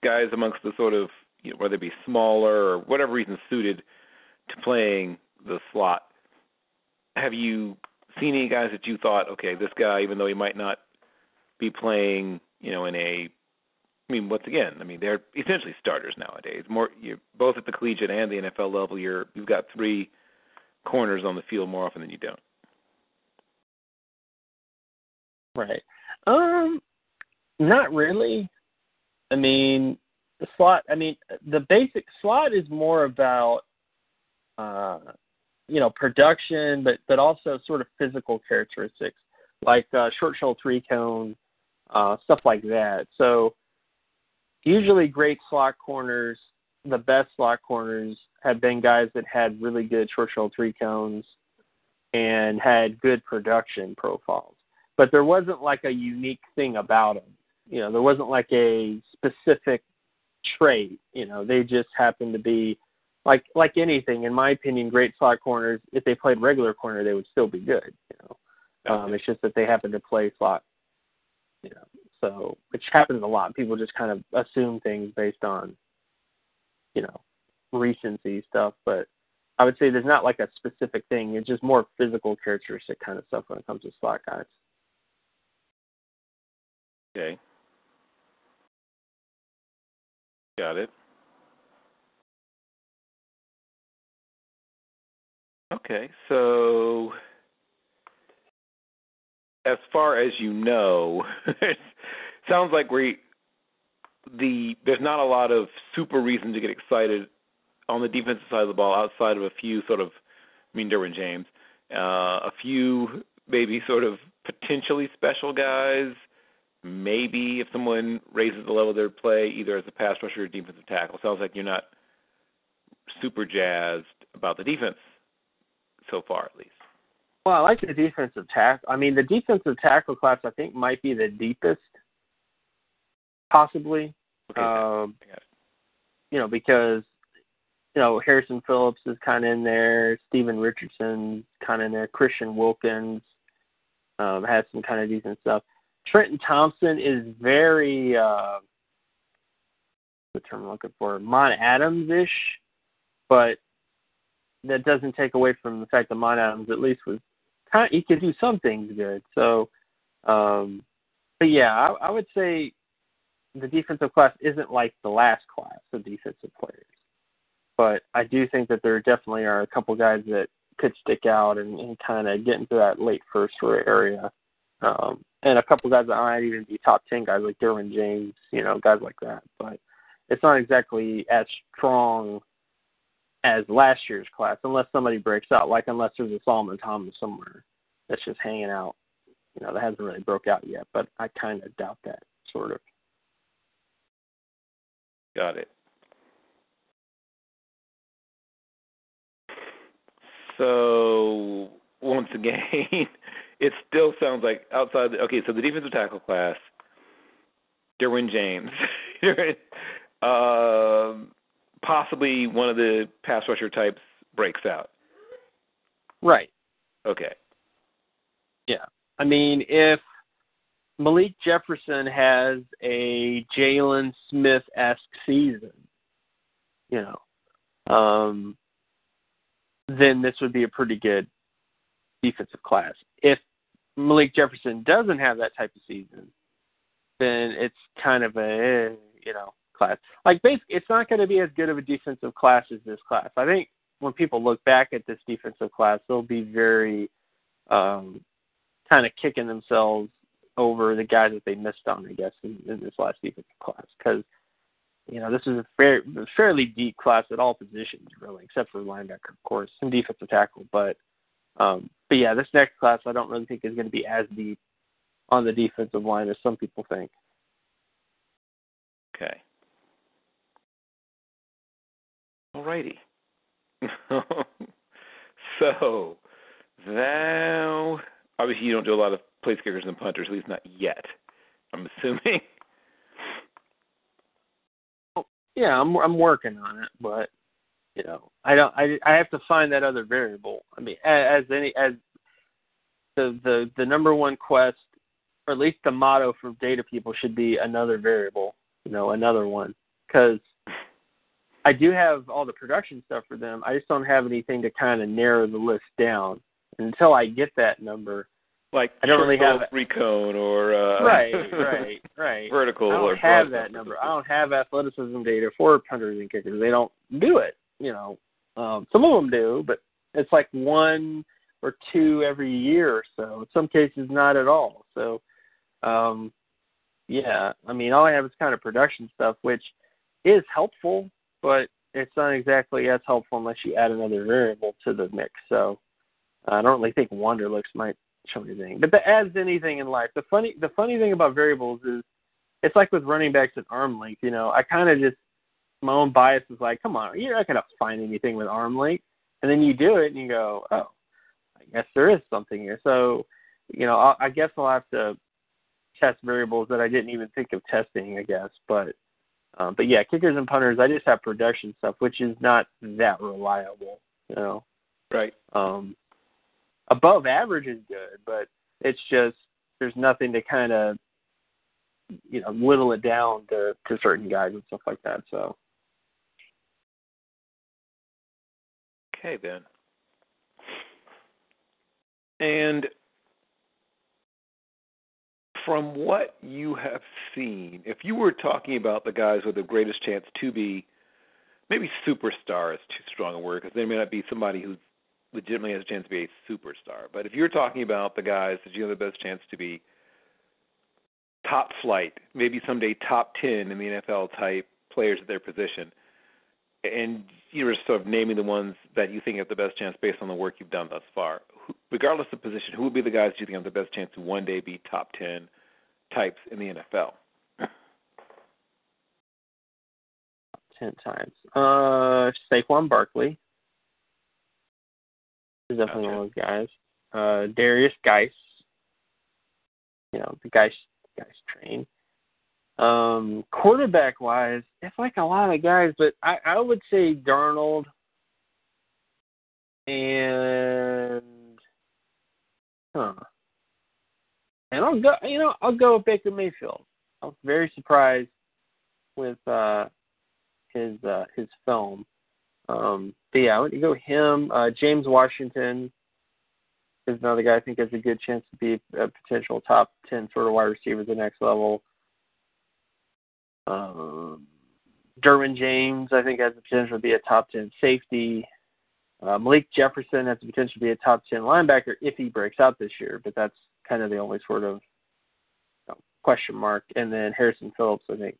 guys amongst the sort of you know, whether it be smaller or whatever reason suited to playing the slot? Have you seen any guys that you thought, okay, this guy, even though he might not be playing, you know, in a I mean, once again, I mean they're essentially starters nowadays. More, you're both at the collegiate and the NFL level. You're you've got three corners on the field more often than you don't. Right. Um, not really. I mean, the slot. I mean, the basic slot is more about, uh, you know, production, but but also sort of physical characteristics, like uh, short shuttle three cone, uh, stuff like that. So, usually, great slot corners, the best slot corners, have been guys that had really good short shuttle three cones and had good production profiles but there wasn't like a unique thing about them. You know, there wasn't like a specific trait. You know, they just happened to be like like anything. In my opinion, great slot corners. If they played regular corner, they would still be good. You know, um, it's just that they happen to play slot. You know, so which happens a lot. People just kind of assume things based on, you know, recency stuff. But I would say there's not like a specific thing. It's just more physical characteristic kind of stuff when it comes to slot guys. Okay. Got it. Okay, so as far as you know, it sounds like we the there's not a lot of super reason to get excited on the defensive side of the ball outside of a few sort of I mean Derwin James, uh, a few maybe sort of potentially special guys. Maybe if someone raises the level of their play, either as a pass rusher or defensive tackle. Sounds like you're not super jazzed about the defense so far, at least. Well, I like the defensive tackle. I mean, the defensive tackle class I think might be the deepest, possibly. Okay, um, you know, because you know Harrison Phillips is kind of in there, Steven Richardson kind of in there, Christian Wilkins um, has some kind of decent stuff. Trenton Thompson is very uh, the term I'm looking for, Mon Adams ish, but that doesn't take away from the fact that Mon Adams at least was kind of, he could do some things good. So, um, but yeah, I, I would say the defensive class isn't like the last class of defensive players. But I do think that there definitely are a couple guys that could stick out and, and kind of get into that late first area. Um, and a couple guys that might even be top 10 guys like Derwin James, you know, guys like that. But it's not exactly as strong as last year's class unless somebody breaks out, like unless there's a Solomon Thomas somewhere that's just hanging out, you know, that hasn't really broke out yet. But I kind of doubt that, sort of. Got it. So once again, it still sounds like outside. The, okay, so the defensive tackle class, Derwin James, um, possibly one of the pass rusher types breaks out. Right. Okay. Yeah. I mean, if Malik Jefferson has a Jaylon Smith esque season, you know, um, then this would be a pretty good defensive class. If Malik Jefferson doesn't have that type of season, then it's kind of a eh, you know class. Like basically, it's not going to be as good of a defensive class as this class. I think when people look back at this defensive class, they'll be very um, kind of kicking themselves over the guys that they missed on, I guess, in, in this last defensive class because you know this is a fair, fairly deep class at all positions, really, except for linebacker, of course, and defensive tackle. But um, but yeah, this next class I don't really think is going to be as deep on the defensive line as some people think. Okay. Alrighty. so now, obviously, you don't do a lot of place kickers and punters, at least not yet. I'm assuming. Yeah, I'm I'm working on it, but you know, I don't. I I have to find that other variable. I mean, as, as any as the the the number one quest, or at least the motto for data people should be another variable. You know, another one, because I do have all the production stuff for them. I just don't have anything to kind of narrow the list down. Until I get that number, like I don't really have recone or uh, right, right, right. vertical I don't or have that number. I don't have athleticism data for punters and kickers. They don't do it. You know, um, some of them do, but it's like one or two every year or so. In some cases, not at all. So, um, yeah, I mean, all I have is kind of production stuff, which is helpful, but it's not exactly as helpful unless you add another variable to the mix. So, I don't really think Wonderlics might show anything. But that adds anything in life. The funny the funny thing about variables is it's like with running backs at arm length, you know, I kinda just my own bias is like, come on, you're not gonna find anything with arm length and then you do it and you go, Oh, I guess there is something here. So, you know, I, I guess I'll have to test variables that I didn't even think of testing, I guess. But um, but yeah, kickers and punters, I just have production stuff, which is not that reliable, you know. Right. Um, above average is good, but it's just there's nothing to kind of you know whittle it down to to certain guys and stuff like that. So Okay then. And from what you have seen, if you were talking about the guys with the greatest chance to be, maybe superstar is too strong a word because they may not be somebody who legitimately has a chance to be a superstar. But if you're talking about the guys that you have the best chance to be top flight, maybe someday top 10 in the NFL type players at their position. And you're sort of naming the ones that you think have the best chance based on the work you've done thus far. Regardless of position, who would be the guys you think have the best chance to one day be top 10 types in the NFL? 10 times. Uh, Saquon Barkley is definitely Gotcha. one of those guys. Uh, Derrius Guice, you know, the Guice, Guice train. Um, quarterback wise, it's like a lot of guys, but I, I would say Darnold and huh. And I'll go you know, I'll go with Baker Mayfield. I was very surprised with uh his uh his film. Um but yeah, I would go him, uh James Washington is another guy I think has a good chance to be a potential top ten sort of wide receiver at the next level. Um Derwin James, I think, has the potential to be a top 10 safety. Uh, Malik Jefferson has the potential to be a top 10 linebacker if he breaks out this year, but that's kind of the only sort of you know, question mark. And then Harrison Phillips, I think,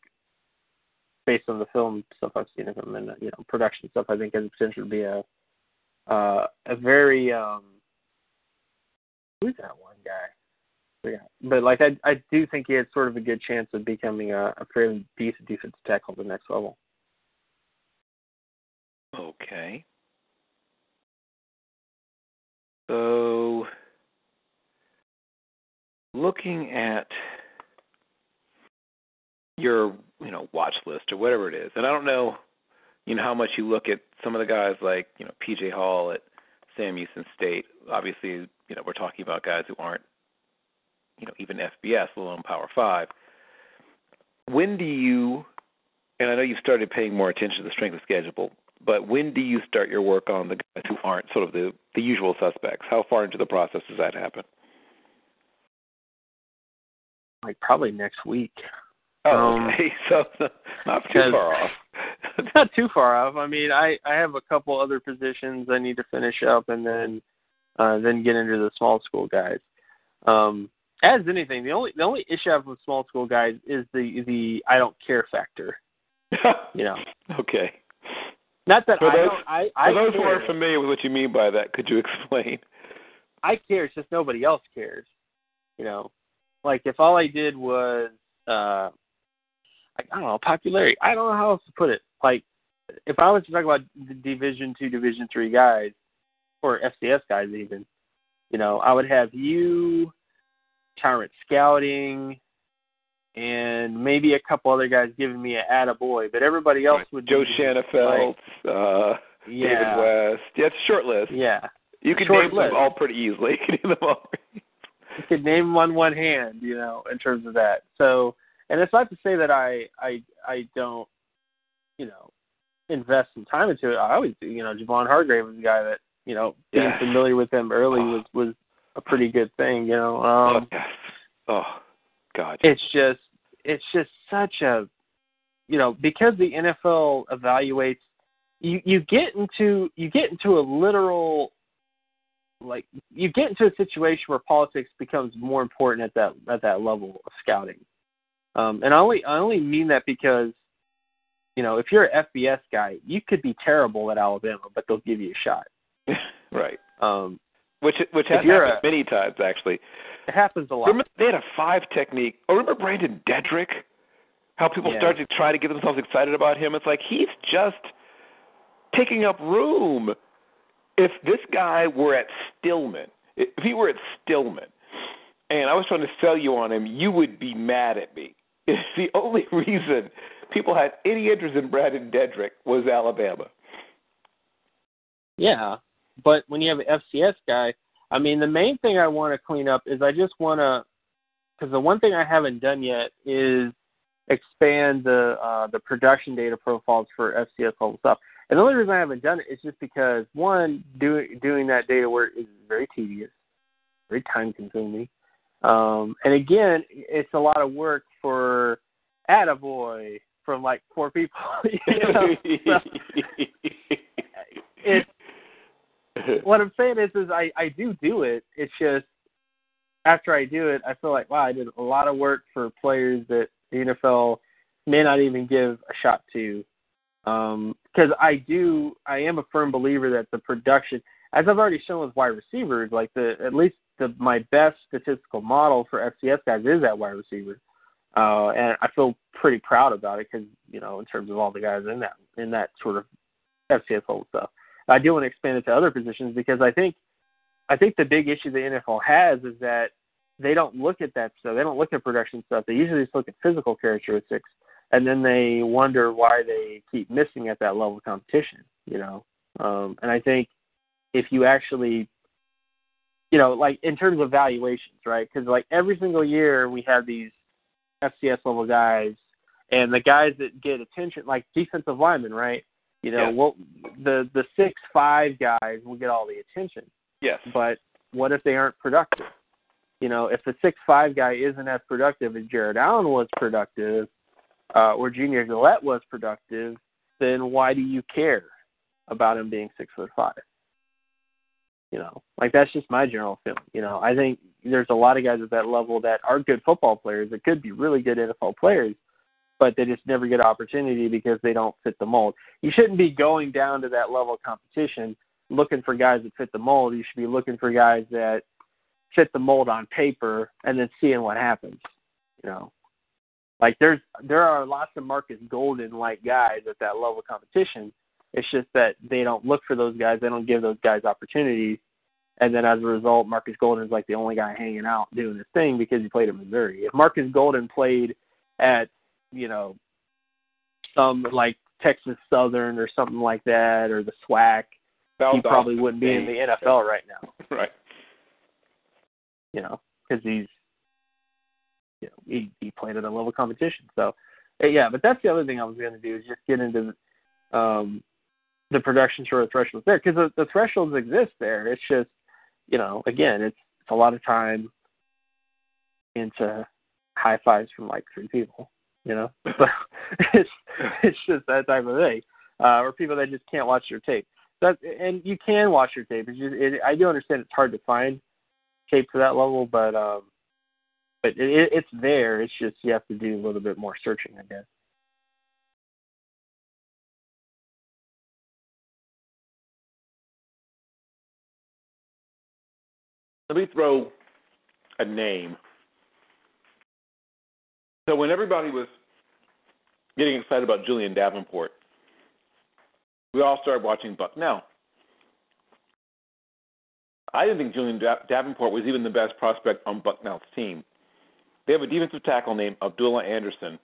based on the film stuff I've seen of him and you know production stuff, I think has the potential to be a uh, a very um, who's that one guy? But like I I do think he has sort of a good chance of becoming a, a fairly decent defensive tackle at the next level. Okay. So, looking at your, you know, watch list or whatever it is, and I don't know, you know, how much you look at some of the guys like, you know, PJ Hall at Sam Houston State. Obviously, you know, we're talking about guys who aren't, you know, even FBS, let alone Power Five. When do you, and I know you've started paying more attention to the strength of schedule, but when do you start your work on the guys who aren't sort of the the usual suspects? How far into the process does that happen? Like probably next week. Oh, Um, okay. So not too far off. Not too far off. I mean, I I have a couple other positions I need to finish up, and then uh, then get into the small school guys. Um, as anything, the only the only issue I have with small school guys is the the I don't care factor. You know, okay. not that For I those- don't. I I For those who aren't familiar with what you mean by that, could you explain? I care. It's just nobody else cares. You know, like if all I did was, uh, I, I don't know, popularity. I don't know how else to put it. Like, if I was to talk about the Division two, Division three guys, or FCS guys even, you know, I would have you, Tyrant Scouting, and maybe a couple other guys giving me a attaboy, but everybody else would Joe Shanafelt, uh, yeah, David West. Yeah, it's a short list. yeah. You can Short name list. them all pretty easily. You can name them all. you could name them on one hand, you know, in terms of that. So, and it's not to say that I I I don't, you know, invest some time into it. I always do. You know, Javon Hargrave was a guy that you know being Yeah. familiar with him early Oh. was was a pretty good thing. You know, oh, um, yes. oh, God. it's just it's just such a, you know, because the NFL evaluates. You you get into you get into a literal like you get into a situation where politics becomes more important at that at that level of scouting. Um, and I only I only mean that because, you know, if you're an FBS guy, you could be terrible at Alabama, but they'll give you a shot. right. Um, Which which has happened a- many times actually. it happens a lot. Remember they had a five technique. Oh, remember Brandon Dedrick? How people Yeah. started to try to get themselves excited about him. It's like he's just taking up room. If this guy were at Stillman, if he were at Stillman, and I was trying to sell you on him, you would be mad at me. If the only reason people had any interest in Brandon Dedrick was Alabama. Yeah, but when you have an FCS guy, I mean, the main thing I want to clean up is I just want to, because the one thing I haven't done yet is expand the uh, the production data profiles for FCS level stuff. And the only reason I haven't done it is just because one, doing doing that data work is very tedious, very time consuming, um, and again, it's a lot of work for Attaboy from like four people. you know? So it's what I'm saying is, is I I do do it. It's just after I do it, I feel like wow, I did a lot of work for players that the NFL may not even give a shot to. Because um, I do, I am a firm believer that the production, as I've already shown with wide receivers, like the at least the my best statistical model for FCS guys is at wide receiver, uh, and I feel pretty proud about it because you know in terms of all the guys in that in that sort of FCS level stuff. I do want to expand it to other positions because I think I think the big issue the NFL has is that they don't look at that stuff. They don't look at production stuff. They usually just look at physical characteristics, and then they wonder why they keep missing at that level of competition. You know, um, and I think if you actually, you know, like in terms of valuations, right? Because like every single year we have these FCS level guys, and the guys that get attention, like defensive linemen, right? You know, Yes. well, the the six five guys will get all the attention, Yes. but what if they aren't productive? You know, if the six five guy isn't as productive as Jared Allen was productive, uh, or Junior Galette was productive, then why do you care about him being six foot five? You know, like that's just my general feeling. You know, I think there's a lot of guys at that level that are good football players that could be really good NFL players, but they just never get opportunity because they don't fit the mold. You shouldn't be going down to that level of competition looking for guys that fit the mold. You should be looking for guys that fit the mold on paper and then seeing what happens. You know, like there's there are lots of Markus Golden like guys at that level of competition. It's just that they don't look for those guys. They don't give those guys opportunities. And then as a result, Markus Golden is like the only guy hanging out doing his thing because he played at Missouri. If Markus Golden played at, you know, some like Texas Southern or something like that or the SWAC, he Valdosta probably wouldn't be in the. NFL right now. Right. you know, because he's, you know, he, he played at a level competition. So, uh, yeah, but that's the other thing I was going to do is just get into um, the production sort of thresholds there because the, the thresholds exist there. It's just, you know, again, it's, it's a lot of time into high fives from like three people, you know, but it's it's just that type of thing, uh, or people that just can't watch your tape. That and you can watch your tape. It's just, it, I do understand it's hard to find tape to that level, but um, but it, it, it's there. It's just you have to do a little bit more searching, I guess. Let me throw a name. So when everybody was getting excited about Julian Davenport, we all started watching Bucknell. I didn't think Julian Da- Davenport was even the best prospect on Bucknell's team. They have a defensive tackle named Abdullah Anderson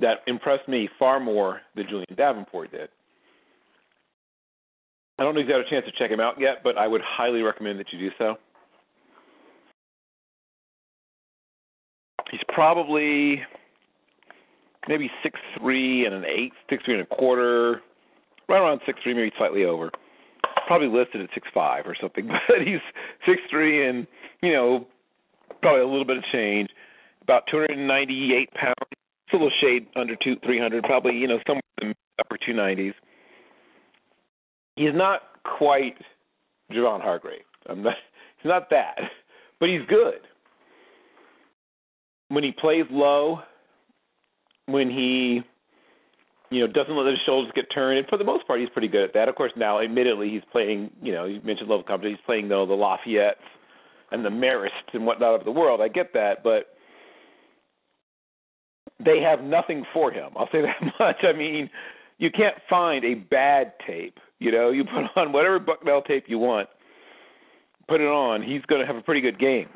that impressed me far more than Julian Davenport did. I don't know if you've had a chance to check him out yet, but I would highly recommend that you do so. He's probably maybe six three and an eighth, six three and a quarter, right around six three, maybe slightly over. Probably listed at six five or something, but he's six three and you know probably a little bit of change. About 298 pounds, it's a little shade under two 300, probably you know somewhere in the upper 290s. He's not quite Javon Hargrave. I'm not. He's not that, but he's good when he plays low, when he you know doesn't let his shoulders get turned, and for the most part, he's pretty good at that. Of course, now admittedly, he's playing. You know, you mentioned level company He's playing though the Lafayettes and the Marists and whatnot of the world. I get that, but they have nothing for him. I'll say that much. I mean, you can't find a bad tape. You know, you put on whatever Bucknell tape you want, put it on. He's going to have a pretty good game.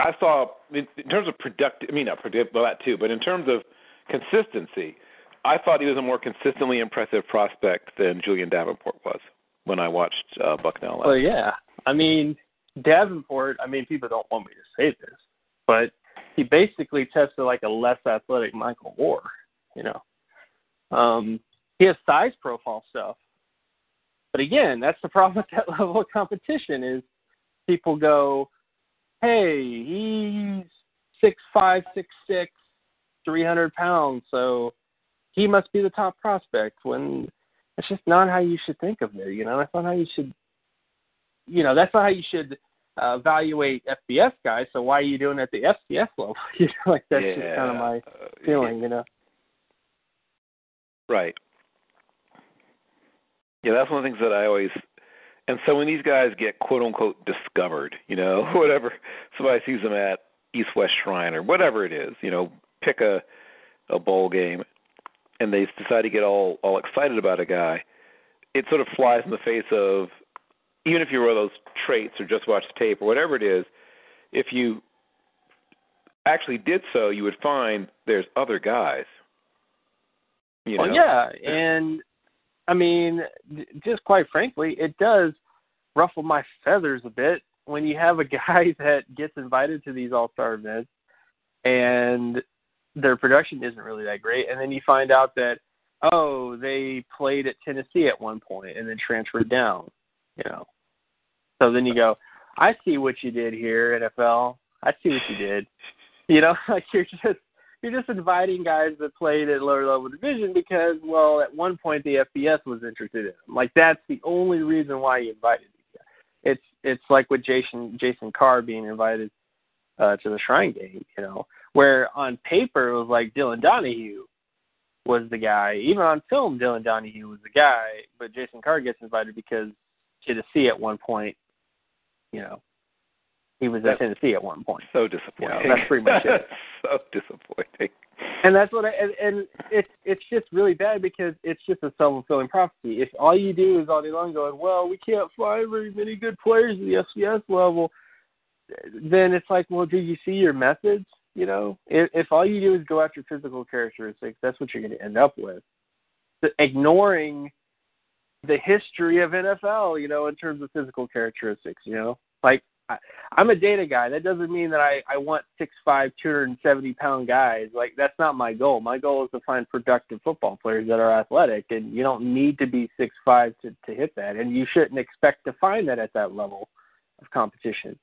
I saw in, in terms of productive. I mean, not productive, well, that too, but in terms of consistency, I thought he was a more consistently impressive prospect than Julian Davenport was when I watched uh, Bucknell. Last Well, yeah. I mean, Davenport. I mean, people don't want me to say this, but he basically tested like a less athletic Michael Moore. You know, um, he has size profile stuff, but again, that's the problem with that level of competition is people go, "Hey, he's six five, six six, three hundred pounds, so he must be the top prospect." When that's just not how you should think of it. You know, that's not how you should. You know, that's not how you should uh, evaluate FBS guys. So why are you doing it at the FCS level? you know, like that's yeah. just kind of my uh, feeling. You know. Right. Yeah, that's one of the things that I always. And so when these guys get quote unquote discovered, you know, whatever somebody sees them at East West Shrine or whatever it is, you know, pick a a bowl game, and they decide to get all all excited about a guy, it sort of flies in the face of even if you were those traits or just watch the tape or whatever it is, if you actually did so, you would find there's other guys. You oh, know? Well, yeah, and I mean, just quite frankly, it does ruffle my feathers a bit when you have a guy that gets invited to these all-star events and their production isn't really that great, and then you find out that oh, they played at Tennessee at one point and then transferred down, you know. So then you go, I see what you did here, NFL. I see what you did. You know, like you're just you're just inviting guys that played at lower level division because, well, at one point the FBS was interested in them. Like that's the only reason why you invited these guys. It's it's like with Jason Jason Carr being invited uh, to the Shrine Game, you know, where on paper it was like Dylan Donahue was the guy. Even on film, Dylan Donahue was the guy, but Jason Carr gets invited because Tennessee at one point, you know, he was at Tennessee at one point. So disappointing. Yeah, that's pretty much it. so disappointing. And that's what I and, and it's it's just really bad because it's just a self fulfilling prophecy. If all you do is all day long going, Well, we can't find very many good players at the FCS level then it's like, well, do you see your methods? You know, if, if all you do is go after physical characteristics, that's what you're going to end up with. The, ignoring the history of NFL, you know, in terms of physical characteristics. You know, like I, I'm a data guy. That doesn't mean that I I want six five, two hundred and seventy pound guys. Like that's not my goal. My goal is to find productive football players that are athletic, and you don't need to be six five to to hit that, and you shouldn't expect to find that at that level of competition.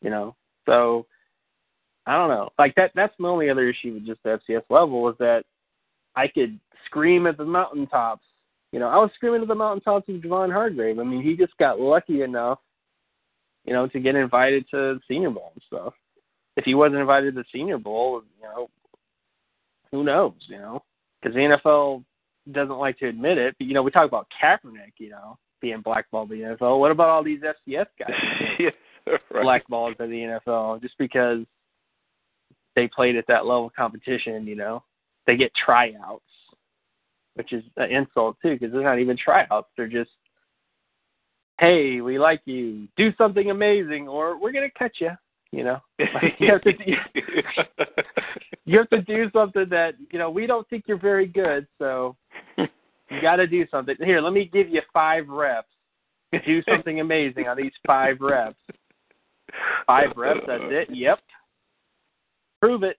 You know, so I don't know. Like that. That's my only other issue with just the FCS level is that I could scream at the mountaintops. You know, I was screaming at the mountaintops of Javon Hargrave. I mean, he just got lucky enough, you know, to get invited to the Senior Bowl and stuff. If he wasn't invited to the Senior Bowl, you know, who knows? You know, because the NFL doesn't like to admit it. But you know, we talk about Kaepernick, you know, being blackballed by the NFL. What about all these FCS guys? yes, right. blackballed by the NFL just because they played at that level of competition. You know, they get tryouts, which is an insult too because they're not even tryouts. They're just, hey, we like you, do something amazing, or we're gonna cut you. You know, you have to you have to do something that you know we don't think you're very good, so you got to do something. Here, let me give you five reps. Do something amazing on these five reps. Five reps, that's it. Yep. Prove it.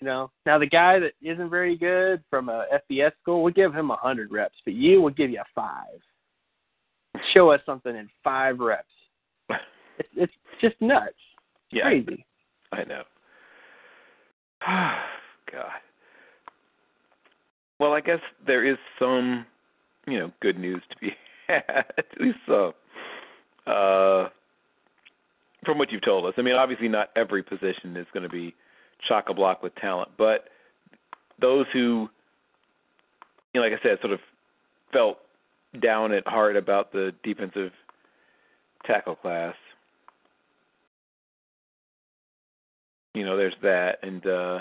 You know. Now the guy that isn't very good from a FBS school, we'll give him a hundred reps, but you will give you a five. Show us something in five reps. It's, it's just nuts. It's Yeah. crazy. I know. God. Well, I guess there is some, you know, good news to be had. At least some. Uh, from what you've told us. I mean, obviously, not every position is going to be chock a block with talent, but those who, you know, like I said, sort of felt down at heart about the defensive tackle class. You know, there's that, and uh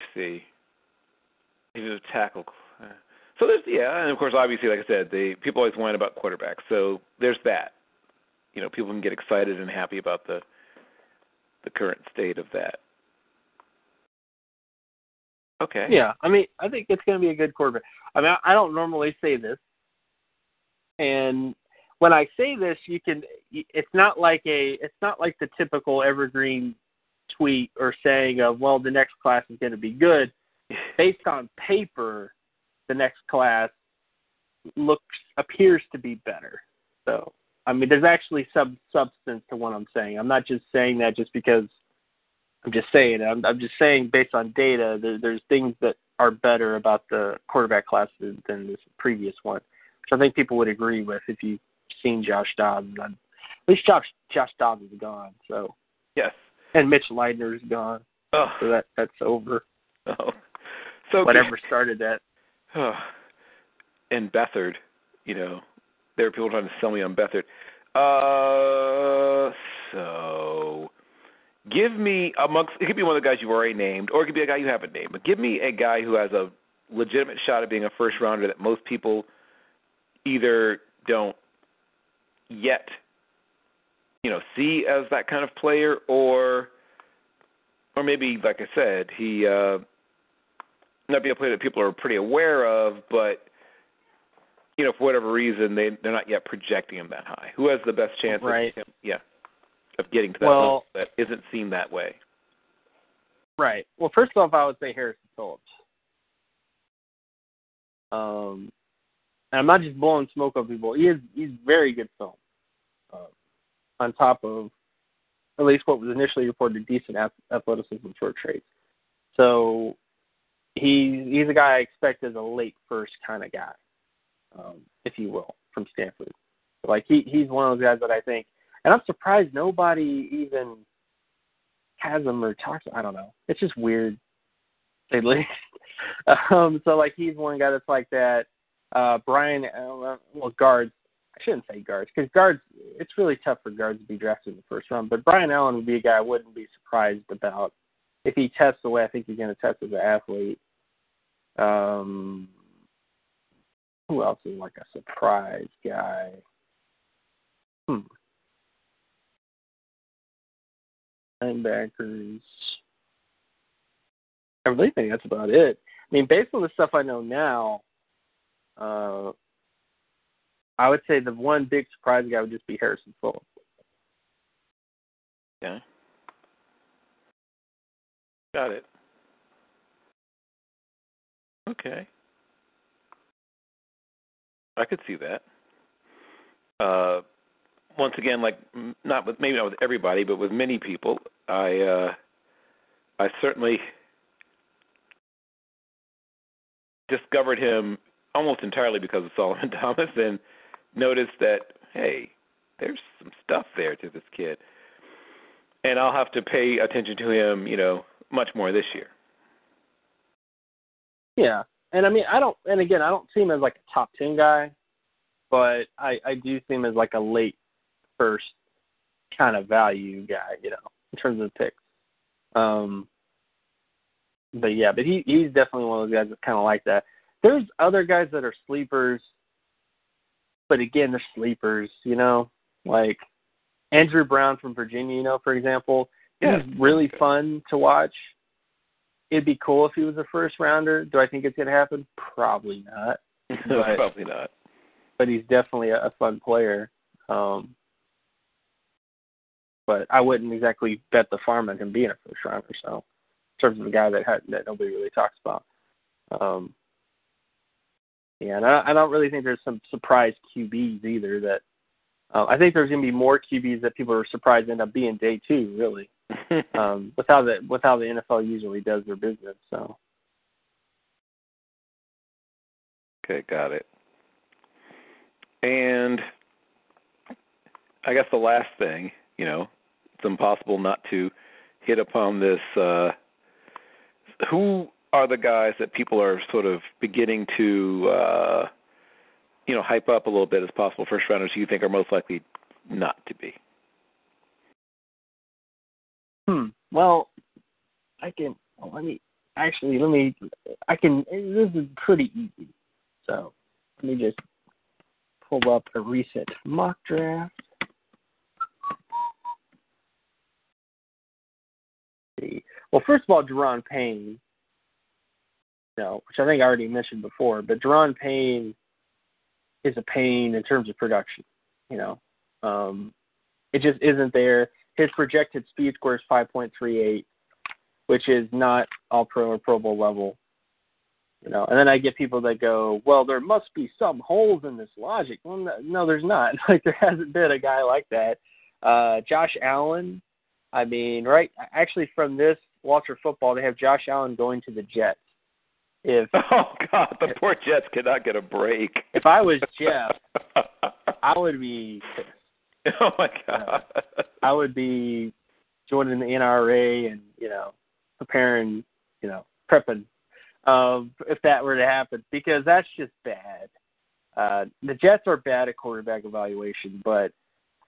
let's see, defensive tackle. So there's yeah, and of course, obviously, like I said, the people always whine about quarterbacks. So there's that. You know, people can get excited and happy about the the current state of that. Okay. Yeah, I mean, I think it's going to be a good quarterback. I mean, I I don't normally say this, and when I say this, you can. It's not like a. It's not like the typical evergreen tweet or saying of, "Well, the next class is going to be good." Based on paper, the next class looks appears to be better. So, I mean, there's actually some substance to what I'm saying. I'm not just saying that just because I'm just saying. I'm, I'm just saying based on data, there, there's things that are better about the quarterback class than, than this previous one, which I think people would agree with if you've seen Josh Dobbs. I'm least Josh Josh Dobbs is gone. So Yes. and Mitch Leidner is gone. Oh. So that that's over. oh. So Whatever started that. Oh. And Beathard, you know, there were people trying to sell me on Beathard. Uh, so give me amongst it could be one of the guys you've already named, or it could be a guy you haven't named. But give me a guy who has a legitimate shot at being a first rounder that most people either don't yet, you know, see as that kind of player, or or maybe like I said, he uh not be a player that people are pretty aware of, but you know, for whatever reason, they they're not yet projecting him that high. Who has the best chance Right. of him, yeah, of getting to that Well- that isn't seen that way? Right. Well, first off, I would say Harrison Phillips. Um, and I'm not just blowing smoke up people. He is he's very good film. Uh, on top of at least what was initially reported decent athleticism for traits. So he he's a guy I expect as a late first kind of guy, um, if you will, from Stanford. Like he he's one of those guys that I think, and I'm surprised nobody even has him or talks. I don't know. It's just weird, the least. um, so like he's one guy that's like that. Uh, Brian, uh, well, guards. I shouldn't say guards because guards. It's really tough for guards to be drafted in the first round. But Brian Allen would be a guy I wouldn't be surprised about if he tests the way I think he's going to test as an athlete. Um, who else is like a surprise guy? Hmm. Linebackers. I really think that's about it. I mean, based on the stuff I know now, uh, I would say the one big surprise guy would just be Harrison Phillips. Yeah. Got it. Okay. I could see that. Uh, once again, like not with maybe not with everybody, but with many people, I uh, I certainly discovered him almost entirely because of Solomon Thomas, and noticed that hey, there's some stuff there to this kid, and I'll have to pay attention to him, you know, much more this year. Yeah, and I mean, I don't, and again, I don't see him as like a top ten guy, but I I do see him as like a late first kind of value guy, you know, in terms of picks. Um, but yeah, but he he's definitely one of those guys that's kind of like that. There's other guys that are sleepers, but again, they're sleepers, you know, like Andrew Brown from Virginia, you know, for example. Yeah. He's really fun to watch. It'd be cool if he was a first rounder. Do I think it's gonna happen? Probably not. But- Probably not. But he's definitely a, a fun player. Um but I wouldn't exactly bet the farm on him being a first rounder, so in terms of a guy that had that nobody really talks about. Um yeah, and I, I don't really think there's some surprise QBs either that uh, I think there's going to be more QBs that people are surprised end up being day two, really, um, with how the with how the NFL usually does their business. So Okay, got it. And I guess the last thing, you know, it's impossible not to hit upon this. Uh, who are the guys that people are sort of beginning to, uh, you know, hype up a little bit as possible first rounders who you think are most likely not to be? Hmm. Well, I can. Let me actually. Let me. I can. This is pretty easy. So let me just pull up a recent mock draft. See. Well, first of all, Da'Ron Payne. You know, which I think I already mentioned before, but Da'Ron Payne is a pain in terms of production. You know, um, it just isn't there his projected speed score is 5.38, which is not all pro or Pro Bowl level. You know, and then I get people that go, "Well, there must be some holes in this logic." Well, no, there's not. Like there hasn't been a guy like that. Uh, Josh Allen. I mean, right? Actually, from this Walter Football, they have Josh Allen going to the Jets. If Oh God, the poor Jets cannot get a break. if I was Jeff, I would be. Oh my god. I would be joining the NRA and you know preparing, you know, prepping um, if that were to happen because that's just bad. Uh, the Jets are bad at quarterback evaluation, but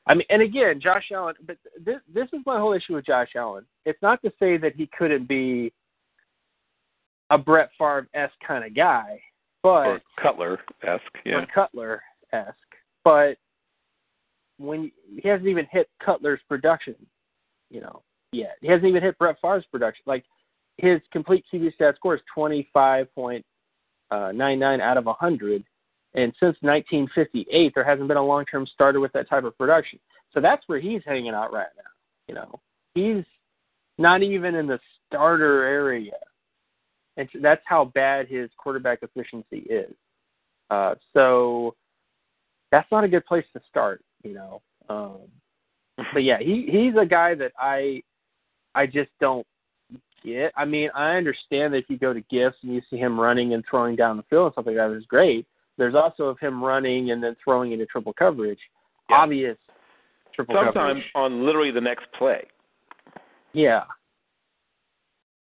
I mean, and again, Josh Allen. But this this is my whole issue with Josh Allen. It's not to say that he couldn't be a Brett Favre esque kind of guy, but or Cutler esque, yeah. Cutler esque, but when he hasn't even hit Cutler's production, you know, yet he hasn't even hit Brett Favre's production. Like his complete QB stat score is twenty five point uh, nine nine out of a hundred, and since 1958, there hasn't been a long term starter with that type of production. So that's where he's hanging out right now. You know, he's not even in the starter area, and so that's how bad his quarterback efficiency is. Uh, so that's not a good place to start you know. Um, but yeah, he he's a guy that I I just don't get. I mean, I understand that if you go to gifts and you see him running and throwing down the field and stuff like that is great. There's also of him running and then throwing into triple coverage, Yeah. obvious triple Sometimes coverage. on literally the next play. Yeah.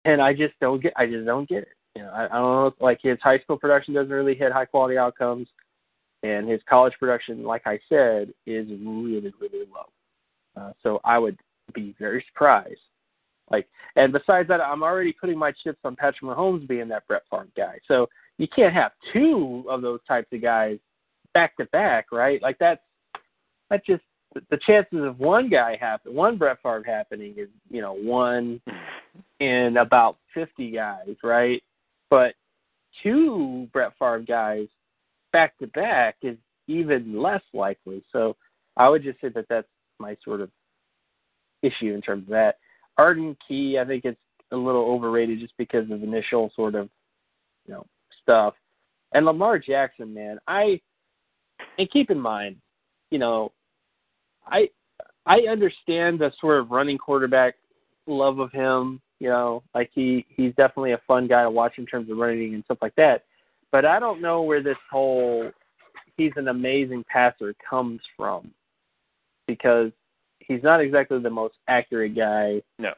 And I just don't get. I just don't get it. You know, I, I don't know. Like his high school production doesn't really hit high quality outcomes, and his college production, like I said, is really really low. Uh, so I would be very surprised. Like, and besides that, I'm already putting my chips on Patrick Mahomes being that Brett Favre guy. So you can't have two of those types of guys back to back, right? Like that's that just the chances of one guy happen, one Brett Favre happening is you know one in about 50 guys, right? But two Brett Favre guys back to back is even less likely. So I would just say that that's my sort of issue in terms of that. Arden Key, I think it's a little overrated just because of initial sort of, you know, stuff. And Lamar Jackson, man, I and keep in mind, you know, I I understand the sort of running quarterback love of him. You know, like he he's definitely a fun guy to watch in terms of running and stuff like that. But I don't know where this whole he's an amazing passer comes from because he's not exactly the most accurate guy. No.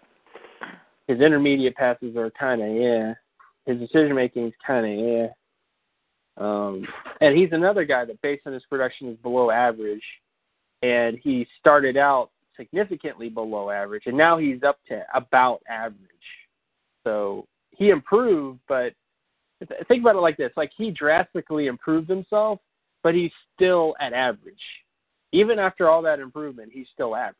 His intermediate passes are kind of yeah. His decision making is kind of yeah. Um, and he's another guy that, based on his production, is below average. And he started out significantly below average, and now he's up to about average. So he improved, but think about it like this: like he drastically improved himself, but he's still at average. Even after all that improvement, he's still average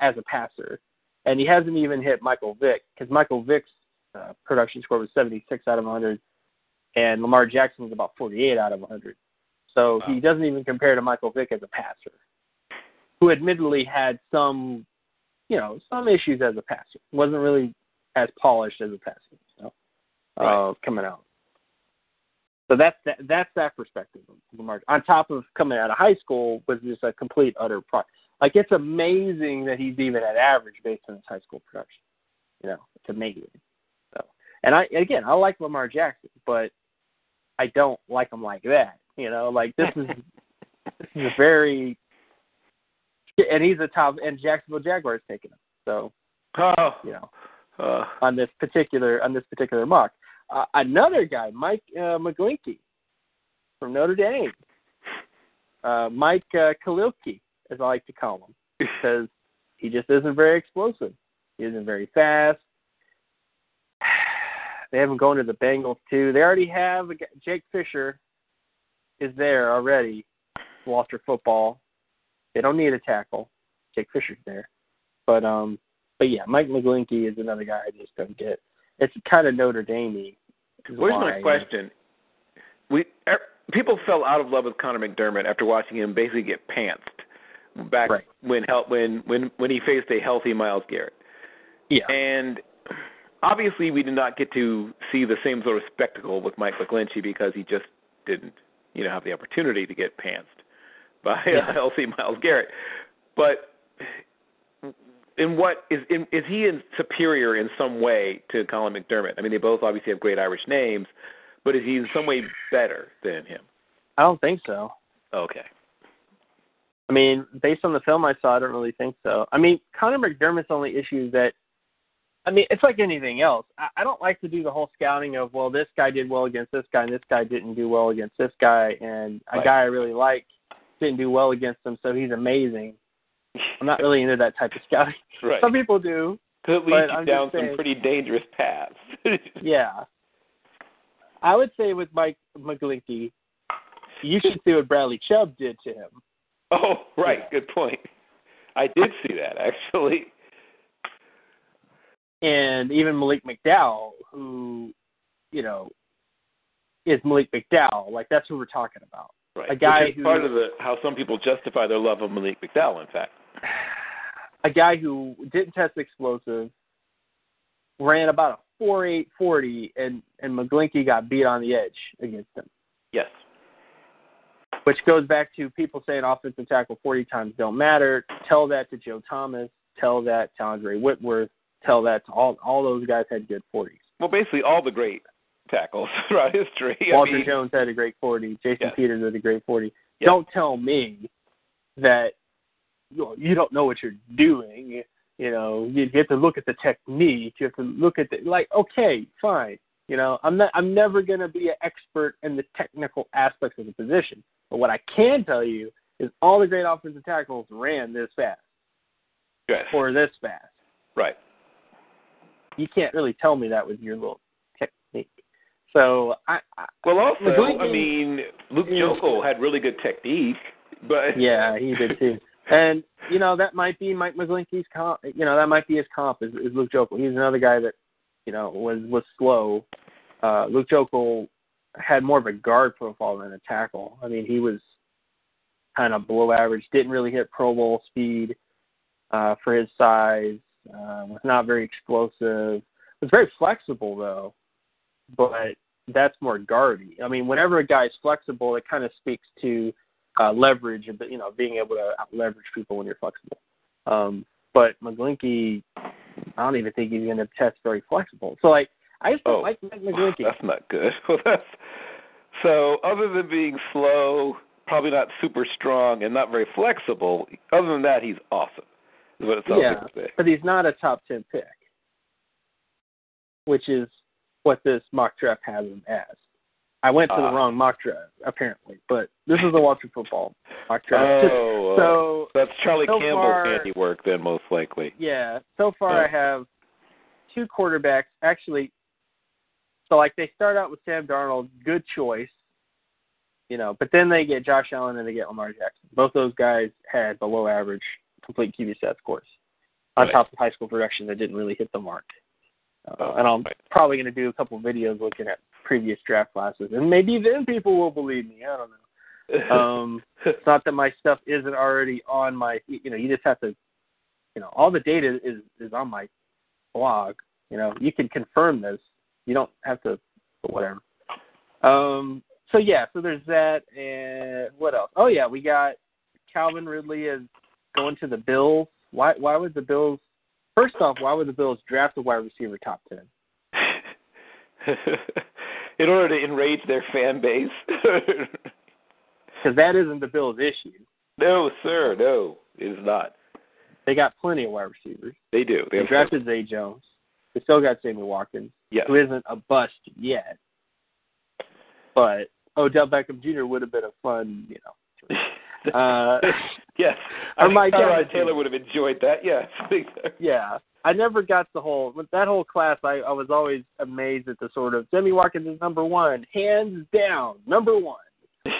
as, a passer, and he hasn't even hit Michael Vick because Michael Vick's uh, production score was 76 out of 100, and Lamar Jackson was about 48 out of 100. So Wow. he doesn't even compare to Michael Vick as a passer, who admittedly had some, you know, some issues as a passer. wasn't really as polished as a passer, you know, Right. uh, coming out. So that's that, that's that perspective of Lamar. On top of coming out of high school was just a complete utter pro. Like it's amazing that he's even at average based on his high school production. You know, it's amazing. So, and I again, I like Lamar Jackson, but I don't like him like that. You know, like this is this is a very and he's a top and Jacksonville Jaguars taking him. So Oh. you know Uh, on this particular on this particular mock. Uh, another guy, Mike uh, from Notre Dame, uh, Mike uh, Kalilki, as I like to call him, because he just isn't very explosive. He isn't very fast. They have him going to the Bengals too. They already have a, Jake Fisher is there already. Walter football. They don't need a tackle. Jake Fisher's there, but um, but yeah, Mike McGlinchey is another guy I just don't get. It's kind of Notre Dame-y. Where's my question? We er, people fell out of love with Connor McDermott after watching him basically get pantsed back Right. when hel- when when when he faced a healthy Myles Garrett. Yeah, And obviously, we did not get to see the same sort of spectacle with Mike McGlinchey because he just didn't, you know, have the opportunity to get pantsed by Yeah. a healthy Myles Garrett. But in what is in, is he in superior in some way to Colin McDermott? I mean, they both obviously have great Irish names, but is he in some way better than him? I don't think so. Okay. I mean, based on the film I saw, I don't really think so. I mean, Connor McDermott's only issue is that, I mean, it's like anything else. I, I don't like to do the whole scouting of, well, this guy did well against this guy, and this guy didn't do well against this guy, and a Right. guy I really like didn't do well against him, so he's amazing. I'm not really into that type of scouting. Right. Some people do, Could lead you I'm down some saying- pretty dangerous paths. yeah. I would say with Mike McGlinchey, you should see what Bradley Chubb did to him. oh, right. Yeah. Good point. I did see that actually. and even Malik McDowell, who, you know, is Malik McDowell. Like that's who we're talking about. Right. A guy Which is who- part of the how some people justify their love of Malik McDowell. In fact. A guy who didn't test explosive, ran about a four eight forty, and and McGlinchey got beat on the edge against him. Yes. Which goes back to people saying offensive tackle forty times don't matter. Tell that to Joe Thomas. Tell that to Andrew Whitworth. Tell that to all all those guys had good forties. Well, basically all the great tackles throughout history. I Walter mean, Jones had a great 40. Jason Yes. Peters had a great 40. Yes. Don't tell me that you, you don't know what you're doing. You know, you have to look at the technique. You have to look at the like. Okay, fine. You know, I'm not. I'm never going to be an expert in the technical aspects of the position. But what I can tell you is all the great offensive tackles ran this fast yes. or this fast. right. You can't really tell me that with your little technique. So I, I Well, also, I mean, Luke. Joeckel had really good technique, but Yeah, he did too. And you know that might be Mike McGlinchey's comp. You know that might be his comp is, is Luke Joeckel. He's another guy that you know was was slow. Uh, Luke Joeckel had more of a guard profile than a tackle. I mean, he was kind of below average. Didn't really hit Pro Bowl speed uh, for his size. Uh, was not very explosive. Was very flexible though, but that's more guardy. I mean, whenever a guy's flexible, it kind of speaks to uh, leverage, but you know, being able to leverage people when you're flexible. Um, but McGlinchey, I don't even think he's going to test very flexible. So like, I just don't Oh, like Mike McGlinchey. that's not good. Well, that's so. Other than being slow, probably not super strong, and not very flexible. Other than that, he's awesome. Is what it sounds Yeah. like say. but he's not a top ten pick, which is what this mock draft has him as. I went to Ah. the wrong mock draft apparently, but this is the Walter football mock draft. Oh, uh, so that's Charlie so Campbell's far- handiwork, then most likely. Yeah. So far, Oh. I have two quarterbacks. Actually, so like they start out with Sam Darnold, good choice, you know, but then they get Josh Allen and they get Lamar Jackson. Both those guys had below average complete QB stat scores on Right. top of high school production that didn't really hit the mark. Uh, Oh, and I'm right. probably going to do a couple videos looking at previous draft classes, and maybe then people will believe me. I don't know. Um, it's not that my stuff isn't already on my you know you just have to you know all the data is is on my blog you know you can confirm this you don't have to whatever um so yeah so there's that and what else oh yeah we got calvin ridley is going to the bills why why would the bills first off why would the bills draft a wide receiver top 10 in order to enrage their fan base. because that isn't the bills issue no, sir, no, it is not. they got plenty of wide receivers They do. They They have drafted Zay Jones. They still got Sammy Watkins, Yes. who isn't a bust yet. But Odell Beckham Jr. would have been a fun, you know. Uh, yes. I think Tyrod. Taylor would have enjoyed that. Yes. yeah, I never got the whole with that whole class. I, I was always amazed at the sort of Sammy Watkins is number one, hands down, number one.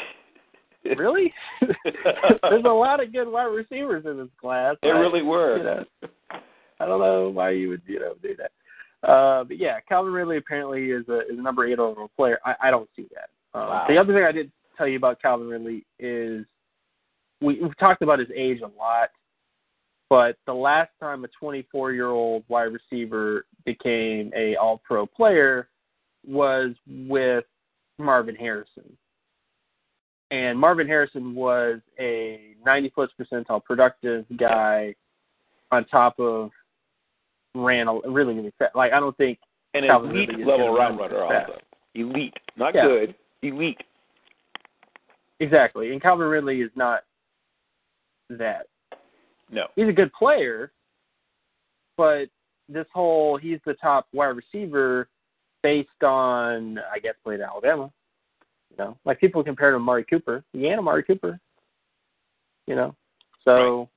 Really? There's a lot of good wide receivers in this class. There really were. you know, I don't know why you would you know do that. Uh, but yeah, Calvin Ridley apparently is a is a number eight overall player. I, I don't see that. Um, Wow. The other thing I did tell you about Calvin Ridley is we, we've talked about his age a lot, but the last time a 24 year old wide receiver became a All Pro player was with Marvin Harrison. And Marvin Harrison was a 90 plus percentile productive guy on top of ran a really, really fast. Like, I don't think, And Calvin elite level route run runner also. Elite. Not Yeah. good. Elite. exactly. And Calvin Ridley is not that. No. He's a good player, but this whole he's the top wide receiver based on I guess played at Alabama. You know, like people compare him to Amari Cooper. He ain't Amari Cooper. You know, so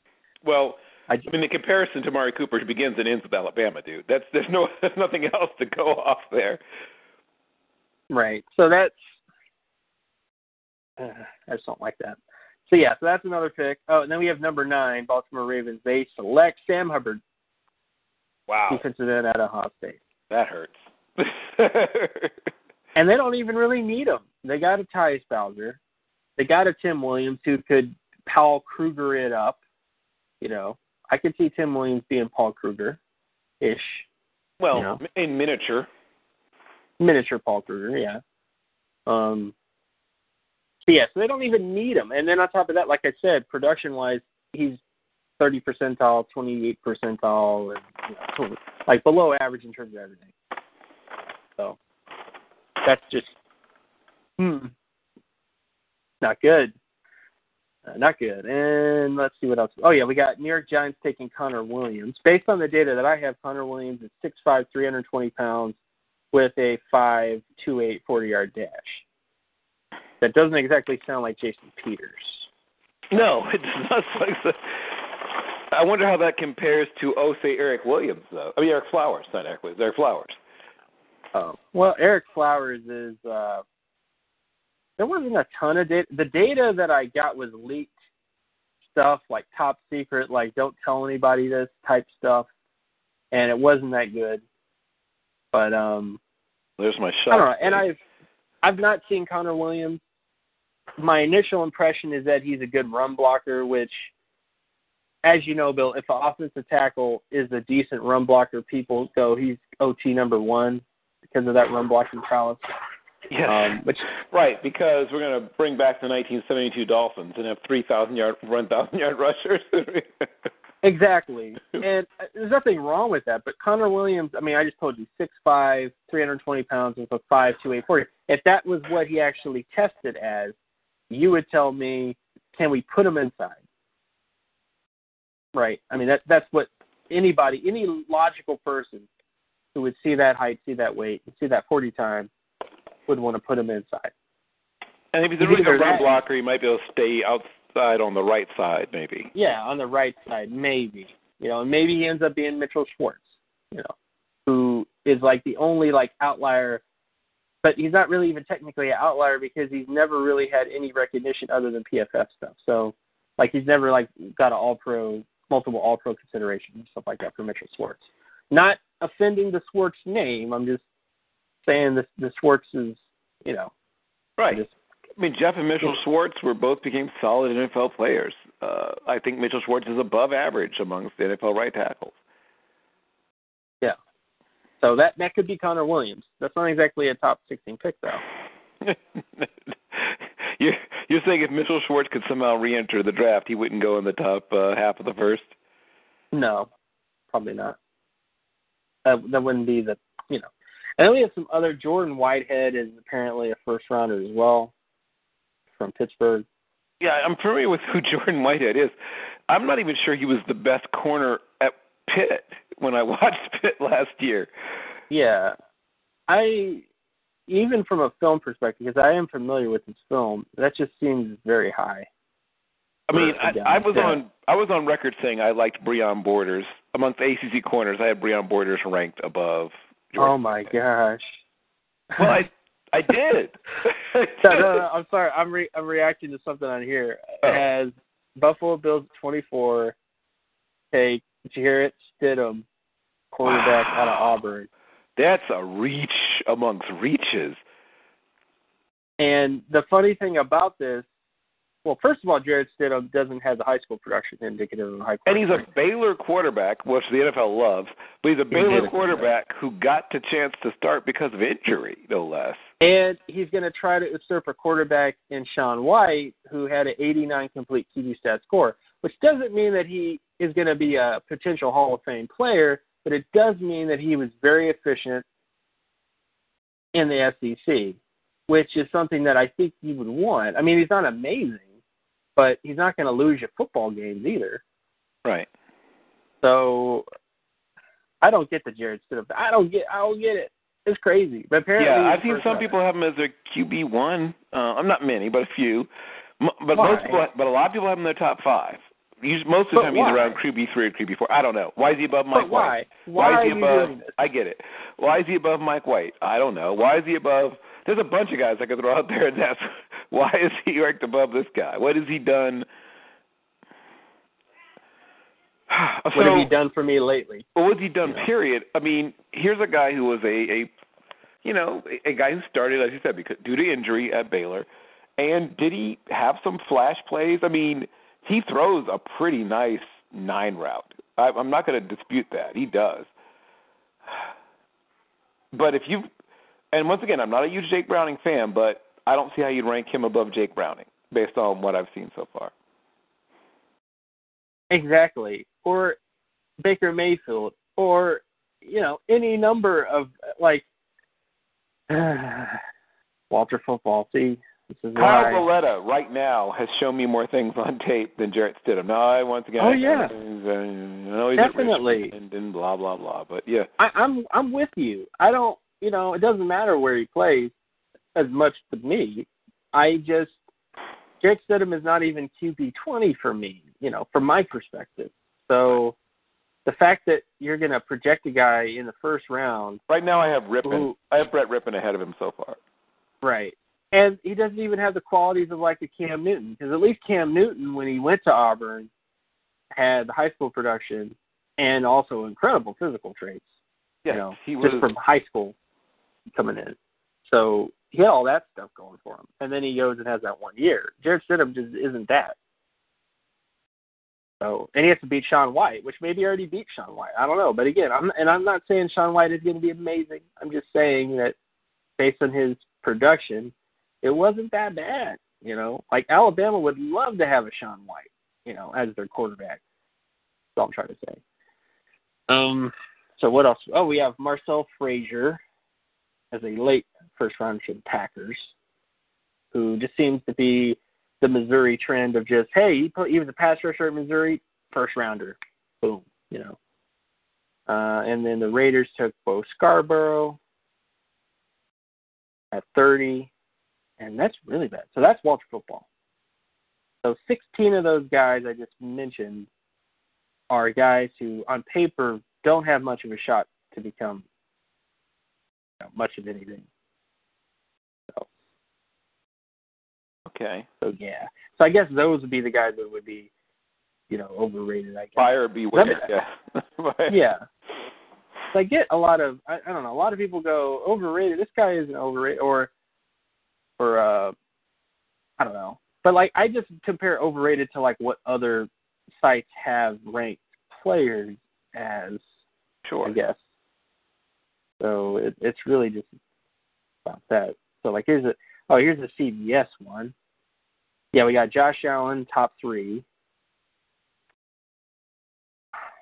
Well, I, I mean, the comparison to Mari Cooper begins and ends with Alabama, dude. That's there's no there's nothing else to go off there. right. So that's uh, I just don't like that. So yeah, so that's another pick. Oh, and then we have number nine, Baltimore Ravens. They select Sam Hubbard, Wow, defensive end at Ohio State. that hurts. And they don't even really need him. They got a Tyus Bowser. They got a Tim Williams who could Paul Kruger it up. You know, I could see Tim Williams being Paul Kruger ish. well, You know. in miniature. Miniature Paul Kruger, yeah. Um so yeah, so they don't even need him. And then on top of that, like I said, production wise, he's thirty percentile, twenty eight percentile and you know, like below average in terms of everything. So that's just hmm, not good. Uh, not good. And let's see what else. Oh yeah, we got New York Giants taking Connor Williams. Based on the data that I have, Connor Williams is six five, three hundred twenty pounds, with a five two eight forty yard dash. That doesn't exactly sound like Jason Peters. No, it does not like that. I wonder how that compares to, oh, say, Eric Williams, though. I mean, Ereck Flowers, not Eric Williams. Ereck Flowers. Oh well, Ereck Flowers is. uh There wasn't a ton of data. The data that I got was leaked stuff, like top secret, like don't tell anybody this type stuff, and it wasn't that good. But um There's my shot. I don't know. And I've I've not seen Connor Williams. My initial impression is that he's a good run blocker, which, as you know, Bill, if an offensive tackle is a decent run blocker, people go he's OT number one because of that run blocking prowess. Yes. Um, which right, because we're going to bring back the 1972 Dolphins and have 3,000 yard, 1,000 yard rushers. exactly, and uh, there's nothing wrong with that. But Connor Williams, I mean, I just told you, six five, three hundred twenty pounds, with a five two eight forty. If that was what he actually tested as, you would tell me, can we put him inside? Right. I mean, that that's what anybody, any logical person who would see that height, see that weight, and see that 40 time would want to put him inside. and if he's a really good run blocker, he might be able to stay outside on the right side, maybe. Yeah, on the right side, maybe. You know, and maybe he ends up being Mitchell Schwartz, you know, who is like the only like outlier but he's not really even technically an outlier because he's never really had any recognition other than PFF stuff. So like he's never like got an all pro multiple all pro consideration and stuff like that for Mitchell Schwartz. Not offending the Schwartz name, I'm just saying this the Schwartz is you know Right. just I mean, Geoff and Mitchell Schwartz were both became solid NFL players. Uh, I think Mitchell Schwartz is above average amongst the NFL right tackles. So that that could be Connor Williams. That's not exactly a top sixteen pick though. you're you're saying if Mitchell Schwartz could somehow re-enter the draft, he wouldn't go in the top uh, half of the first. No, probably not. That that wouldn't be the you know. And then we have some other. Jordan Whitehead is apparently a first rounder as well from Pittsburgh. Yeah, I'm familiar with who Jordan Whitehead is. I'm not even sure he was the best corner at Pitt when I watched Pitt last year. Yeah, I even from a film perspective because I am familiar with his film. That just seems very high. I mean, For a guy I, I was on I was on record saying I liked Breon Borders amongst ACC corners. I had Breon Borders ranked above. Oh my gosh. Well, I I did. no, no, no, I'm sorry. I'm re- I'm reacting to something on here. Oh. As Buffalo Bills 24 take Jarrett Stidham, quarterback out of Auburn. That's a reach amongst reaches. And the funny thing about this, well, first of all, Jarrett Stidham doesn't have the high school production indicative of high. And he's a. Baylor quarterback, which the NFL loves, but he's a Baylor quarterback who got the chance to start because of injury, no less. and he's going to try to usurp a quarterback in Sean White, who had an 89 complete QB stat score, which doesn't mean that he is going to be a potential Hall of Fame player, but it does mean that he was very efficient in the SEC, which is something that I think you would want. I mean, he's not amazing, but he's not going to lose you football games either. Right. So I don't get the Jarrett Stidham. I don't get. I don't get it. It's crazy. But apparently, Yeah, I've seen some round. people have him as a QB one. Uh, I'm not many, but a few. M- But Why? most people, but a lot of people have him in their top five. He's, most of the But time, why? he's around QB three or QB four. I don't know. Why is he above But Mike White? why? Why, is are he you above? I get it. Why is he above Mike White? I don't know. Why is he above? There's a bunch of guys I could throw out there, and ask, why is he ranked above this guy? What has he done? What so, have you done for me lately? well, what's he done? Period. I mean, here's a guy who was a, a you know, a, a guy who started, as you said, because due to injury at Baylor. And did he have some flash plays? I mean, he throws a pretty nice nine route. I, I'm not going to dispute that. He does. But if you, and once again, I'm not a huge Jake Browning fan, but I don't see how you'd rank him above Jake Browning based on what I've seen so far. Exactly. Or Baker Mayfield, or you know, any number of like uh, Walter Football. See, Kyle why. Lauletta right now has shown me more things on tape than Jarrett Stidham. Now, I once again, Oh, I, yeah. I Definitely. Richmond and blah blah blah. But yeah, I, I'm I'm with you. I don't. You know, it doesn't matter where he plays as much to me. I just Jarrett Stidham is not even QB twenty for me. You know, from my perspective. So the fact that you're going to project a guy in the first round right now I have Rypien. Who- I have Brett Rypien ahead of him so far. Right. And he doesn't even have the qualities of like a Cam Newton, because at least Cam Newton, when he went to Auburn, had the high school production and also incredible physical traits. Yes, you know, he was. just from high school coming in. So he had all that stuff going for him, and then he goes and has that one year. Jarrett Stidham just isn't that. So, and he has to beat Sean White, which maybe already beat Sean White. I don't know, but again, I'm and I'm not saying Sean White is going to be amazing. I'm just saying that based on his production, it wasn't that bad. You know, like Alabama would love to have a Sean White, you know, as their quarterback. That's all I'm trying to say. Um. So what else? Oh, we have Marcell Frazier as a late first round for the Packers, who just seems to be the Missouri trend of just hey, he put he was a pass rusher at Missouri, first rounder, boom, you know. Uh, and then the Raiders took Bo Scarborough at 30, and that's really bad. So that's Walter football. So 16 of those guys I just mentioned are guys who, on paper, don't have much of a shot to become you know, much of anything. So, okay. so yeah. So I guess those would be the guys that would be, you know, overrated. I guess. Fire beware. Yeah. Yeah. So I get a lot of I, I don't know, a lot of people go overrated. This guy isn't overrated or or uh I don't know. But like I just compare overrated to like what other sites have ranked players as, Sure. I guess. So it, it's really just about that. So like here's a oh here's a CBS one. Yeah, we got Josh Allen top three.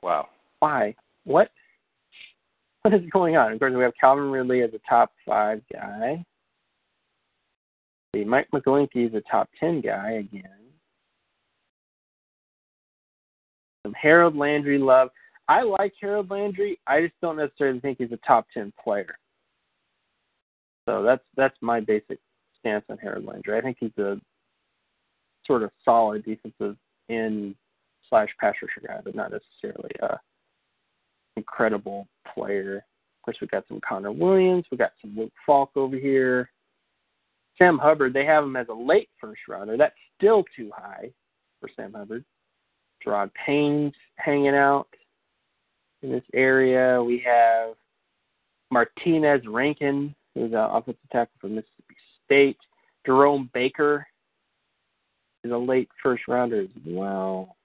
Wow. Why? What? What is going on? Of course, we have Calvin Ridley as a top five guy. See, Mike McGlinchey is a top ten guy again. Some Harold Landry love. I like Harold Landry. I just don't necessarily think he's a top ten player. So that's that's my basic stance on Harold Landry. I think he's a sort of solid defensive end slash pass rusher guy, but not necessarily a incredible player. Of course, we got some Connor Williams. We got some Luke Falk over here. Sam Hubbard, they have him as a late first rounder. That's still too high for Sam Hubbard. Gerard Payne's hanging out in this area. We have Martinas Rankin, who's an offensive tackle from Mississippi State. Jerome Baker is a late first rounder as well.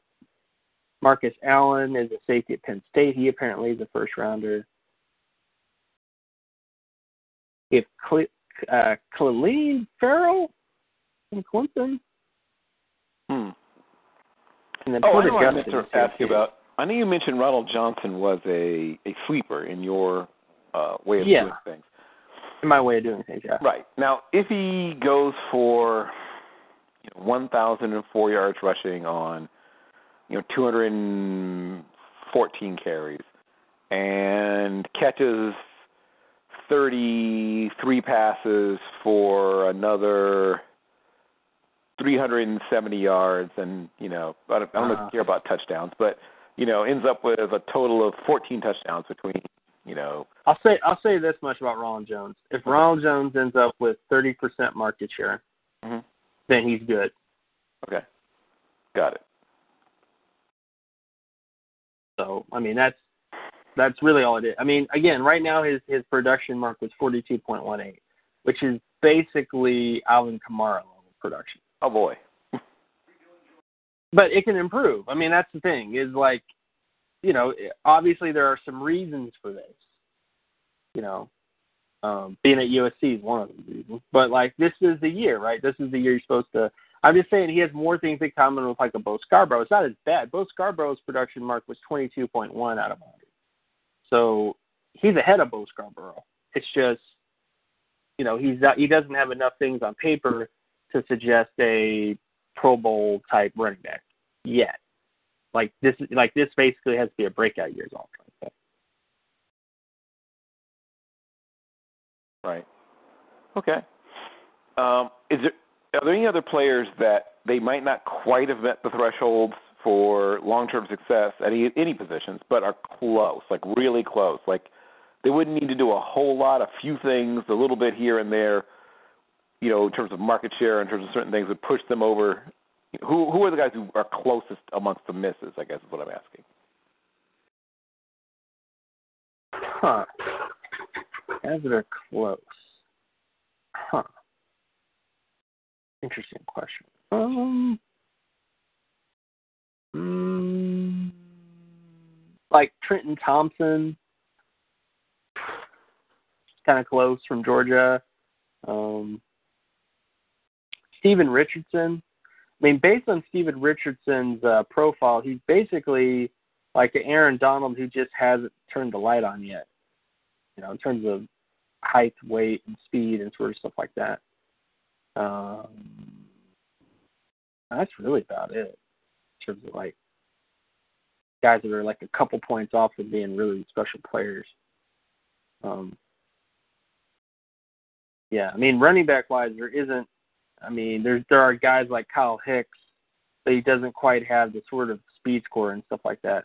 Marcus Allen is a safety at Penn State. He apparently is a first rounder. If uh, Clelin Ferrell from Clemson, Hmm. and then Oh, I know I meant to ask you about. I know you mentioned Ronald Johnson was a a sleeper in your uh, way of Yeah. doing things. in my way of doing things. Yeah. Right now, if he goes for, you know, 1,004 yards rushing on you know 214 carries and catches 33 passes for another 370 yards and you know I don't, I don't Wow. care about touchdowns but you know ends up with a total of 14 touchdowns between you know I'll say I'll say this much about Ronald Jones. If Ronald Jones ends up with thirty percent market share, Mhm. then he's good. okay got it So I mean that's that's really all it is. I mean, again, right now his his production mark was forty two point one eight, which is basically Alvin Kamara level production. oh boy But it can improve. I mean, that's the thing is like, you know, obviously there are some reasons for this. You know, um, being at USC is one of the reasons. But like, this is the year, right? This is the year you're supposed to. I'm just saying he has more things in common with like a Bo Scarborough. It's not as bad. Bo Scarborough's production mark was 22.1 out of 100. So he's ahead of Bo Scarborough. It's just, you know, he's not, he doesn't have enough things on paper to suggest a Pro Bowl type running back yet. Like this, like this basically has to be a breakout year. Is all. Right. Okay. Um, is there are there any other players that they might not quite have met the thresholds for long-term success at any, any positions, but are close, like really close? Like they wouldn't need to do a whole lot, a few things, a little bit here and there, you know, in terms of market share, in terms of certain things, would push them over. Who who are the guys who are closest amongst the misses? I guess is what I'm asking. Huh. That are close. Huh. Interesting question. Um. Mm, like Trenton Thompson, kind of close from Georgia. Um, Steven Richardson. I mean, based on Steven Richardson's uh, profile, he's basically like Aaron Donald who just hasn't turned the light on yet. You know, in terms of height, weight, and speed, and sort of stuff like that. Um, that's really about it terms of like guys that are like a couple points off of being really special players. Um, yeah, I mean, running back wise, there isn't. I mean, there's there are guys like Kyle Hicks, but he doesn't quite have the sort of speed score and stuff like that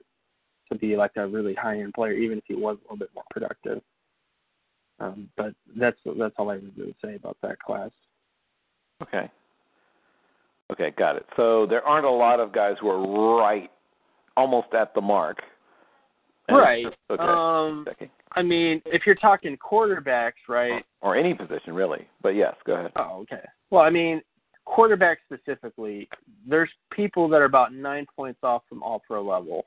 to be like a really high end player, even if he was a little bit more productive. Um, but that's that's all I would really say about that class. Okay. Okay, got it. So there aren't a lot of guys who are right, almost at the mark. And- Right. Okay. Um, Checking. I mean, if you're talking quarterbacks, right? or any position really. But yes, go ahead. Oh, okay. Well, I mean, quarterback specifically, there's people that are about nine points off from all pro level.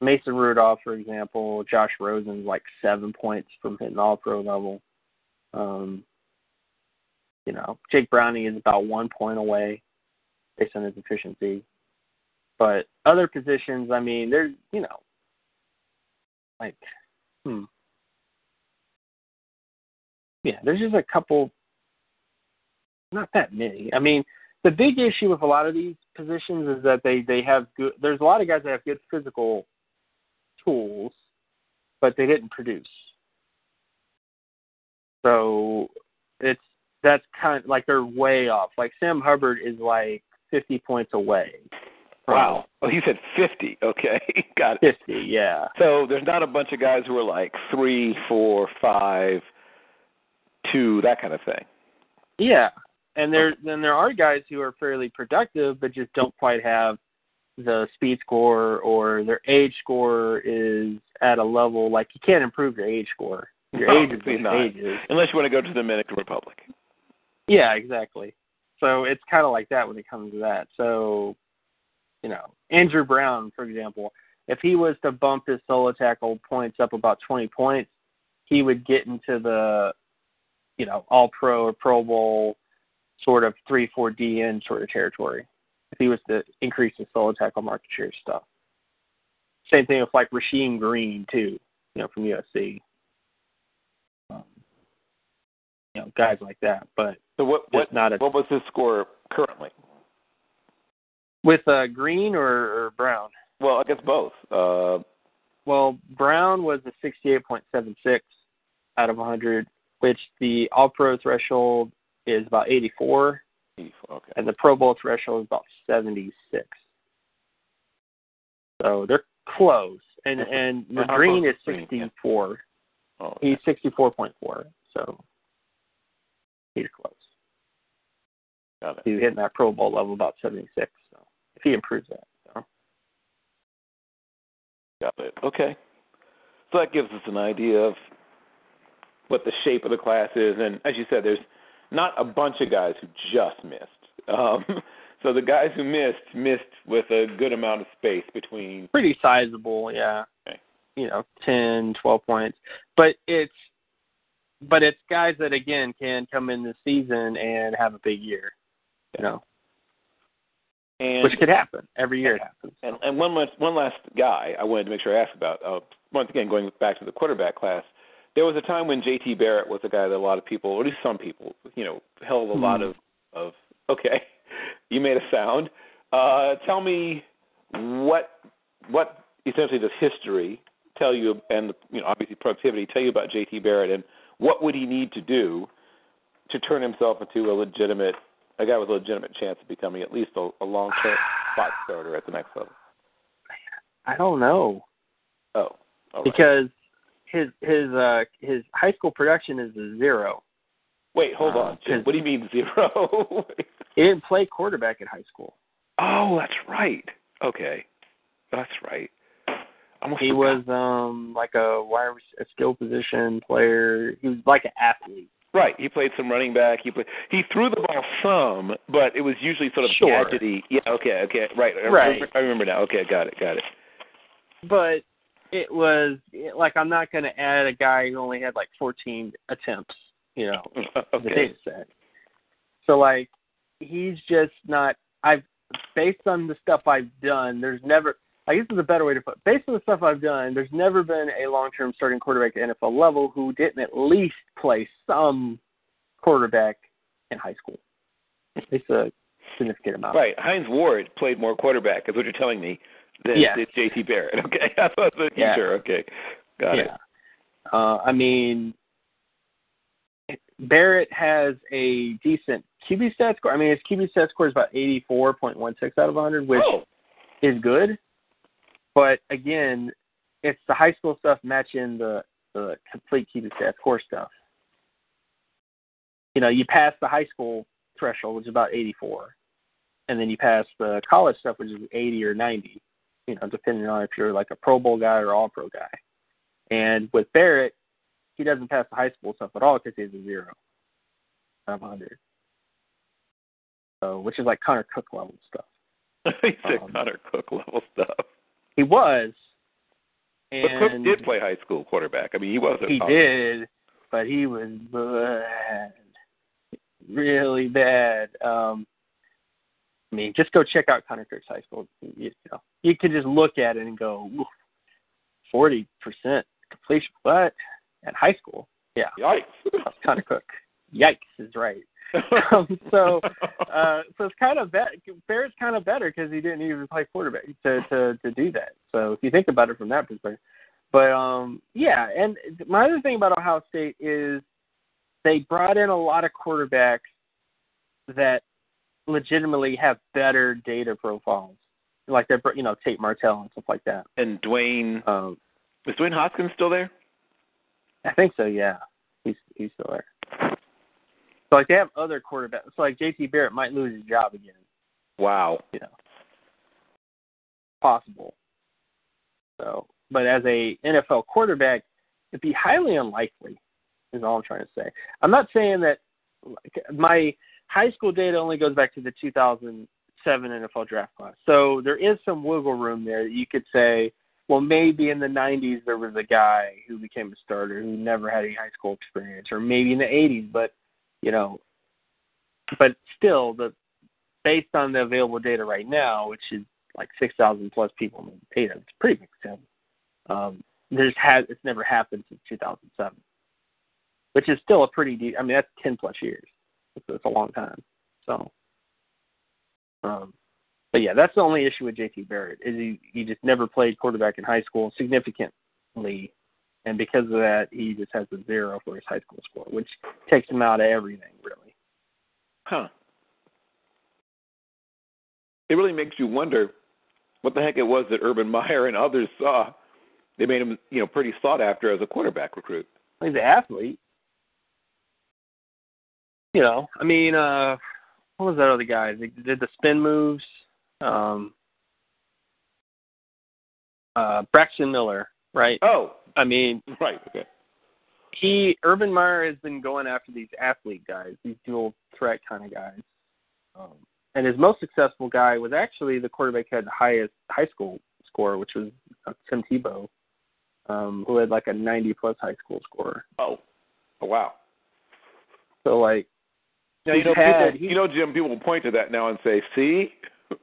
Mason Rudolph, for example, Josh Rosen's like seven points from hitting all pro level. Um, you know, Jake Browning is about one point away based on his efficiency. But other positions, I mean, there's you know, like, hmm, yeah, there's just a couple not that many. I mean, the big issue with a lot of these positions is that they they have good. There's a lot of guys that have good physical tools, but they didn't produce. So it's that's kind of like they're way off. Like Sam Hubbard is like 50 points away. Wow. Oh, you said fifty. Okay, got it. 50, yeah. So there's not a bunch of guys who are like three, four, five, two, that kind of thing. Yeah, and there then there are guys who are fairly productive but just don't quite have the speed score or their age score is at a level like you can't improve your age score. Your age is Obviously what not. your age is. Unless you want to go to the Dominican Republic. Yeah, exactly. So it's kind of like that when it comes to that. So, you know, Andrew Brown, for example, if he was to bump his solo tackle points up about 20 points, he would get into the, you know, all pro or Pro Bowl sort of 3 4 DN sort of territory if he was to increase his solo tackle market share stuff. Same thing with like Rasheem Green, too, you know, from USC. Um, you know, guys like that. But So what what not a- what was his score currently? With uh, Green or, or Brown? Well, I guess both. Uh, well, Brown was a 68.76 out of 100, which the All Pro threshold is about 84, 84, okay. and the Pro Bowl threshold is about 76. So they're close, and and how Green is is Green? Yeah. 64. Oh, okay. He's 64.4, so he's close. Got it. He's hitting that Pro Bowl level about 76. So if he improves that, so Got it. Okay. So that gives us an idea of what the shape of the class is, and as you said, there's not a bunch of guys who just missed. Um, so the guys who missed missed with a good amount of space between. pretty sizable, yeah. Okay. You know, 10, 12 points, but it's but it's guys that again can come in this season and have a big year. You know, And which could happen every year. It happens. And, and one last one last guy I wanted to make sure I asked about. Uh, once again, going back to the quarterback class, there was a time when J.T. Barrett was a guy that a lot of people, or at least some people, you know, held a lot Hmm. of of. Okay, you made a sound. Uh, tell me what what essentially does history tell you, and you know, obviously productivity tell you about J.T. Barrett, and what would he need to do to turn himself into a legitimate a guy with a legitimate chance of becoming at least a, a long term spot starter at the next level. I don't know Oh, right. because his his uh his high school production is a zero. wait, hold uh, on. What do you mean zero? He didn't play quarterback in high school. oh, that's right. Okay, that's right. Almost He forgot. was um like a wide a skill position player. He was like an athlete. Right. He played some running back. He played. He threw the ball some, but it was usually sort of Sure. gadgety. Yeah. Okay. Okay. Right. I Right. remember- I remember now. Okay. Got it. Got it. but it was like I'm not going to add a guy who only had like 14 attempts, you know, in the okay. data set. So like he's just not. I've based on the stuff I've done. There's never. I guess is a better way to put. It. Based on the stuff I've done, there's never been a long-term starting quarterback at NFL level who didn't at least play some quarterback in high school. At least a significant amount. Right. Hines Ward played more quarterback, is what you're telling me, than Yes. J.T. Barrett. Okay. I was making Yeah. sure. Okay. Got it. Uh, I mean, Barrett has a decent QB stat score. I mean, his QB stat score is about 84.16 out of 100, which oh. is good. But again, it's the high school stuff matching the, the complete QB stat score stuff. You know, you pass the high school threshold, which is about 84, and then you pass the college stuff, which is 80 or 90. You know, depending on if you're like a Pro Bowl guy or All Pro guy. And with Barrett, he doesn't pass the high school stuff at all because he has a zero out of 100. So, which is like Connor Cook level stuff. he said Um, Connor Cook level stuff. He was. But Cook did play high school quarterback. I mean, he was. a He college- did, but he was bad, really bad. Um, I mean, just go check out Connor Cook's high school. You, know, you could just look at it and go, forty percent completion. but at high school? Yeah, Yikes. that's Connor Cook. Yikes is right. um, so, uh, so it's kind of bet Barrett's kind of better because he didn't even play quarterback to to to do that. So if you think about it from that perspective, but um, yeah. And my other thing about Ohio State is they brought in a lot of quarterbacks that legitimately have better data profiles, like they're you know Tate Martell and stuff like that. and Dwayne Um, is Dwayne Haskins still there? I think so. Yeah, he's he's still there. So like they have other quarterbacks. So like J.T. Barrett might lose his job again. Wow. you know, possible. So, but as a NFL quarterback, it'd be highly unlikely. Is all I'm trying to say. I'm not saying that like, my high school data only goes back to the 2007 NFL draft class. So there is some wiggle room there that you could say, well, maybe in the 90s there was a guy who became a starter who never had any high school experience, or maybe in the 80s, but you know, but still the based on the available data right now, which is like 6,000 plus people in the data, it's pretty big sample. Um, there's has it's never happened since 2007, which is still a pretty deep. I mean, that's 10 plus years. It's, it's a long time. So, Um, but yeah, that's the only issue with JT Barrett is he he just never played quarterback in high school significantly, and because of that, he just has a zero for his high school score, which takes him out of everything really. Huh. It really makes you wonder what the heck it was that Urban Meyer and others saw. They made him, you know, pretty sought after as a quarterback recruit. He's an athlete. You know, I mean, uh what was that other guy? They did the spin moves. Um uh Braxton Miller, right? Oh, I mean, right. Okay. he Urban Meyer has been going after these athlete guys, these dual threat kind of guys. Um, and his most successful guy was actually the quarterback who had the highest high school score, which was uh, Tim Tebow, um, who had like a 90 plus high school score. Oh, oh wow. So like, Now, you know, had- people, you know, Jim. People will point to that now and say, "See."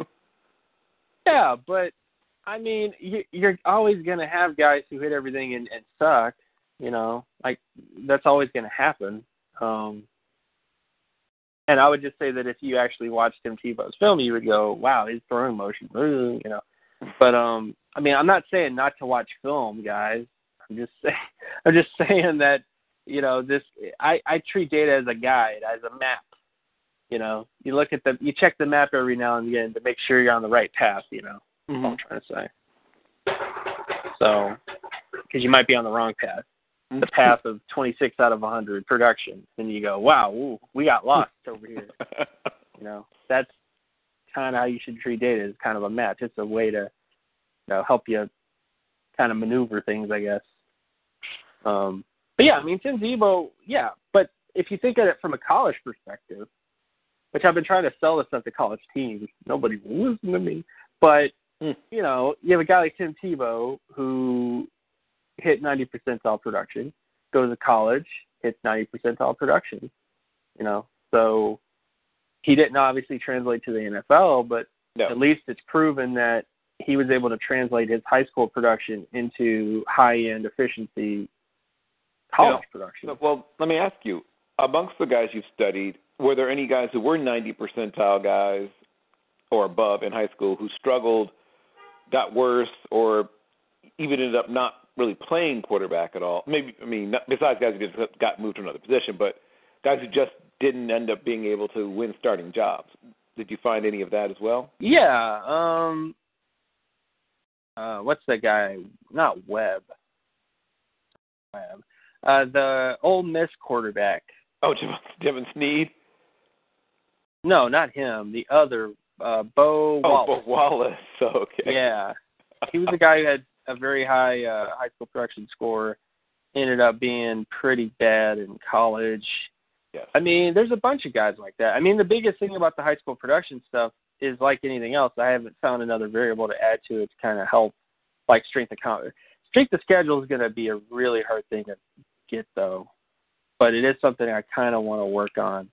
yeah, but I mean, you, you're always going to have guys who hit everything and, and suck. You know, like that's always going to happen. Um, and I would just say that if you actually watched Tim Tebow's film, you would go, "Wow, his throwing motion," you know. But um, I mean, I'm not saying not to watch film, guys. I'm just saying, I'm just saying that you know this. I I treat data as a guide, as a map. You know, you look at the, you check the map every now and again to make sure you're on the right path. You know, all I'm trying to say. So, because you might be on the wrong path, the path of 26 out of 100 production, and you go, wow, ooh, we got lost over here. You know, that's kind of how you should treat data as kind of a map. It's a way to, you know, help you kind of maneuver things, I guess. Um, but yeah, I mean, Tim Tebow, yeah. But if you think of it from a college perspective, which I've been trying to sell this stuff to college teams, nobody will listen to me. But Hmm. you know, you have a guy like Tim Tebow who hit 90 percentile production, goes to college, hits 90 percentile production. You know, so he didn't obviously translate to the NFL, but no. at least it's proven that he was able to translate his high school production into high end efficiency college production. So, well, let me ask you: amongst the guys you've studied, were there any guys who were 90 percentile guys or above in high school who struggled, got worse, or even ended up not really playing quarterback at all? Maybe I mean, not, besides guys who just got moved to another position, but guys who just didn't end up being able to win starting jobs. Did you find any of that as well? Yeah. Um. Uh, what's that guy? Not Webb. Webb. Uh, the Ole Miss quarterback. Oh, Jim, Jevan Snead. No, not him. The other, uh, Bo Oh, Wallace. Bo Wallace. Okay. Yeah, he was a guy who had a very high uh, high school production score. Ended up being pretty bad in college. Yes. I mean, there's a bunch of guys like that. I mean, the biggest thing about the high school production stuff is like anything else. I haven't found another variable to add to it to kind of help, like strength of count. Strength of schedule is going to be a really hard thing to get though, but it is something I kind of want to work on.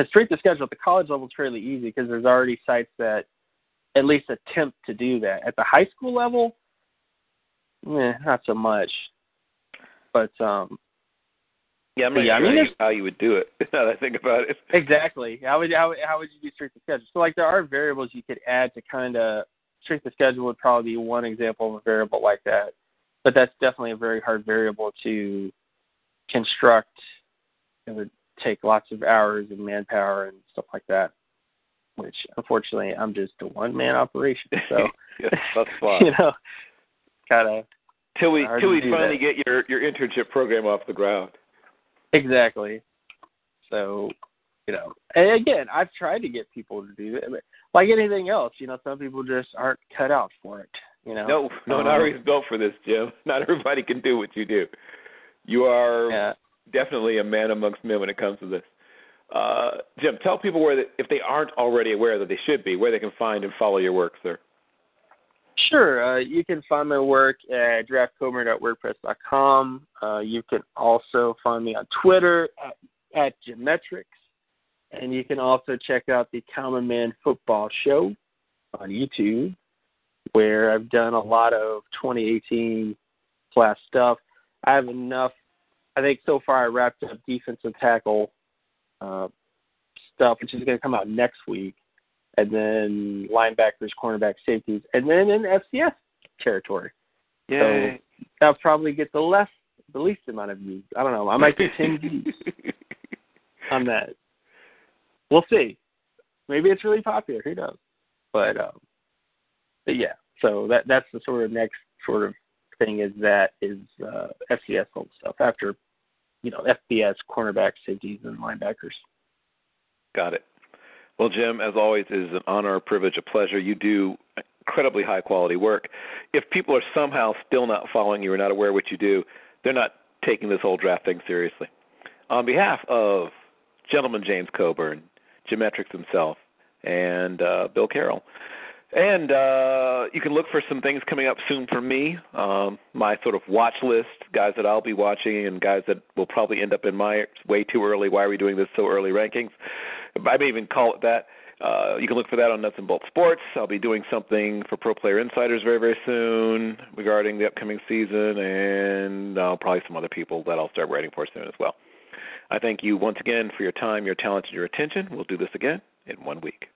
Because strength of schedule at the college level is fairly easy because there's already sites that at least attempt to do that. At the high school level, eh, not so much. But um Yeah, I'm not Yeah, I mean, sure how you would do it. Now that I think about it. Exactly. How would how how would you do strength of schedule? So like there are variables you could add to kind of strength of schedule would probably be one example of a variable like that, but that's definitely a very hard variable to construct. Take lots of hours and manpower and stuff like that. Which unfortunately I'm just a one man operation, so yes, that's fine. you know, kind of till we till we finally that. get your your internship program off the ground. Exactly. So, you know, and again, I've tried to get people to do that, but like anything else, you know, some people just aren't cut out for it. You know. No, no, Um, not everybody's built for this, Jim. Not everybody can do what you do. You are Yeah. Definitely a man amongst men when it comes to this. Uh, Jim, tell people where, they, if they aren't already aware that they should be, where they can find and follow your work, sir. Sure. Uh, you can find my work at draftcomer.wordpress.com. Uh, you can also find me on Twitter at, at. And you can also check out the Common Man Football Show on YouTube, where I've done a lot of 2018 class stuff. I have enough. I think so far I wrapped up defensive tackle uh, stuff, which is going to come out next week. and then linebackers, cornerbacks, safeties, and then in FCS territory. Yay. So that'll probably get the less, the least amount of views. I don't know. I might get ten views on that. We'll see. Maybe it's really popular. Who knows? But um, but yeah. So that that's the sort of next sort of thing is that is uh, FCS old stuff after you know FBS cornerbacks, safeties, and linebackers. Got it. Well, Jim, as always, it is an honor, a privilege, a pleasure. You do incredibly high quality work. If people are somehow still not following you or not aware of what you do, they're not taking this whole draft thing seriously. On behalf of gentleman James Coburn, Geometrics himself, and uh, Bill Carroll, and uh, you can look for some things coming up soon for me. Um, my sort of watch list, guys that I'll be watching, and guys that will probably end up in my way too early. Why are we doing this so early rankings? I may even call it that. Uh, you can look for that on Nuts and Bolts Sports. I'll be doing something for Pro Player Insiders very, very soon regarding the upcoming season, and uh, probably some other people that I'll start writing for soon as well. I thank you once again for your time, your talent, and your attention. We'll do this again in one week.